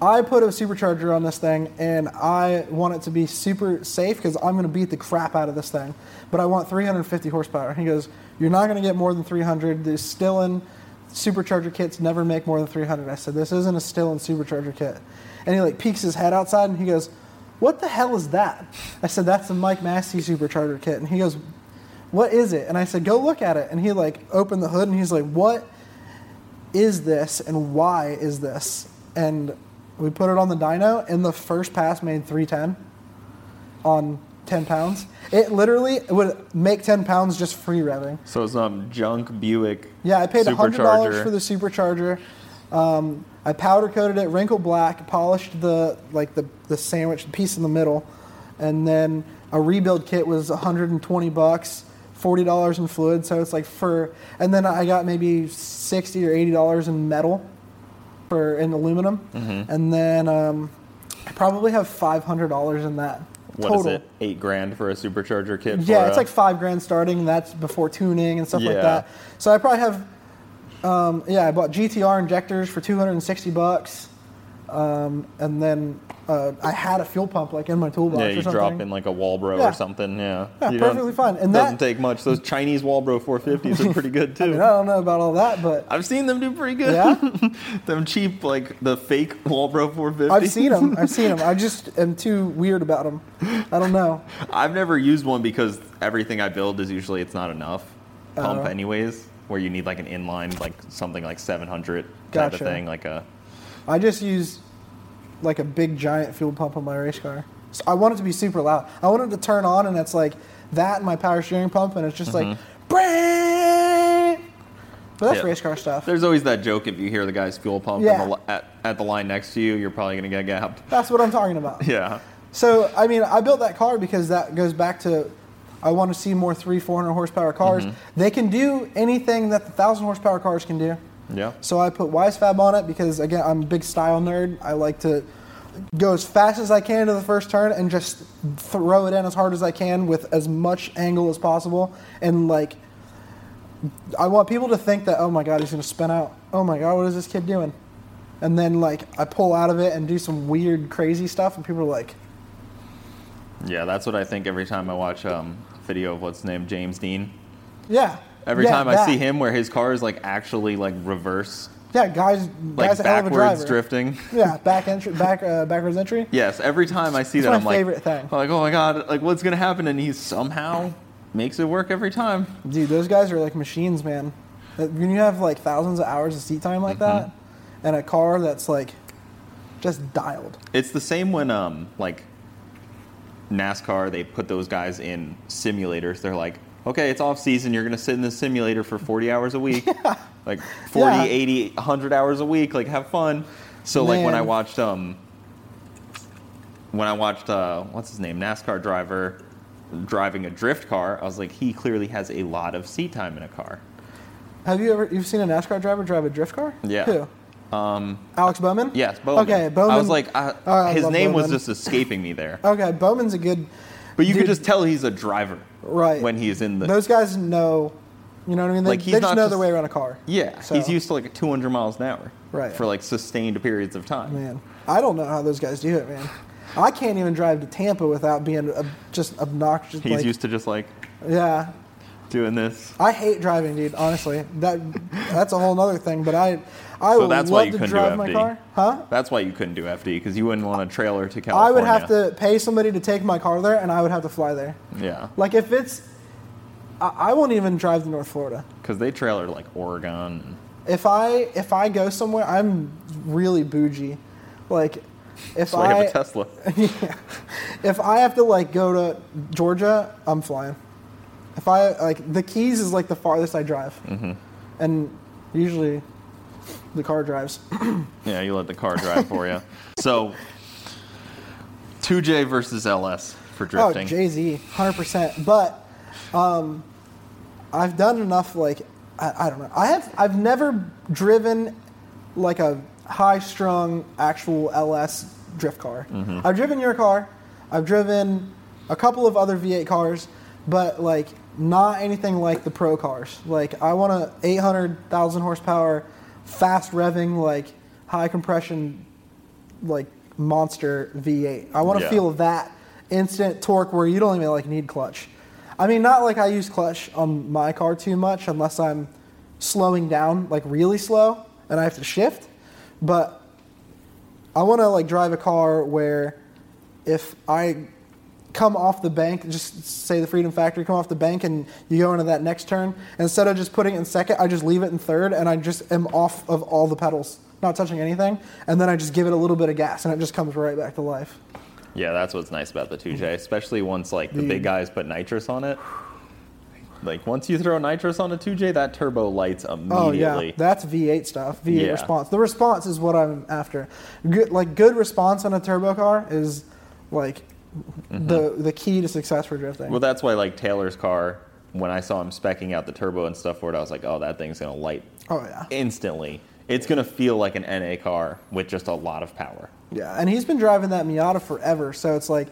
I put a supercharger on this thing, and I want it to be super safe because I'm going to beat the crap out of this thing. But I want 350 horsepower. He goes, "You're not going to get more than 300. The Stillen supercharger kits never make more than 300." I said, "This isn't a Stillen supercharger kit." And he like peeks his head outside, and he goes, "What the hell is that?" I said, "That's the Mike Masse supercharger kit." And he goes, "What is it?" And I said, "Go look at it." And he like opened the hood, and he's like, What is this and why is this? And we put it on the dyno, and the first pass made 310 on 10 pounds. It literally would make 10 pounds just free revving. So it's some junk Buick. Yeah, I paid $100 for the supercharger. Um, I powder coated it, wrinkle black, polished the like the, the sandwich piece in the middle, and then a rebuild kit was 120 bucks, forty dollars in fluid. So it's like for, and then I got maybe 60 or 80 dollars in metal, for in aluminum, Mm-hmm. and then um, I probably have 500 dollars in that What total. is it? Eight grand for a supercharger kit? Yeah, it's a- like five grand starting. and That's before tuning and stuff like that. So I probably have Um, yeah, I bought GTR injectors for 260 bucks, um, and then uh, I had a fuel pump like in my toolbox Yeah, or you something. drop in like a Walbro Yeah. or something. Yeah, Yeah, You perfectly fine. And doesn't that- take much. Those Chinese Walbro 450s are pretty good too. [LAUGHS] I mean, I don't know about all that, but I've seen them do pretty good. Yeah? [LAUGHS] them cheap, like the fake [LAUGHS] Walbro 450. I've seen them. I've seen them. I just am too weird about them. I don't know. I've never used one because everything I build is usually it's not enough pump Oh. anyways. Where you need like an inline, like something like 700 type Gotcha. of thing, like a I just use like a big giant fuel pump on my race car. So I want it to be super loud. I want it to turn on and it's like that and my power steering pump and it's just like brake. But that's Mm-hmm. Yeah. race car stuff. There's always that joke if you hear the guy's fuel pump Yeah. the, at, at the line next to you, you're probably gonna get gapped. That's what I'm talking about. Yeah. So I mean, I built that car because that goes back to I want to see more three, four hundred horsepower cars. Mm-hmm. They can do anything that the thousand horsepower cars can do. Yeah. So I put Wisefab on it because again, I'm a big style nerd. I like to go as fast as I can to the first turn and just throw it in as hard as I can with as much angle as possible. And like, I want people to think that, oh my god, he's gonna spin out. Oh my god, what is this kid doing? And then like I pull out of it and do some weird, crazy stuff, and people are like, Yeah, that's what I think every time I watch um, a video of what's named James Deane. yeah. Every yeah, time I see him where his car is like actually like reverse, yeah, guys, like guys, a hell of a backwards drifting. Yeah, back entry, back uh, backwards entry. Yes, every time I see It's that, my I'm like, favorite thing. I'm like, oh my god, like what's gonna happen? And he somehow makes it work every time. Dude, those guys are like machines, man. When you have like thousands of hours of seat time like that, and a car that's like just dialed. It's the same when um like NASCAR they put those guys in simulators. They're like, okay, it's off season. You're gonna sit in the simulator for 40 hours a week, [LAUGHS] like 40, Yeah. 80, 100 hours a week. Like have fun. So like when I watched um when I watched uh what's his name NASCAR driver driving a drift car, I was like, he clearly has a lot of seat time in a car. Have you ever you've seen a NASCAR driver drive a drift car? Yeah. Who? Um, Alex Bowman. Yes, Bowman. Okay, Bowman. I was like, I, Oh, I his name was just escaping me there. Okay, Bowman's a good. But you Dude. could just tell he's a driver, Right. When he's in the Those guys know. You know what I mean? They, Like, he's they just not know just- their way around a car. yeah, So- he's used to like 200 miles an hour, Right. For like sustained periods of time. Man, I don't know how those guys do it, man. I can't even drive to Tampa without being just obnoxious. He's like, used to just like Yeah, doing this. I hate driving, dude. Honestly, that that's a whole other thing. But I, I So would that's why you to couldn't drive do my FD. car, huh? That's why you couldn't do FD because you wouldn't want a trailer to California. I would have to pay somebody to take my car there, and I would have to fly there. Yeah, Like if it's, I, I won't even drive to North Florida. because they trailer like Oregon. If I if I go somewhere, I'm really bougie. Like if that's why I have a Tesla. [LAUGHS] if I have to like go to Georgia, I'm flying. If I like the Keys is like the farthest I drive, Mm-hmm. and usually the car drives. [CLEARS THROAT] yeah, you let the car drive for you. So, 2J versus LS for drifting. Oh, Jay Z, hundred percent. But um, I've done enough. Like I, I don't know. I have. I've never driven like a high-strung actual LS drift car. I've driven your car. I've driven a couple of other V8 cars, but like not anything like the pro cars. Like I want a 800,000 horsepower, fast revving, like high compression like monster V8. I want to Yeah. feel that instant torque where you don't even like need clutch. I mean, not like I use clutch on my car too much unless I'm slowing down like really slow and I have to shift. But I want to like drive a car where if I come off the bank, just say the Freedom Factory, come off the bank and you go into that next turn, instead of just putting it in second, I just leave it in third and I just am off of all the pedals, not touching anything, and then I just give it a little bit of gas and it just comes right back to life. Yeah, that's what's nice about the 2J, mm-hmm. especially once like the Dude. big guys put nitrous on it. Like once you throw nitrous on a 2J, that turbo lights immediately. Oh yeah, that's V8 stuff. V8 Yeah. response. The response is what I'm after. Good, like good response on a turbo car is like the the key to success for drifting. Mm-hmm. Well, that's why like Taylor's car, when I saw him specking out the turbo and stuff for it, I was like, oh, that thing's gonna light oh yeah, instantly. It's gonna feel like an NA car with just a lot of power. yeah. And he's been driving that Miata forever, so it's like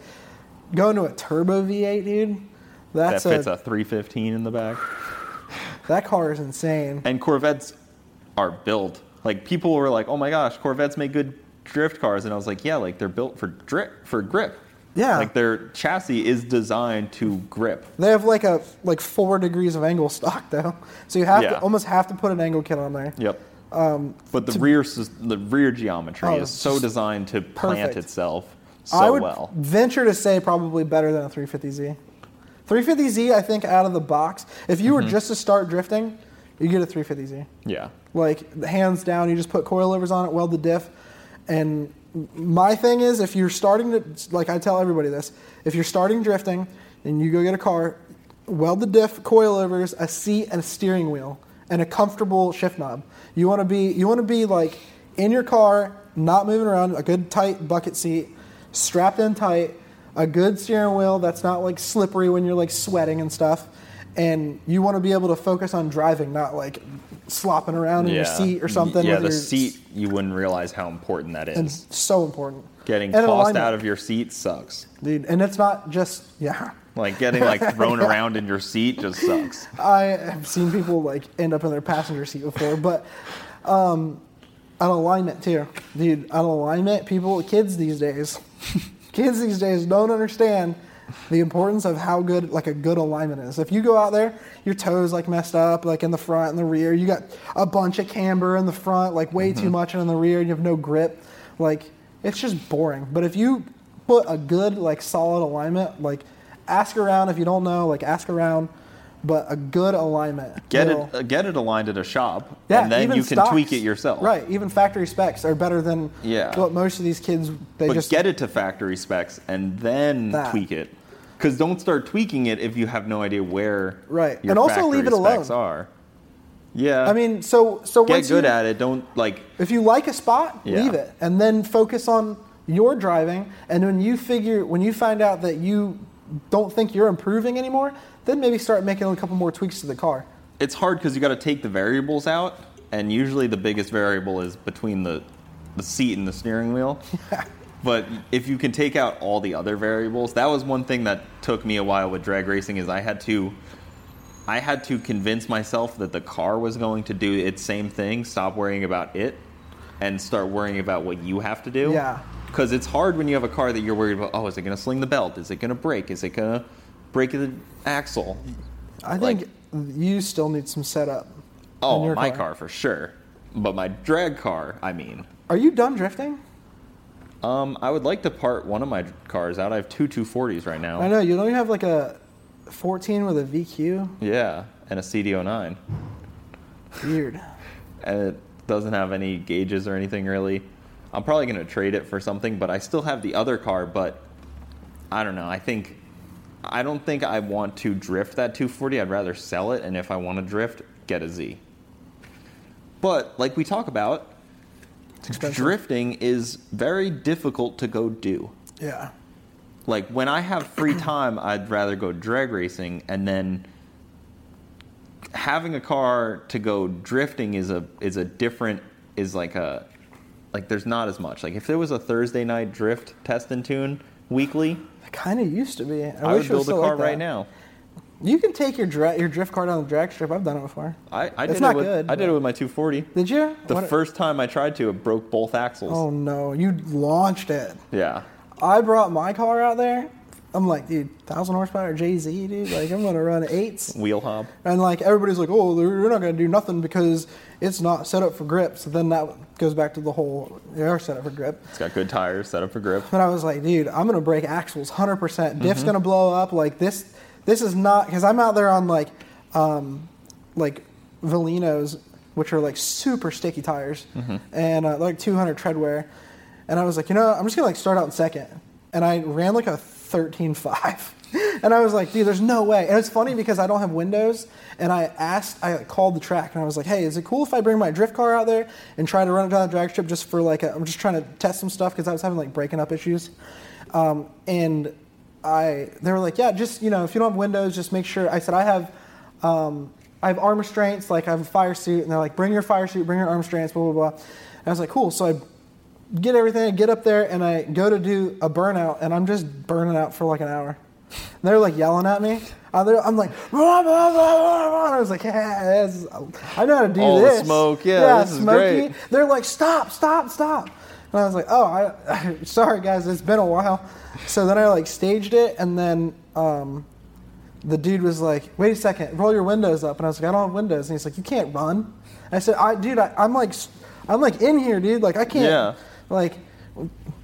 going to a turbo V8, dude. That's that fits a, a 315 in the back. [SIGHS] that car is insane. And Corvettes are built. Like people were like, "Oh my gosh, Corvettes make good drift cars," and I was like, "Yeah, like they're built for drip for grip." Yeah. like their chassis is designed to grip. They have like a like four degrees of angle stock [LAUGHS] though, so you have Yeah. to almost have to put an angle kit on there. Yep. but the rear the rear geometry Um, Oh, is so designed to plant itself so I would well. venture to say probably better than a 350Z. 350Z, I think, out of the box, if you were Mm-hmm. just to start drifting, you get a 350Z. Yeah. Like hands down, you just put coilovers on it, weld the diff, and my thing is, if you're starting to, like I tell everybody this, if you're starting drifting and you go get a car, weld the diff, coilovers, a seat, and a steering wheel, and a comfortable shift knob. You want to be, you want to be like in your car, not moving around, a good tight bucket seat, strapped in tight, a good steering wheel that's not like slippery when you're like sweating and stuff. And you want to be able to focus on driving, not like slopping around in your seat or something. Yeah, the your, seat, you wouldn't realize how important that is. And so important. Getting And tossed out of your seat sucks. dude. And it's not just yeah. Like getting like [LAUGHS] thrown around in your seat just sucks. I have seen people like end up in their passenger seat before, but um, an alignment too, dude. An alignment. People, kids these days, [LAUGHS] kids these days don't understand the importance of how good like a good alignment is. If you go out there, your toes like messed up, like in the front and the rear. You got a bunch of camber in the front, like way too mm-hmm. much, and in the rear you have no grip. Like it's just boring. But if you put a good like solid alignment, like ask around if you don't know, like ask around. But a good alignment. Get will- it, uh, get it aligned at a shop, yeah, and then you can stocks. tweak it yourself. Right, even factory specs are better than Yeah. what most of these kids they But just get it to factory specs and then That. tweak it. Because don't start tweaking it if you have no idea where Right. And also leave it alone. are. Yeah. I mean, so so once get good you, at it. Don't like If you like a spot, Yeah. leave it, and then focus on your driving. And when you figure, when you find out that you don't think you're improving anymore, then maybe start making a couple more tweaks to the car. it's hard because you got to take the variables out, and usually the biggest variable is between the the seat and the steering wheel. [LAUGHS] But if you can take out all the other variables, that was one thing that took me a while with drag racing. Is I had to, I had to convince myself that the car was going to do its same thing. Stop worrying about it, and start worrying about what you have to do. Yeah. Because it's hard when you have a car that you're worried about. Oh, is it going to sling the belt? Is it going to break? Is it going to break the axle? I Like- think you still need some setup. Oh, my car. for sure. But my drag car, I mean, Are you done drifting? um, I would like to part one of my cars out. I have two 240s right now. I know you don't have like a 14 with a VQ. Yeah, and a CD09, Weird. [LAUGHS] and it doesn't have any gauges or anything really. I'm probably gonna trade it for something, but I still have the other car. But I don't know. I think I don't think I want to drift that 240. I'd rather sell it, and if I want to drift, get a Z. But like we talk about, drifting is very difficult to go do. Yeah. Like when I have free [CLEARS THROAT] time, I'd rather go drag racing, and then having a car to go drifting is a is a different is like a like there's not as much. Like if there was a Thursday night drift test and tune weekly, It kind of used to be. I, I, wish would build a car like right now. You can take your dra- your drift car down the drag strip. I've done it before. I, I It's did not it with, good, I did it with my 240. Did you? The What- first time I tried to, it broke both axles. Oh no! You launched it. Yeah. I brought my car out there. I'm like, dude, thousand horsepower JZ, dude. Like, I'm gonna run eights. [LAUGHS] Wheel hub. And like everybody's like, oh, you're not gonna do nothing because it's not set up for grip. So then that goes back to the whole they are set up for grip. It's got good tires, set up for grip. But I was like, dude, I'm gonna break axles 100%. Mm-hmm. Diff's gonna blow up. Like this, this is not because I'm out there on like, um, like Valinos, which are like super sticky tires, Mm-hmm. and uh, like 200 tread wear. And I was like, you know, I'm just gonna like start out in second. And I ran like a 13.5. And I was like, dude, there's no way. And it's funny because I don't have windows. And I asked, I called the track and I was like, hey, is it cool if I bring my drift car out there and try to run it down the drag strip just for like, I'm just trying to test some stuff because I was having like breaking up issues. Um, and I, they were like, yeah, just, you know, if you don't have windows, just make sure. I said, I have, um, I have arm restraints, like I have a fire suit. And they're like, bring your fire suit, bring your arm restraints, blah, blah, blah. And I was like, cool. So I get everything, I get up there, and I go to do a burnout, and I'm just burning out for like an hour. And they're like yelling at me. I'm like, "Rah, rah, rah, rah, rah." I was like, yeah, is- I know how to do All the this. smoke, yeah, this is great. They're like, stop, stop, stop. And I was like, oh, I, [LAUGHS] sorry guys, it's been a while. So then I like staged it, and then um, the dude was like, wait a second, roll your windows up. And I was like, I don't have windows. And he's like, you can't run. I said, I, dude, I, I'm like, I'm like in here, dude. Like I can't. Yeah. Like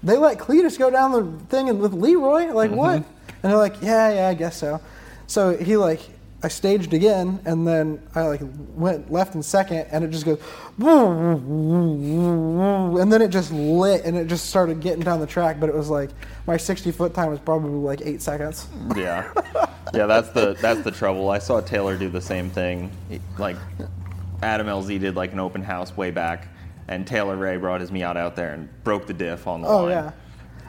they let Cleetus go down the thing and with Leroy. Like what? Mm-hmm. And they're like, yeah, yeah, I guess so. So he like, I staged again, and then I like went left in second, and it just goes, and then it just lit, and it just started getting down the track. But it was like my 60 foot time was probably like eight seconds. Yeah, [LAUGHS] yeah. That's the that's the trouble. I saw Taylor do the same thing. Like Adam LZ did like an open house way back, and Taylor Ray brought his Miata out there and broke the diff on the Oh line. yeah,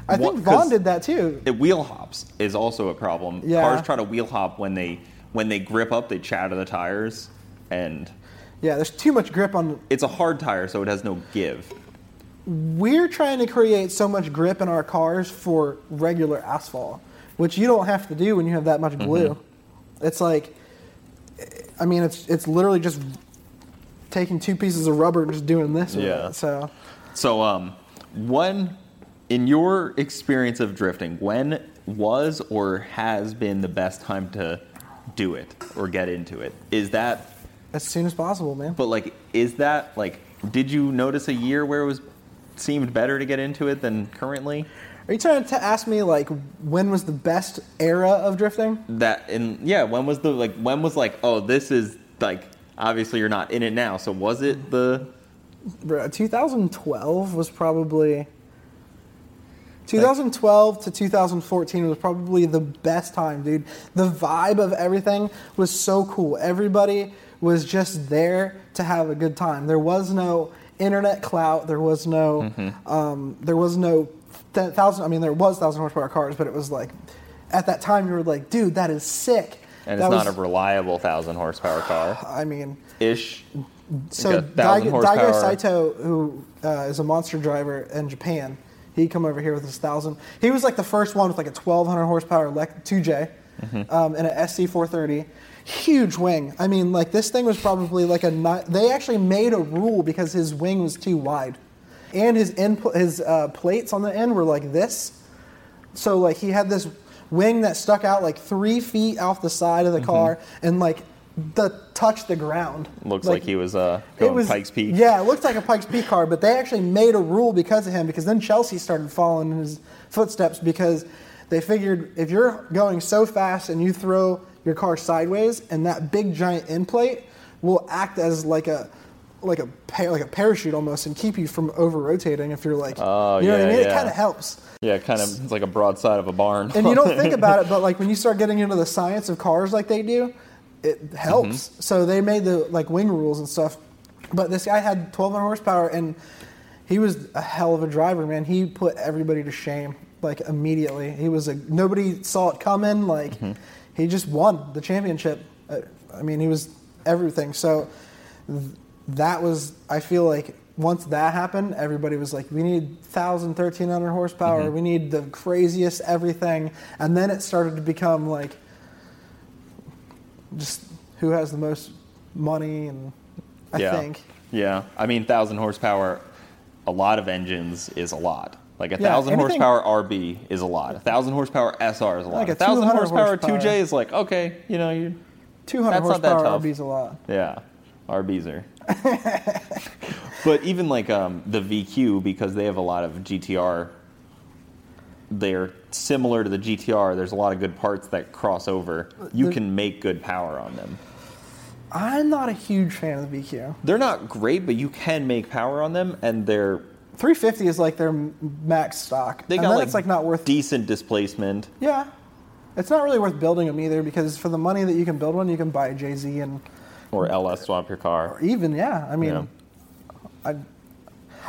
I What- think Vaughn did that too. It, wheel hops is also a problem. Yeah. Cars try to wheel hop when they when they grip up, they chatter the tires, and Yeah, there's too much grip on it's a hard tire, so it has no give. we're trying to create so much grip in our cars for regular asphalt, which you don't have to do when you have that much glue. Mm-hmm. It's like, I mean, it's it's literally just taking two pieces of rubber and just doing this. Yeah. It. So So, um, when in your experience of drifting, when was or has been the best time to do it or get into it? Is that as soon as possible, man. But like, is that like? Did you notice a year where it was seemed better to get into it than currently? Are you trying to ask me like when was the best era of drifting? That and yeah, when was the like? When was like? Oh, this is like. Obviously, you're not in it now. So was it the? 2012 was probably 2012 to 2014 was probably the best time, dude. The vibe of everything was so cool. Everybody was just there to have a good time. There was no internet clout. There was no. Mm-hmm. Um, there was no th- thousand. I mean, there was thousand horsepower cars, but it was like at that time you were like, dude, that is sick. And That it's not a reliable thousand horsepower car [SIGHS] I mean, ish. so Daigo. Daigo Saito, who uh, is a monster driver in Japan, he come over here with his thousand. He was like the first one with like a 1200 horsepower lec- 2J Mm-hmm. um, and an SC 430. Huge wing. I mean, like this thing was probably like a. Ni- they actually made a rule because his wing was too wide, and his input, his uh, plates on the end were like this. So like he had this wing that stuck out like three feet off the side of the car and like the touched the ground. Looks like, he was uh, going Pikes Peak. Yeah, it looked like a Pikes Peak car, but they actually made a rule because of him. Because then Chelsea started following in his footsteps because they figured if you're going so fast and you throw your car sideways, and that big giant end plate will act as like a like a like a parachute almost and keep you from over rotating if you're like Oh, you know what I yeah, mean. It kind of helps. Yeah, kind of. It's like a broadside of a barn. And you don't think [LAUGHS] about it, but like when you start getting into the science of cars like they do, it helps. Mm-hmm. So they made the like wing rules and stuff. But this guy had 1200 horsepower and he was a hell of a driver, man. He put everybody to shame like immediately. He was a nobody saw it coming. Like Mm-hmm. he just won the championship. Uh, I mean, he was everything. So th- that was I feel like once that happened, everybody was like, we need 1,000, 1,300 horsepower. Mm-hmm. We need the craziest everything. And then it started to become like just who has the most money and I yeah. think. Yeah. I mean, thousand horsepower. A lot of engines is a lot. Like a Yeah, thousand anything- horsepower RB is a lot. A thousand horsepower SR is a lot. Like a a thousand horsepower, horsepower. 2J is like okay, you know you. 200 That's not that horsepower tough. RB's a lot. Yeah, RBs are. [LAUGHS] but even like um, the VQ because they have a lot of GTR. They're similar to the GTR. There's a lot of good parts that cross over. You can make good power on them. I'm not a huge fan of the VQ. They're not great, but you can make power on them, and they're 350 is like their m- max stock. they and got then like, it's like not worth decent displacement. Yeah. It's not really worth building them either because for the money that you can build one, you can buy a JZ and Or LS swap your car. Or even yeah. I mean, Yeah. I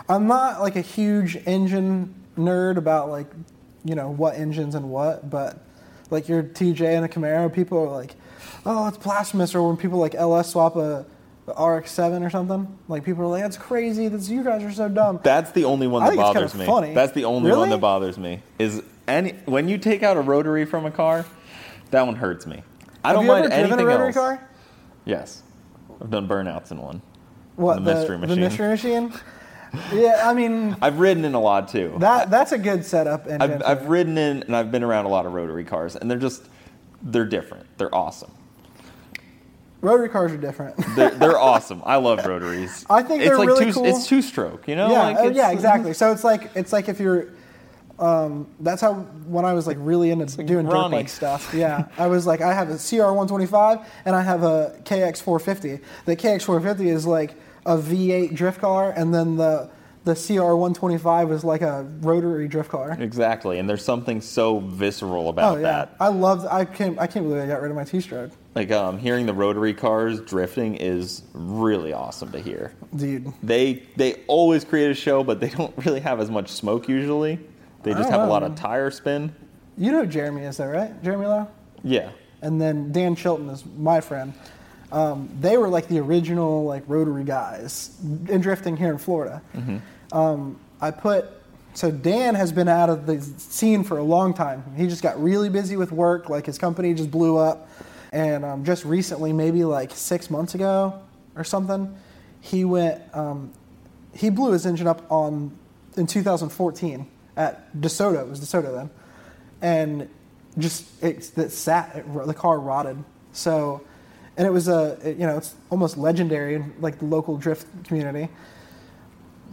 I'm not like a huge engine nerd about like you know what engines and what, but like your TJ and a Camaro, people are like, oh, it's blasphemous. Or when people like LS swap a, a RX-7 or something, like people are like, that's crazy. That's you guys are so dumb. That's the only one that bothers kinda me. funny. That's the only Really? one that bothers me. Is any when you take out a rotary from a car, That one hurts me. I Have don't mind anything a rotary else. car? Yes, I've done burnouts in one. What The the mystery the machine. mystery machine? yeah, I mean [LAUGHS] I've ridden in a lot too. that that's a good setup. I've, I've ridden in and I've been around a lot of rotary cars, and they're just they're different. They're awesome. rotary cars are different. [LAUGHS] They're, they're [LAUGHS] awesome. I love rotaries. I think it's they're like really two, cool. It's two stroke, you know? yeah, Like, oh, yeah, exactly. So it's like it's like if you're. Um, that's how when I was like really into doing dirt bike stuff. Yeah, I was like, I have a CR 125 and I have a KX 450. The KX 450 is like a V8 drift car, and then the the CR 125 is like a rotary drift car. Exactly, and there's something so visceral about Oh yeah, that. I love. I can't. I can't believe I got rid of my T-stroke. Like um, hearing the rotary cars drifting is really awesome to hear. dude. They they always create a show, but they [LAUGHS] don't really have as much smoke usually. They just don't have a lot of tire spin. You know Jeremy is, though, right? Jeremy Lowe. Yeah, and then Dan Chilton is my friend. Um, they were like the original like rotary guys in drifting here in Florida. Um, I put so Dan has been out of the scene for a long time. He just got really busy with work. Like his company just blew up, and um, just recently, maybe like six months ago or something, he went. Um, he blew his engine up on in 2014 at DeSoto. It was DeSoto then, and just it, it sat. It, the car rotted. So, and it was a it- you know it's almost legendary in like the local drift community.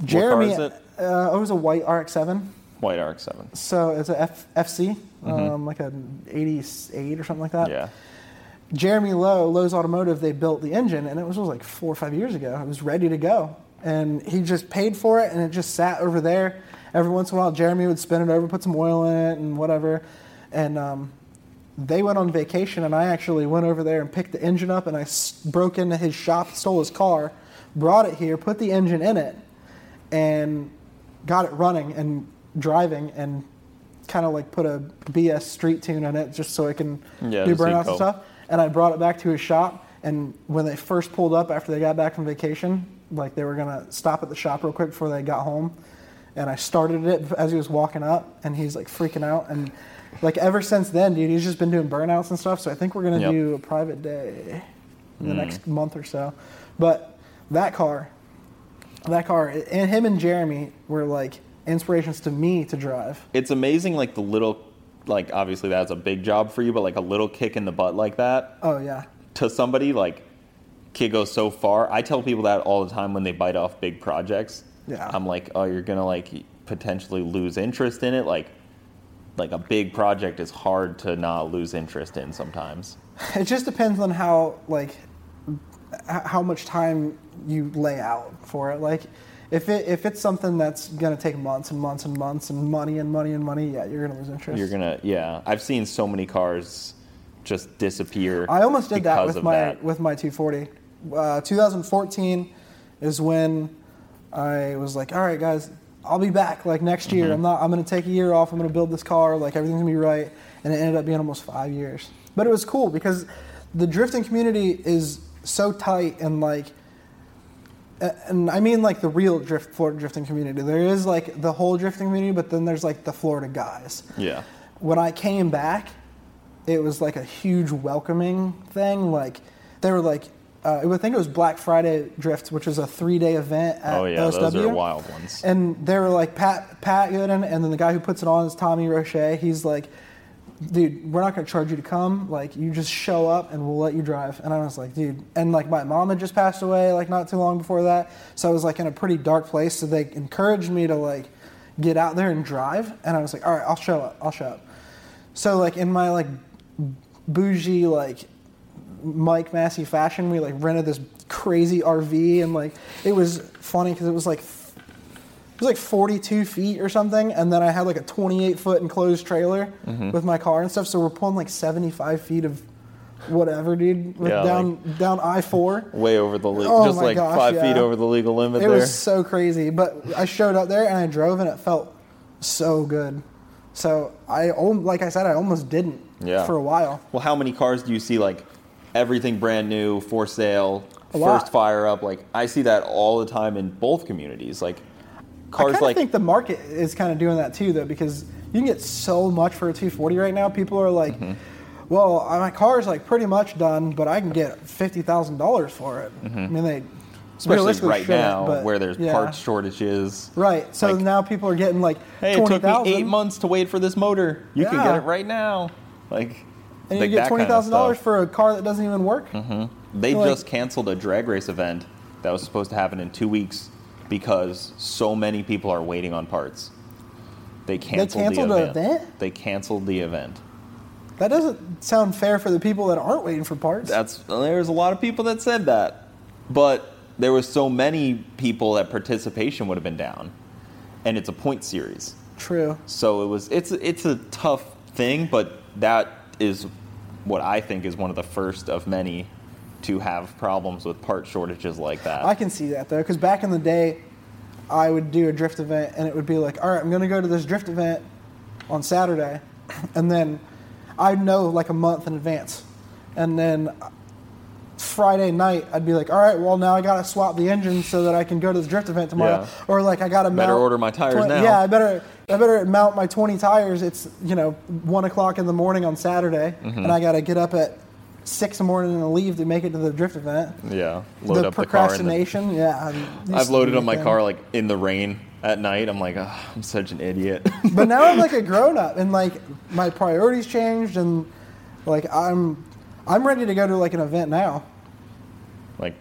Jeremy, car is it? Uh, it was a white RX-7. White RX-7. So it's a F, FC, um, like an 88 or something like that. Yeah, Jeremy Lowe, Lowe's Automotive, they built the engine, and it was, like four or five years ago. It was ready to go, and he just paid for it, and it just sat over there. Every once in a while, Jeremy would spin it over, put some oil in it, and whatever. And um, they went on vacation, and I actually went over there and picked the engine up, and I s- broke into his shop, stole his car, brought it here, put the engine in it, and got it running and driving, and kind of like put a BS street tune in it just so it can Yeah, do burnouts and stuff. And I brought it back to his shop. And when they first pulled up after they got back from vacation, like they were gonna stop at the shop real quick before they got home. And I started it as he was walking up, and he's like freaking out. And like ever since then, dude, he's just been doing burnouts and stuff. So I think we're gonna Yep. do a private day in the mm-hmm. next month or so. But that car, that car, and him and Jeremy were like inspirations to me to drive. it's amazing. Like the little, like obviously that's a big job for you, but like a little kick in the butt like that Oh yeah, to somebody like kid goes so far. I tell people that all the time when they bite off big projects. Yeah. I'm like, oh, you're gonna like potentially lose interest in it. Like, like a big project is hard to not lose interest in sometimes. [LAUGHS] It just depends on how like how much time you lay out for it. Like if it if it's something that's gonna take months and months and months and money and money and money, yeah, you're gonna lose interest. You're gonna, yeah. I've seen so many cars just disappear. I almost did that with my that. with my 240. Uh, 2014 is when I was like, all right, guys, I'll be back like next year. Mm-hmm. I'm not. I'm gonna take a year off. I'm gonna build this car. Like everything's gonna be right. And it ended up being almost five years. But it was cool because the drifting community is so tight and like. And I mean like the real drift Florida drifting community. There is like the whole drifting community, but then there's like the Florida guys Yeah. when I came back, it was like a huge welcoming thing. Like they were like, uh, I think it was Black Friday Drift, which was a three-day event at Oh yeah, OSW. those are wild ones. And they were like Pat Pat Goodin, and then the guy who puts it on is Tommy Roche. He's like, dude, we're not going to charge you to come. Like, you just show up and we'll let you drive. And I was like, dude. And like, my mom had just passed away like not too long before that, so I was like in a pretty dark place. So they encouraged me to like get out there and drive. And I was like, all right, I'll show up. I'll show up. So like in my like bougie like Mike Masse fashion, we like rented this crazy RV and like it was funny because it was like it was like 42 feet or something, and then I had like a 28 foot enclosed trailer Mm-hmm. with my car and stuff. So we're pulling like 75 feet of whatever, dude, Yeah, down down I four. Way over the legal, Oh just like gosh, five yeah. feet over the legal limit It there. was so crazy, but I showed up there and I drove and it felt so good. So I, like I said, I almost didn't Yeah. for a while. Well, how many cars do you see like everything brand new for sale, first fire up? Like I see that all the time in both communities. Like cars of like think the market is kind of doing that too, though, because you can get so much for a 240 right now. People are like, Mm-hmm. well, my car is like pretty much done, but I can get fifty thousand dollars for it. I mean, they Mm-hmm. Especially right shouldn't, now, but, where there's yeah. parts shortages. Right. So Like, now people are getting like Hey, it twenty took me thousand. eight months to wait for this motor. You can get it right now. Like, and like you get twenty thousand kind of dollars for a car that doesn't even work. Mm-hmm. They like- just canceled a drag race event that was supposed to happen in two weeks because so many people are waiting on parts. They canceled, canceled the event. event? They canceled the event. That doesn't sound fair for the people that aren't waiting for parts. That's there's a lot of people that said that, but there was so many people that participation would have been down, and it's a point series. True. So it was it's it's a tough thing, but that is what I think is one of the first of many to have problems with part shortages like that. I can see that though, because back in the day, I would do a drift event, and it would be like, all right, I'm going to go to this drift event on Saturday, [COUGHS] and then I'd know like a month in advance, and then Friday night I'd be like, all right, well now I got to swap the engine so that I can go to the drift event tomorrow, Yeah. or like I got to Better mount order my tires 20 now. Yeah, I better. I better mount my 20 tires. It's you know one o'clock in the morning on Saturday, Mm-hmm. and I got to get up at six in the morning and leave to make it to the drift event yeah, load the up the procrastination, yeah. [LAUGHS] I I've loaded up my car like in the rain at night. I'm like, oh, I'm such an idiot. [LAUGHS] But now I'm like a [LAUGHS] grown up, and like my priorities changed, and like I'm, I'm ready to go to like an event now. like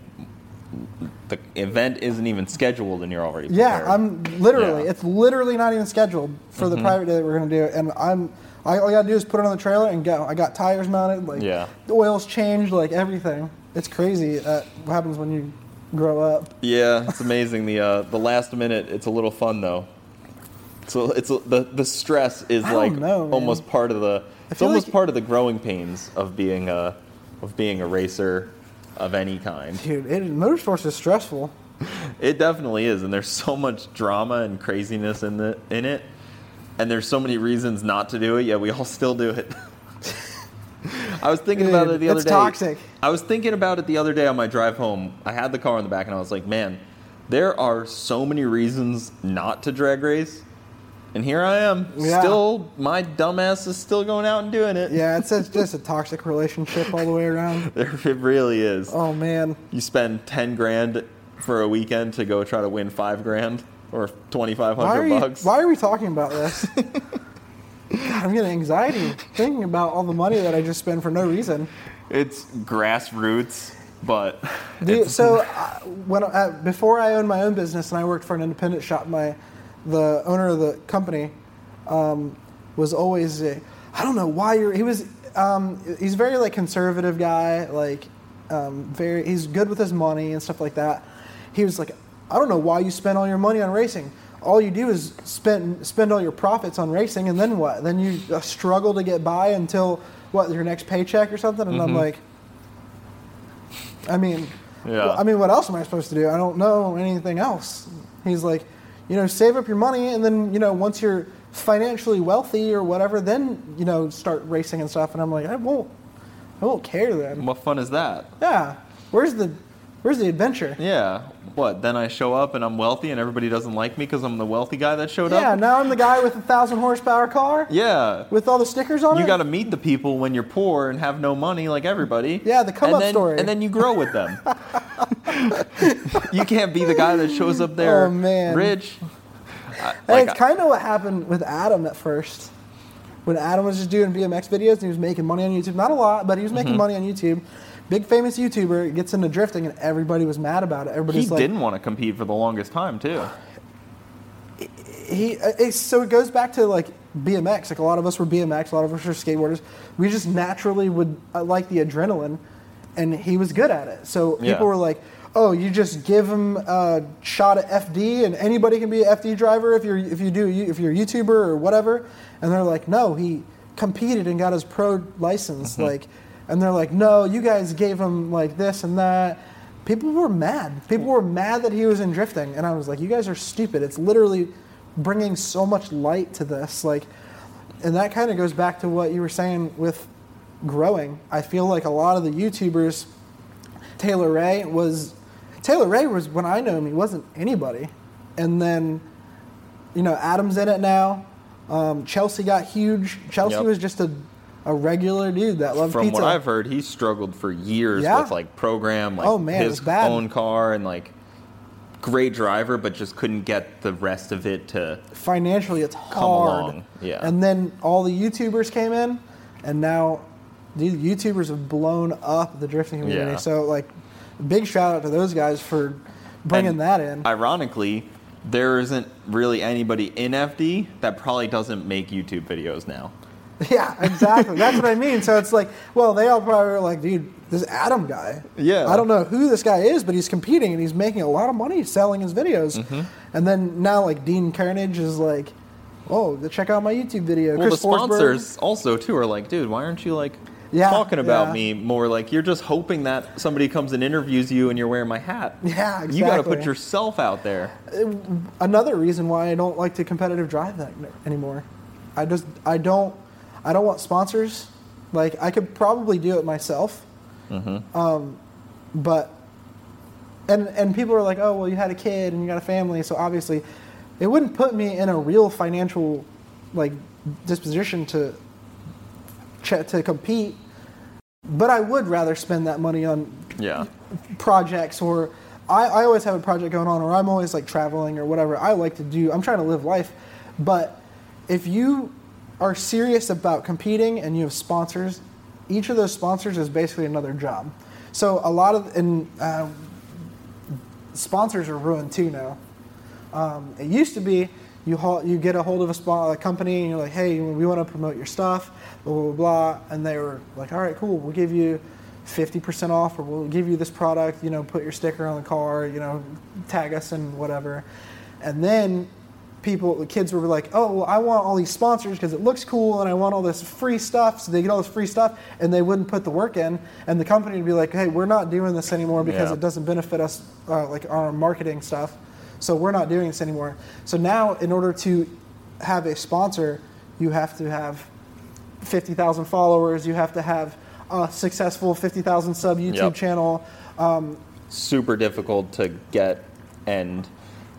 the event isn't even scheduled, and you're already Yeah. I'm literally. Yeah. It's literally not even scheduled for the private day that we're gonna do it, and I'm. I, all I gotta do is put it on the trailer and go. I got tires mounted, like Yeah. the oil's changed, like everything. It's crazy uh, what happens when you grow up. Yeah, it's amazing. the uh, the last minute, it's a little fun though. So it's a, the the stress is I don't like know, man. almost part of the. It's feel almost like- part of the growing pains of being a of being a racer of any kind. Dude, it, motorsports is stressful. It definitely is, and there's so much drama and craziness in the in it, and there's so many reasons not to do it. Yet we all still do it. [LAUGHS] I was thinking about it the other it's day. toxic. I was thinking about it the other day on my drive home. I had the car in the back, and I was like, "Man, there are so many reasons not to drag race." And here I am, Yeah. still my dumbass is still going out and doing it. Yeah, it's, it's just a toxic relationship all the way around. [LAUGHS] it really is. Oh man. You spend ten grand for a weekend to go try to win five grand or twenty five hundred you, bucks. why are we talking about this? [LAUGHS] God, I'm getting anxiety thinking about all the money that I just spent for no reason. It's grassroots, but it's- so uh, when uh, before I owned my own business and I worked for an independent shop, my the owner of the company um, was always uh, I don't know why you're he was um, he's a very like conservative guy like um, very he's good with his money and stuff like that. He was like I don't know why you spend all your money on racing. All you do is spend spend all your profits on racing, and then what? Then you uh, struggle to get by until what your next paycheck or something. And I'm like, I mean, Yeah. I mean, what else am I supposed to do? I don't know anything else. He's like, you know, save up your money, and then you know, once you're financially wealthy or whatever, then you know, start racing and stuff. And I'm like, I won't, I won't care then. what fun is that? Yeah, where's the, where's the adventure? Yeah. What? Then I show up and I'm wealthy and everybody doesn't like me because I'm the wealthy guy that showed up? Yeah, now I'm the guy with a thousand horsepower car Yeah. with all the stickers on it. You got to meet the people when you're poor and have no money, like everybody. Yeah, the come and up then, story. And then you grow with them. [LAUGHS] you can't be the guy that shows up there Oh, man. rich. I- Hey, like, it's kind of what happened with Adam at first. When Adam was just doing BMX videos and he was making money on YouTube. Not a lot, but he was Mm-hmm. making money on YouTube. Big famous YouTuber gets into drifting and everybody was mad about it. he Everybody's like, didn't want to compete for the longest time too. he it's, so it goes back to like BMX. Like a lot of us were BMX, a lot of us were skateboarders. We just naturally would uh, like the adrenaline, and he was good at it. So people Yeah. were like, "Oh, you just give him a shot at FD, and anybody can be an FD driver if you're if you do if you're a YouTuber or whatever." And they're like, "No, he competed and got his pro license." Mm-hmm. Like, and they're like, "No, you guys gave him like this and that." People were mad. People were mad that he was in drifting, and I was like, "You guys are stupid. It's literally bringing so much light to this." Like, and that kind of goes back to what you were saying with growing. I feel like a lot of the YouTubers, Taylor Ray was, Taylor Ray was when I know him, he wasn't anybody, and then, you know, Adam's in it now. Um, Chelsea got huge. Chelsea Yep. was just a a regular dude that loves From pizza. what I've heard, he struggled for years Yeah. with like program, like Oh, man, his own car, and like great driver, but just couldn't get the rest of it to. financially it's hard. along, yeah. And then all the YouTubers came in, and now these YouTubers have blown up the drifting community. Yeah. So like, big shout out to those guys for bringing And that in. Ironically, there isn't really anybody in FD that probably doesn't make YouTube videos now. [LAUGHS] yeah, exactly. That's what I mean. So it's like, well, they all probably were like, dude, this Adam guy. Yeah. I don't know who this guy is, but he's competing and he's making a lot of money selling his videos. Mm-hmm. And then now like Dean Carnage is like, oh, check out my YouTube video. Well, Chris the Forsberg- sponsors also too are like, dude, why aren't you like Yeah, talking about yeah. me more? Like you're just hoping that somebody comes and interviews you, and you're wearing my hat. [LAUGHS] Yeah, You got to put yourself out there. another reason why I don't like to competitive drive that anymore. I just I don't I don't want sponsors. Like I could probably do it myself, um, but and and people are like, oh well, you had a kid and you got a family, so obviously it wouldn't put me in a real financial like disposition to ch- to compete. But I would rather spend that money on Yeah. projects or I, I always have a project going on or I'm always like traveling or whatever. I like to do I'm trying to live life. But if you are serious about competing and you have sponsors, each of those sponsors is basically another job. So a lot of and uh, sponsors are ruined too now. Um, it used to be you you get a hold of a, spo- a company and you're like, hey, we want to promote your stuff, blah blah blah, and they were like, all right, cool, we'll give you fifty percent off, or we'll give you this product, you know, put your sticker on the car, you know, tag us and whatever, and then people, the kids were like, oh, well, I want all these sponsors because it looks cool, and I want all this free stuff, so they get all this free stuff, and they wouldn't put the work in, and the company would be like, hey, we're not doing this anymore because Yeah. it doesn't benefit us, uh, like our marketing stuff. So we're not doing this anymore. So now, in order to have a sponsor, you have to have 50,000 followers. You have to have a successful 50,000 sub YouTube Yep. channel. Super difficult to get and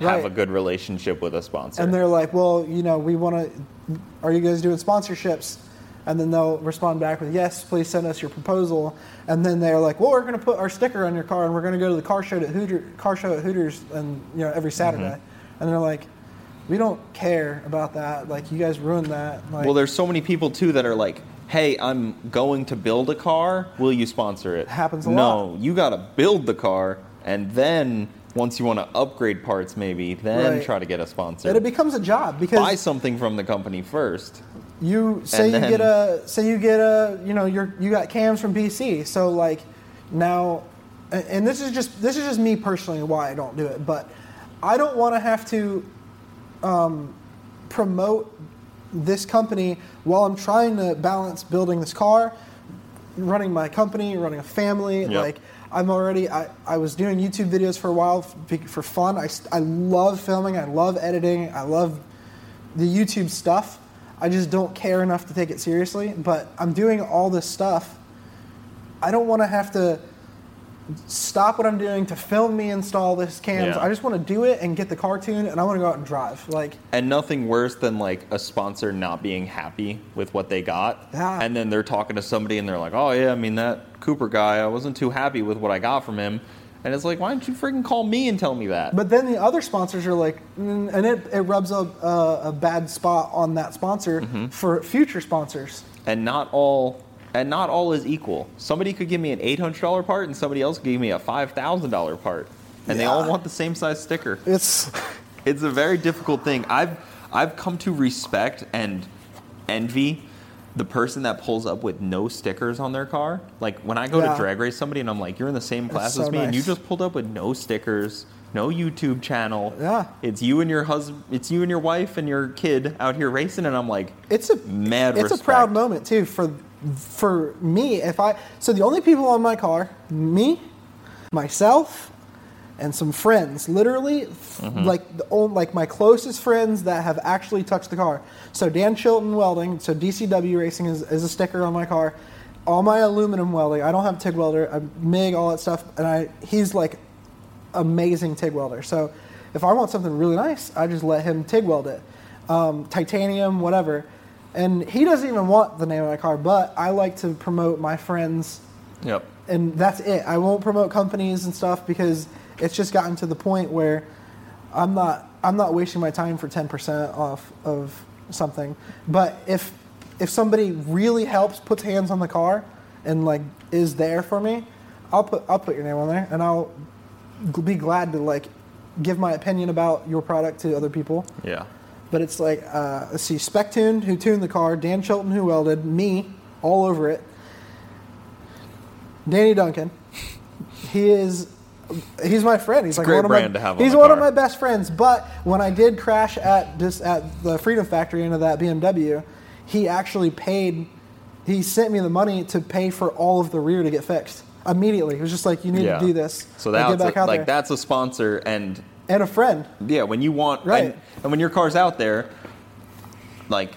have Right. a good relationship with a sponsor. And they're like, well, you know, we want to, are you guys doing sponsorships? And then they'll respond back with, yes, please send us your proposal. And then they're like, well, we're going to put our sticker on your car and we're going to go to the car show at Hooter, car show at Hooters and, you know, every Saturday. Mm-hmm. And they're like, we don't care about that. Like, you guys ruined that. Like, well, there's so many people too that are like, "Hey, I'm going to build a car. Will you sponsor it?" Happens a no, lot. you got to build the car, and then once you want to upgrade parts, maybe then Right. try to get a sponsor. and it becomes a job because Buy something from the company first. you say And you then- get a say you get a you know you're you got cams from BC so like now and- and this is just this is just me personally why I don't do it but I don't want to have to um, promote this company while I'm trying to balance building this car running my company running a family Yep. like I'm already I, I was doing YouTube videos for a while for fun I, I love filming I love editing I love the YouTube stuff. I just don't care enough to take it seriously. But I'm doing all this stuff. I don't want to have to stop what I'm doing to film me install this cams. Yeah. I just want to do it and get the cartoon, and I want to go out and drive. Like, And nothing worse than like a sponsor not being happy with what they got. Yeah. And then they're talking to somebody and they're like, oh, yeah, I mean, that Cooper guy, I wasn't too happy with what I got from him. And it's like, why don't you freaking call me and tell me that? but then the other sponsors are like, mm, and it, it rubs a, a, a bad spot on that sponsor Mm-hmm. for future sponsors. and not all. And not all is equal. Somebody could give me an $800 part and somebody else could give me a $5,000 part. And they all want the same size sticker. It's [LAUGHS] It's a very difficult thing. I've I've come to respect and envy the person that pulls up with no stickers on their car. Like when I go Yeah. to drag race somebody and I'm like, "You're in the same class so as me," and you just pulled up with no stickers, no YouTube channel. Yeah. it's you and your husband, it's you and your wife and your kid out here racing, and I'm like, it's a Mad It's a proud moment too for for me. If I so the only people on my car, me, myself, and some friends. Literally, Mm-hmm. like the old, like my closest friends that have actually touched the car. So Dan Chilton Welding. So DCW Racing is, is a sticker on my car. All my aluminum welding. I don't have TIG welder. I MIG all that stuff, and I he's like amazing TIG welder. So if I want something really nice, I just let him TIG weld it. Um, titanium, whatever. And he doesn't even want the name of my car. But I like to promote my friends, Yep. and that's it. I won't promote companies and stuff because it's just gotten to the point where I'm not I'm not wasting my time for ten percent off of something. But if if somebody really helps, puts hands on the car, and like is there for me, I'll put I'll put your name on there, and I'll be glad to like give my opinion about your product to other people. Yeah. But it's like, uh, let's see, Spec Tuned, who tuned the car, Dan Chilton, who welded, me, all over it. Danny Duncan, he is, he's my friend. He's like great one of my, to have on he's one of my best friends. But when I did crash at this at the Freedom Factory into that BMW, he actually paid. He sent me the money to pay for all of the rear to get fixed immediately. He was just like, "You need Yeah. to do this. So Like, that's get back a, out like there." that's a sponsor, and and a friend. yeah, when you want Right. and, and when your car's out there, like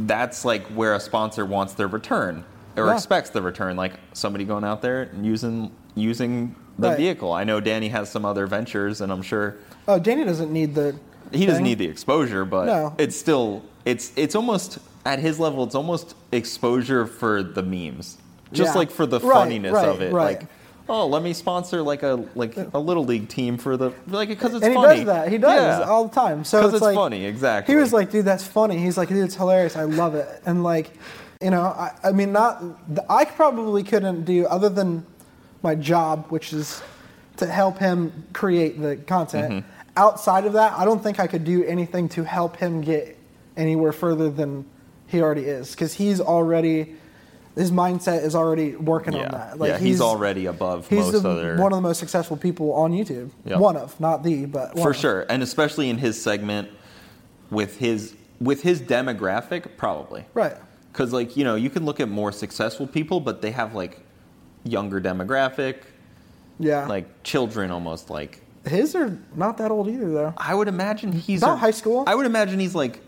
that's like where a sponsor wants their return or Yeah. expects the return. Like somebody going out there and using using the Right. vehicle. I know Danny has some other ventures, and I'm sure Oh, Danny doesn't need the. he doesn't need the exposure, but No. it's still it's it's almost at his level. It's almost exposure for the memes, just Yeah. like for the Right, funniness right, of it. Like, oh, let me sponsor like a like a little league team for the like because it's and he does that. He does Yeah. all the time. So it's, it's like, funny, exactly. He was like, "Dude, that's funny." He's like, "Dude, it's hilarious. I love it." And like, you know, I, I mean, not I probably couldn't do other than my job, which is to help him create the content. Mm-hmm. Outside of that, I don't think I could do anything to help him get anywhere further than he already is, because he's already his mindset is already working yeah. on that. yeah, he's, already above He's most the, other one of the most successful people on YouTube. Yep. One of, not the, but one for of. sure, and especially in his segment with his with his demographic, probably Right. Because like you know, you can look at more successful people, but they have like younger demographic, Yeah. like children almost. Like his are not that old either, though. I would imagine he's a- high school? I would imagine he's like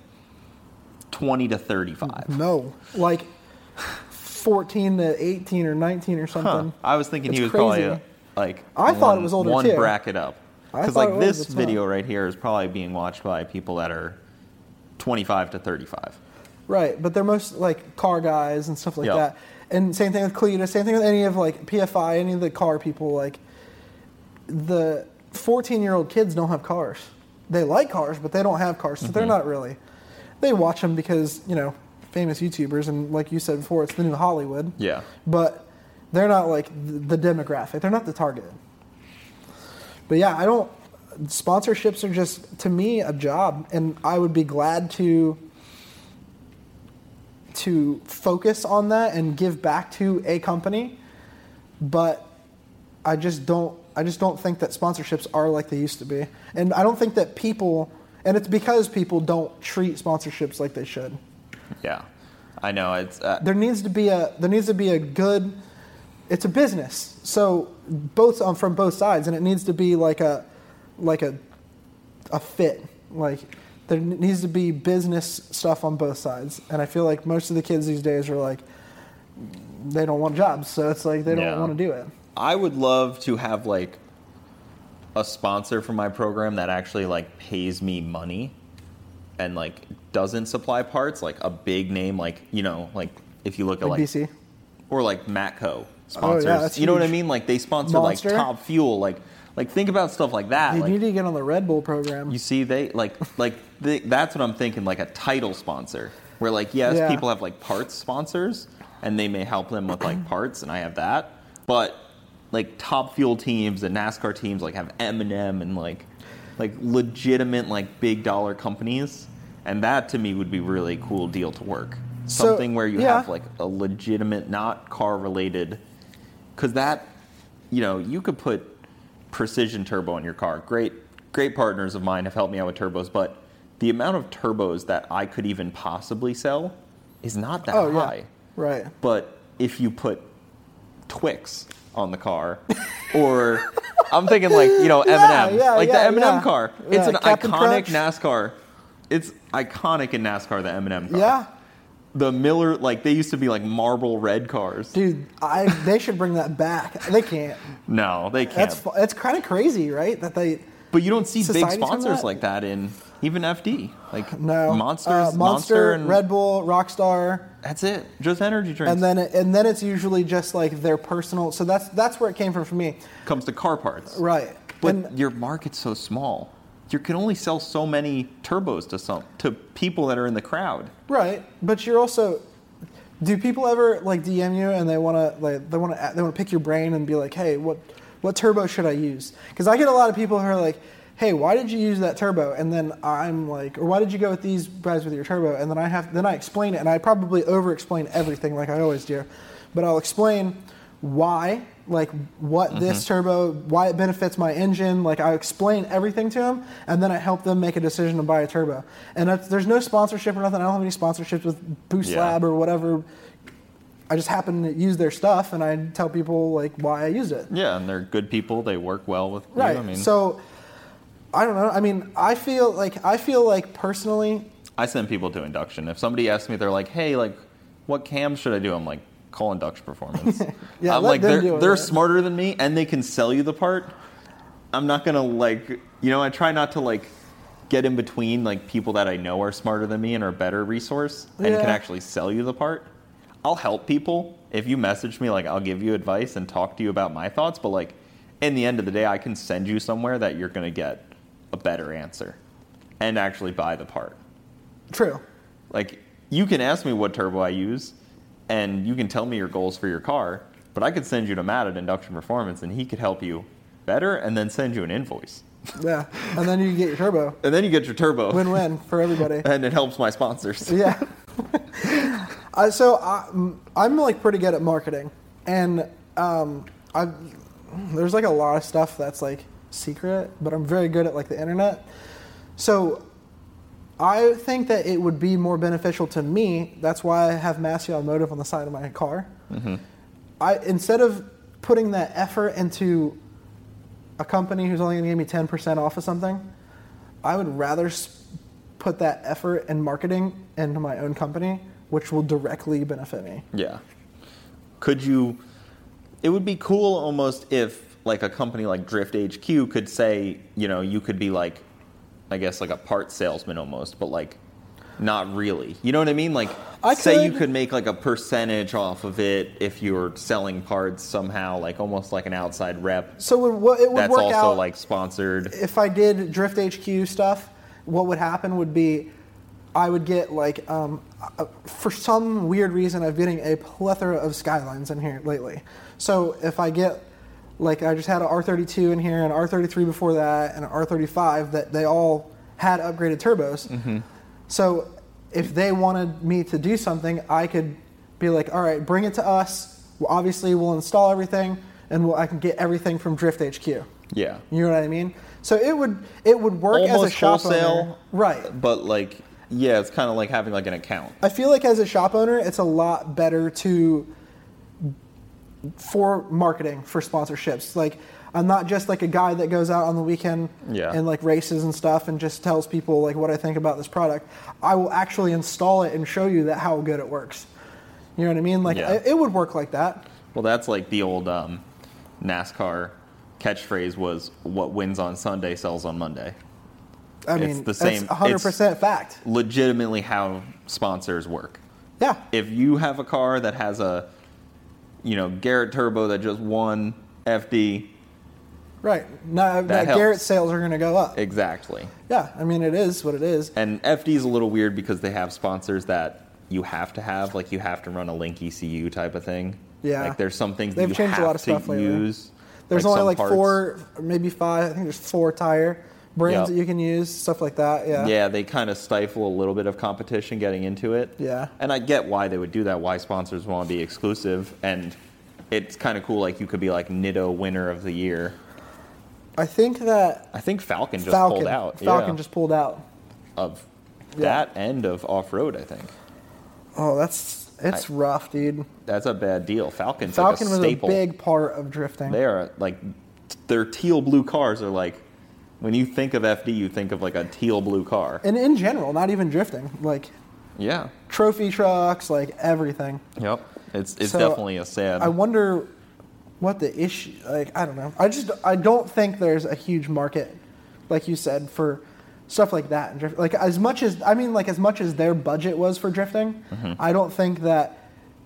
twenty to thirty-five. No, like fourteen to eighteen or nineteen or Huh. something. I was thinking It's he was probably a, like I thought it was older, one too. bracket up. Because like this video right here is probably being watched by people that are twenty-five to thirty-five. Right, but they're most like car guys and stuff like Yep. that. And same thing with Cleetus. Same thing with any of like PFI, any of the car people. Like the fourteen-year-old kids don't have cars. They like cars, but they don't have cars, so Mm-hmm. they're not really. They watch them because you know famous YouTubers, and like you said before, it's the new Hollywood. Yeah. but they're not like the, demographic. They're not the target. But yeah, I don't. Sponsorships are just to me a job, and I would be glad to to focus on that and give back to a company. But I just don't. I just don't think that sponsorships are like they used to be, and I don't think that people. And it's because people don't treat sponsorships like they should. Yeah, I know it's. Uh, there needs to be a there needs to be a good it's a business. So both on from both sides and it needs to be like a like a a fit. Like there needs to be business stuff on both sides. And i feel like most of the kids these days are like they don't want jobs. So it's like they don't Yeah. want to do it. I would love to have like a sponsor for my program that actually like pays me money and like doesn't supply parts, like a big name, like you know, like if you look at like like bc or like Matco sponsors. that's you know what I mean? Like they sponsor Monster? like Top Fuel, like like think about stuff like that. you like, need to get on the red bull program you see, they like [LAUGHS] like they, that's what I'm thinking, like a title sponsor, where like yes, Yeah. people have like parts sponsors, and they may help them with like [CLEARS THROAT] parts, and I have that, but like top fuel teams and NASCAR teams like have M&M and like like legitimate like big dollar companies, and that to me would be really cool deal to work. So, Something where you yeah. have like a legitimate, not car related, because that you know you could put precision turbo in your car. Great, great partners of mine have helped me out with turbos, but the amount of turbos that I could even possibly sell is not that oh yeah high. right But if you put Twix on the car, [LAUGHS] or I'm thinking like you know [LAUGHS] M&M, yeah, like yeah, the M and yeah. M car. It's Yeah, an Captain iconic Crunch. NASCAR. It's iconic in NASCAR. The M and M car. yeah The Miller, like they used to be like marble red cars. dude i they should bring that back they can't No, they can't. That's kind of crazy, right? That they But you don't see big sponsors that? like that in even FD. Like No, Monsters, uh, Monster, Monster, and Red Bull, Rockstar, That's it. Just energy drinks. and then and then it's usually just like their personal. So that's that's where it came from for me, comes to car parts. right? But and your market's so small. You can only sell so many turbos to some to people that are in the crowd. right, but you're also. Do people ever like DM you and they want to like they want to they want to pick your brain and be like, hey, what what turbo should I use? Because I get a lot of people who are like, hey, why did you use that turbo? And then I'm like, or why did you go with these guys with your turbo? And then I have then I explain it and I probably over explain everything like I always do, but I'll explain why, like what mm-hmm. this turbo, why it benefits my engine. Like I explain everything to them, and then I help them make a decision to buy a turbo. And that's, there's no sponsorship or nothing. I don't have any sponsorships with Boost Yeah. Lab or whatever. I just happen to use their stuff, and I tell people like why I used it. Yeah, and they're good people. They work well with you. Right. I mean, so I don't know. I mean, I feel like I feel like personally, I send people to induction. If somebody asks me, they're like, "Hey, like, what cams should I do?" I'm like, "Call induction performance." [LAUGHS] Yeah, I'm like, they're they're smarter than me, and they can sell you the part. I'm not gonna like, you know, I try not to like get in between like people that I know are smarter than me and are a better resource and can actually sell you the part. I'll help people if you message me. Like, I'll give you advice and talk to you about my thoughts. But like, in the end of the day, I can send you somewhere that you're gonna get a better answer and actually buy the part. true. Like you can ask me what turbo I use, and you can tell me your goals for your car. But I could send you to Matt at Induction Performance, and he could help you better, and then send you an invoice, Yeah, and then you get your turbo. [LAUGHS] and then you get your turbo, Win-win for everybody. [LAUGHS] and it helps my sponsors. [LAUGHS] Yeah. uh, so I, I'm like pretty good at marketing, and um, I there's like a lot of stuff that's like secret, but I'm very good at like the internet. So I think that it would be more beneficial to me. That's why I have Masse Automotive on the side of my car. Mm-hmm. I instead of putting that effort into a company who's only going to give me 10% off of something, I would rather put that effort and marketing into my own company, which will directly benefit me. Yeah. Could you? It would be cool almost if like a company like Drift HQ could say, you know, you could be like, I guess like a part salesman almost, but like not really. You know what I mean? Like, I say you could- could make like a percentage off of it if you're selling parts somehow, like almost like an outside rep. So it would, it would That's work also out like sponsored. if I did Drift HQ stuff. What would happen would be I would get like um, uh, for some weird reason I've been getting a plethora of skylines in here lately. So if I get like I just had an R32 in here and an R33 before that and an R35 that they all had upgraded turbos. Mm-hmm. So if they wanted me to do something, I could be like, all right, bring it to us. Well, obviously, we'll install everything and we'll, I can get everything from Drift HQ. Yeah. You know what I mean? So it would it would work as a shop wholesale, owner, right? But like, yeah, it's kind of like having like an account. I feel like as a shop owner, it's a lot better to for marketing for sponsorships. Like I'm not just like a guy that goes out on the weekend Yeah. and like races and stuff and just tells people like what I think about this product. I will actually install it and show you that how good it works. You know what I mean? Like Yeah. it, it would work like that. Well, that's like the old um, NASCAR catchphrase was "What wins on Sunday sells on Monday." I mean, It's the same- 100 percent fact. Legitimately, how sponsors work. Yeah. If you have a car that has a, you know, Garrett Turbo that just won FD, Right. No, that. Garrett sales are going to go up. exactly. Yeah. I mean, it is what it is. And FD is a little weird because they have sponsors that you have to have, like you have to run a Link ECU type of thing. Yeah. Like there's some things They've you changed a lot of to stuff lately. use. There's only like parts. four, maybe five. I think there's four tire brands Yep. that you can use, stuff like that. Yeah. Yeah, they kind of stifle a little bit of competition getting into it. Yeah. And I get why they would do that, why sponsors want to be exclusive. And it's kind of cool, like you could be like Nitto winner of the year. I think that I think Falken just Falken, pulled out. Falken yeah, just pulled out. of Yeah. that end of off road, I think. Oh, that's it's rough, dude. That's a bad deal. Falken's Falken like a was a big part of drifting. They are like their teal blue cars are like when you think of FD, you think of like a teal blue car. and in general, not even drifting, like Yeah. trophy trucks, like everything. Yep. It's it's So, definitely a sad. I wonder what the issue. Like I don't know. I just I don't think there's a huge market like you said, for stuff like that. And drift, like as much as I mean, like as much as their budget was for drifting, mm-hmm. I don't think that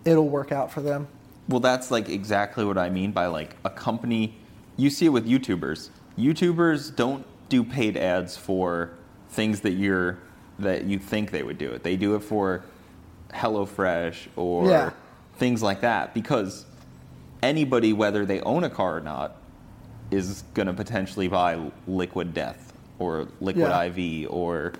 it'll work out for them. Well, that's like exactly what I mean by like a company. You see it with YouTubers. YouTubers don't do paid ads for things that you're that you think they would do it. They do it for HelloFresh or Yeah. things like that because anybody, whether they own a car or not, is going to potentially buy Liquid Death or Liquid Yeah. IV or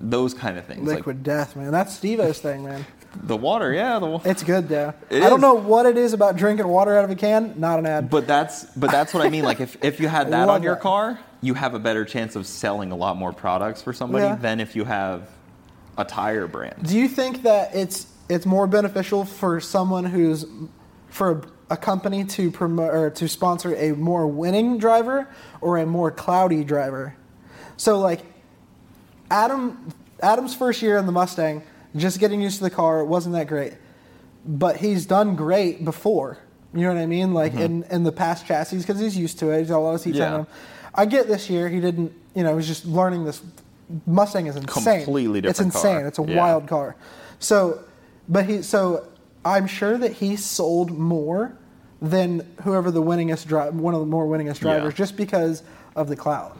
those kind of things. Liquid death, man. That's Steve-O's thing, man. The water, yeah, the. It's good though. [LAUGHS] It I don't is. know what it is about drinking water out of a can. Not an ad. But that's but that's what I mean. Like if, if you had [LAUGHS] that love on your that. car, you have a better chance of selling a lot more products for somebody Yeah. than if you have a tire brand. Do you think that it's it's more beneficial for someone who's for a company to promote or to sponsor a more winning driver or a more cloudy driver? So like Adam Adam's first year in the Mustang, just getting used to the car wasn't that great. But he's done great before. You know what I mean? Like in, in the past chassis because he's used to it. He's got a lot of seats Mm-hmm. Yeah. on him. I get this year he didn't. You know, he's just learning this. Mustang is insane. Completely It's different car. insane. It's a Yeah. wild car. So, but he so I'm sure that he sold more than whoever the winningest driver, one of the more winningest drivers, Yeah. just because of the cloud.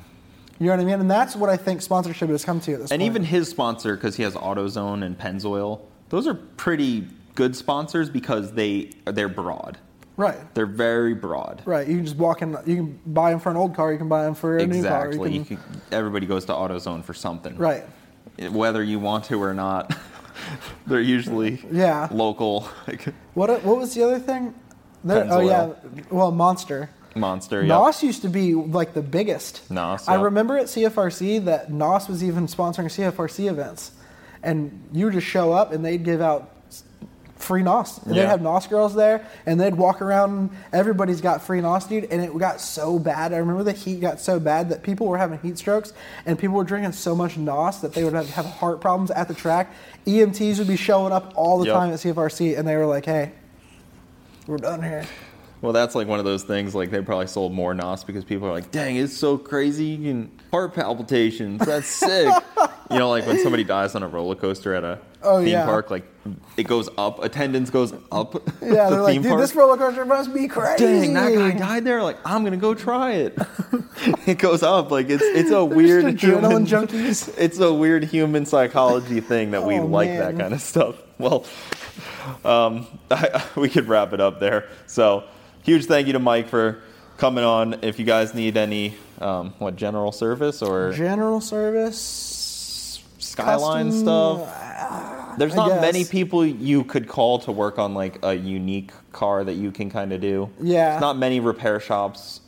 You know what I mean? And that's what I think sponsorship has come to at this And point. even his sponsor, because he has AutoZone and Pennzoil, those are pretty good sponsors because they they're broad. right, They're very broad. right. You can just walk in. You can buy them for an old car. You can buy them for a new car. Exactly. You You can, everybody goes to AutoZone for something. right. Whether you want to or not, [LAUGHS] they're usually Yeah. local. [LAUGHS] What what was the other thing? There, oh yeah, well, Monster. Monster. Yeah. NOS used to be like the biggest. NOS, I remember at CFRC that NOS was even sponsoring CFRC events, and you would just show up and they'd give out free NOS. And They'd have NOS girls there, and they'd walk around. And everybody's got free NOS, dude. And it got so bad. I remember the heat got so bad that people were having heat strokes, and people were drinking so much NOS that they would have, have heart problems at the track. EMTs would be showing up all the Yep. time at CFRC, and they were like, "Hey, we're done here." Well, that's like one of those things. Like they probably sold more NOS because people are like, "Dang, it's so crazy! You can heart palpitations. That's [LAUGHS] sick." you know, like when somebody dies on a roller coaster at a Oh, theme yeah. park, like it goes up. Attendance goes up. [LAUGHS] Yeah, the they're like, "Dude, park. this roller coaster must be crazy." Dang, that guy died there. Like, I'm gonna go try it. [LAUGHS] it goes up. Like it's it's a weird adrenaline human junkies. It's a weird human psychology thing that we Oh, like man. that kind of stuff. Well, um, I, we could wrap it up there. So, huge thank you to Mike for coming on. If you guys need any, um, what general service or General service. skyline custom, stuff. There's not many people you could call to work on like a unique car that you can kind of do. Yeah. There's not many repair shops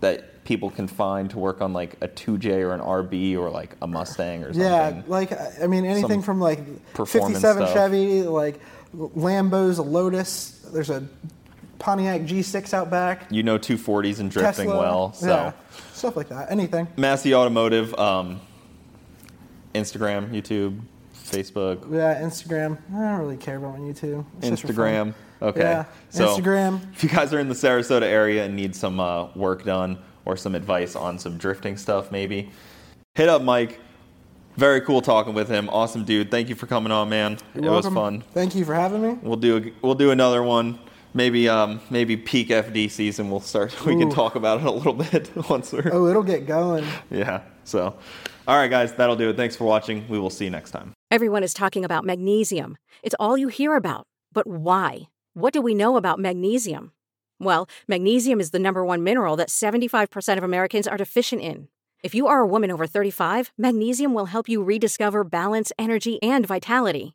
that people can find to work on like a 2J or an RB or like a Mustang or something. Yeah, like I mean anything Some from like 57 stuff. Chevy, like Lambos, a Lotus. There's a Pontiac G6 out back. You know 240s and drifting Tesla. well. So yeah, stuff like that. Anything. Masse Automotive, um, Instagram, YouTube, Facebook, Yeah, Instagram. I don't really care about my YouTube. It's just for fun. Instagram. Okay. Yeah, So Instagram. If you guys are in the Sarasota area and need some uh, work done or some advice on some drifting stuff, maybe hit up Mike. Very cool talking with him. Awesome dude. Thank you for coming on, man. You're it welcome. was fun. Thank you for having me. We'll do a, we'll do another one. Maybe um, maybe peak FD season. We'll start. [LAUGHS] We can talk about it a little [LAUGHS] bit once we're Oh, it'll get going. yeah. So, all right, guys, that'll do it. Thanks for watching. We will see you next time. Everyone is talking about magnesium. It's all you hear about. But why? What do we know about magnesium? Well, magnesium is the number one mineral that 75% of Americans are deficient in. If you are a woman over 35, magnesium will help you rediscover balance, energy, and vitality.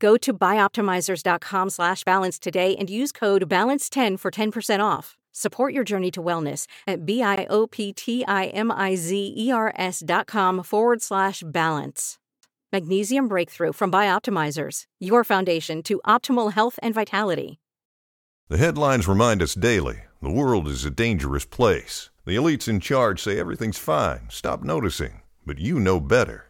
Go to bioptimizers.com slash balance today and use code BALANCE10 for 10% off. Support your journey to wellness at B-I-O-P-T-I-M-I-Z-E-R-S dot com forward slash balance. Magnesium Breakthrough from Bioptimizers, your foundation to optimal health and vitality. The headlines remind us daily the world is a dangerous place. The elites in charge say everything's fine, stop noticing. But you know better.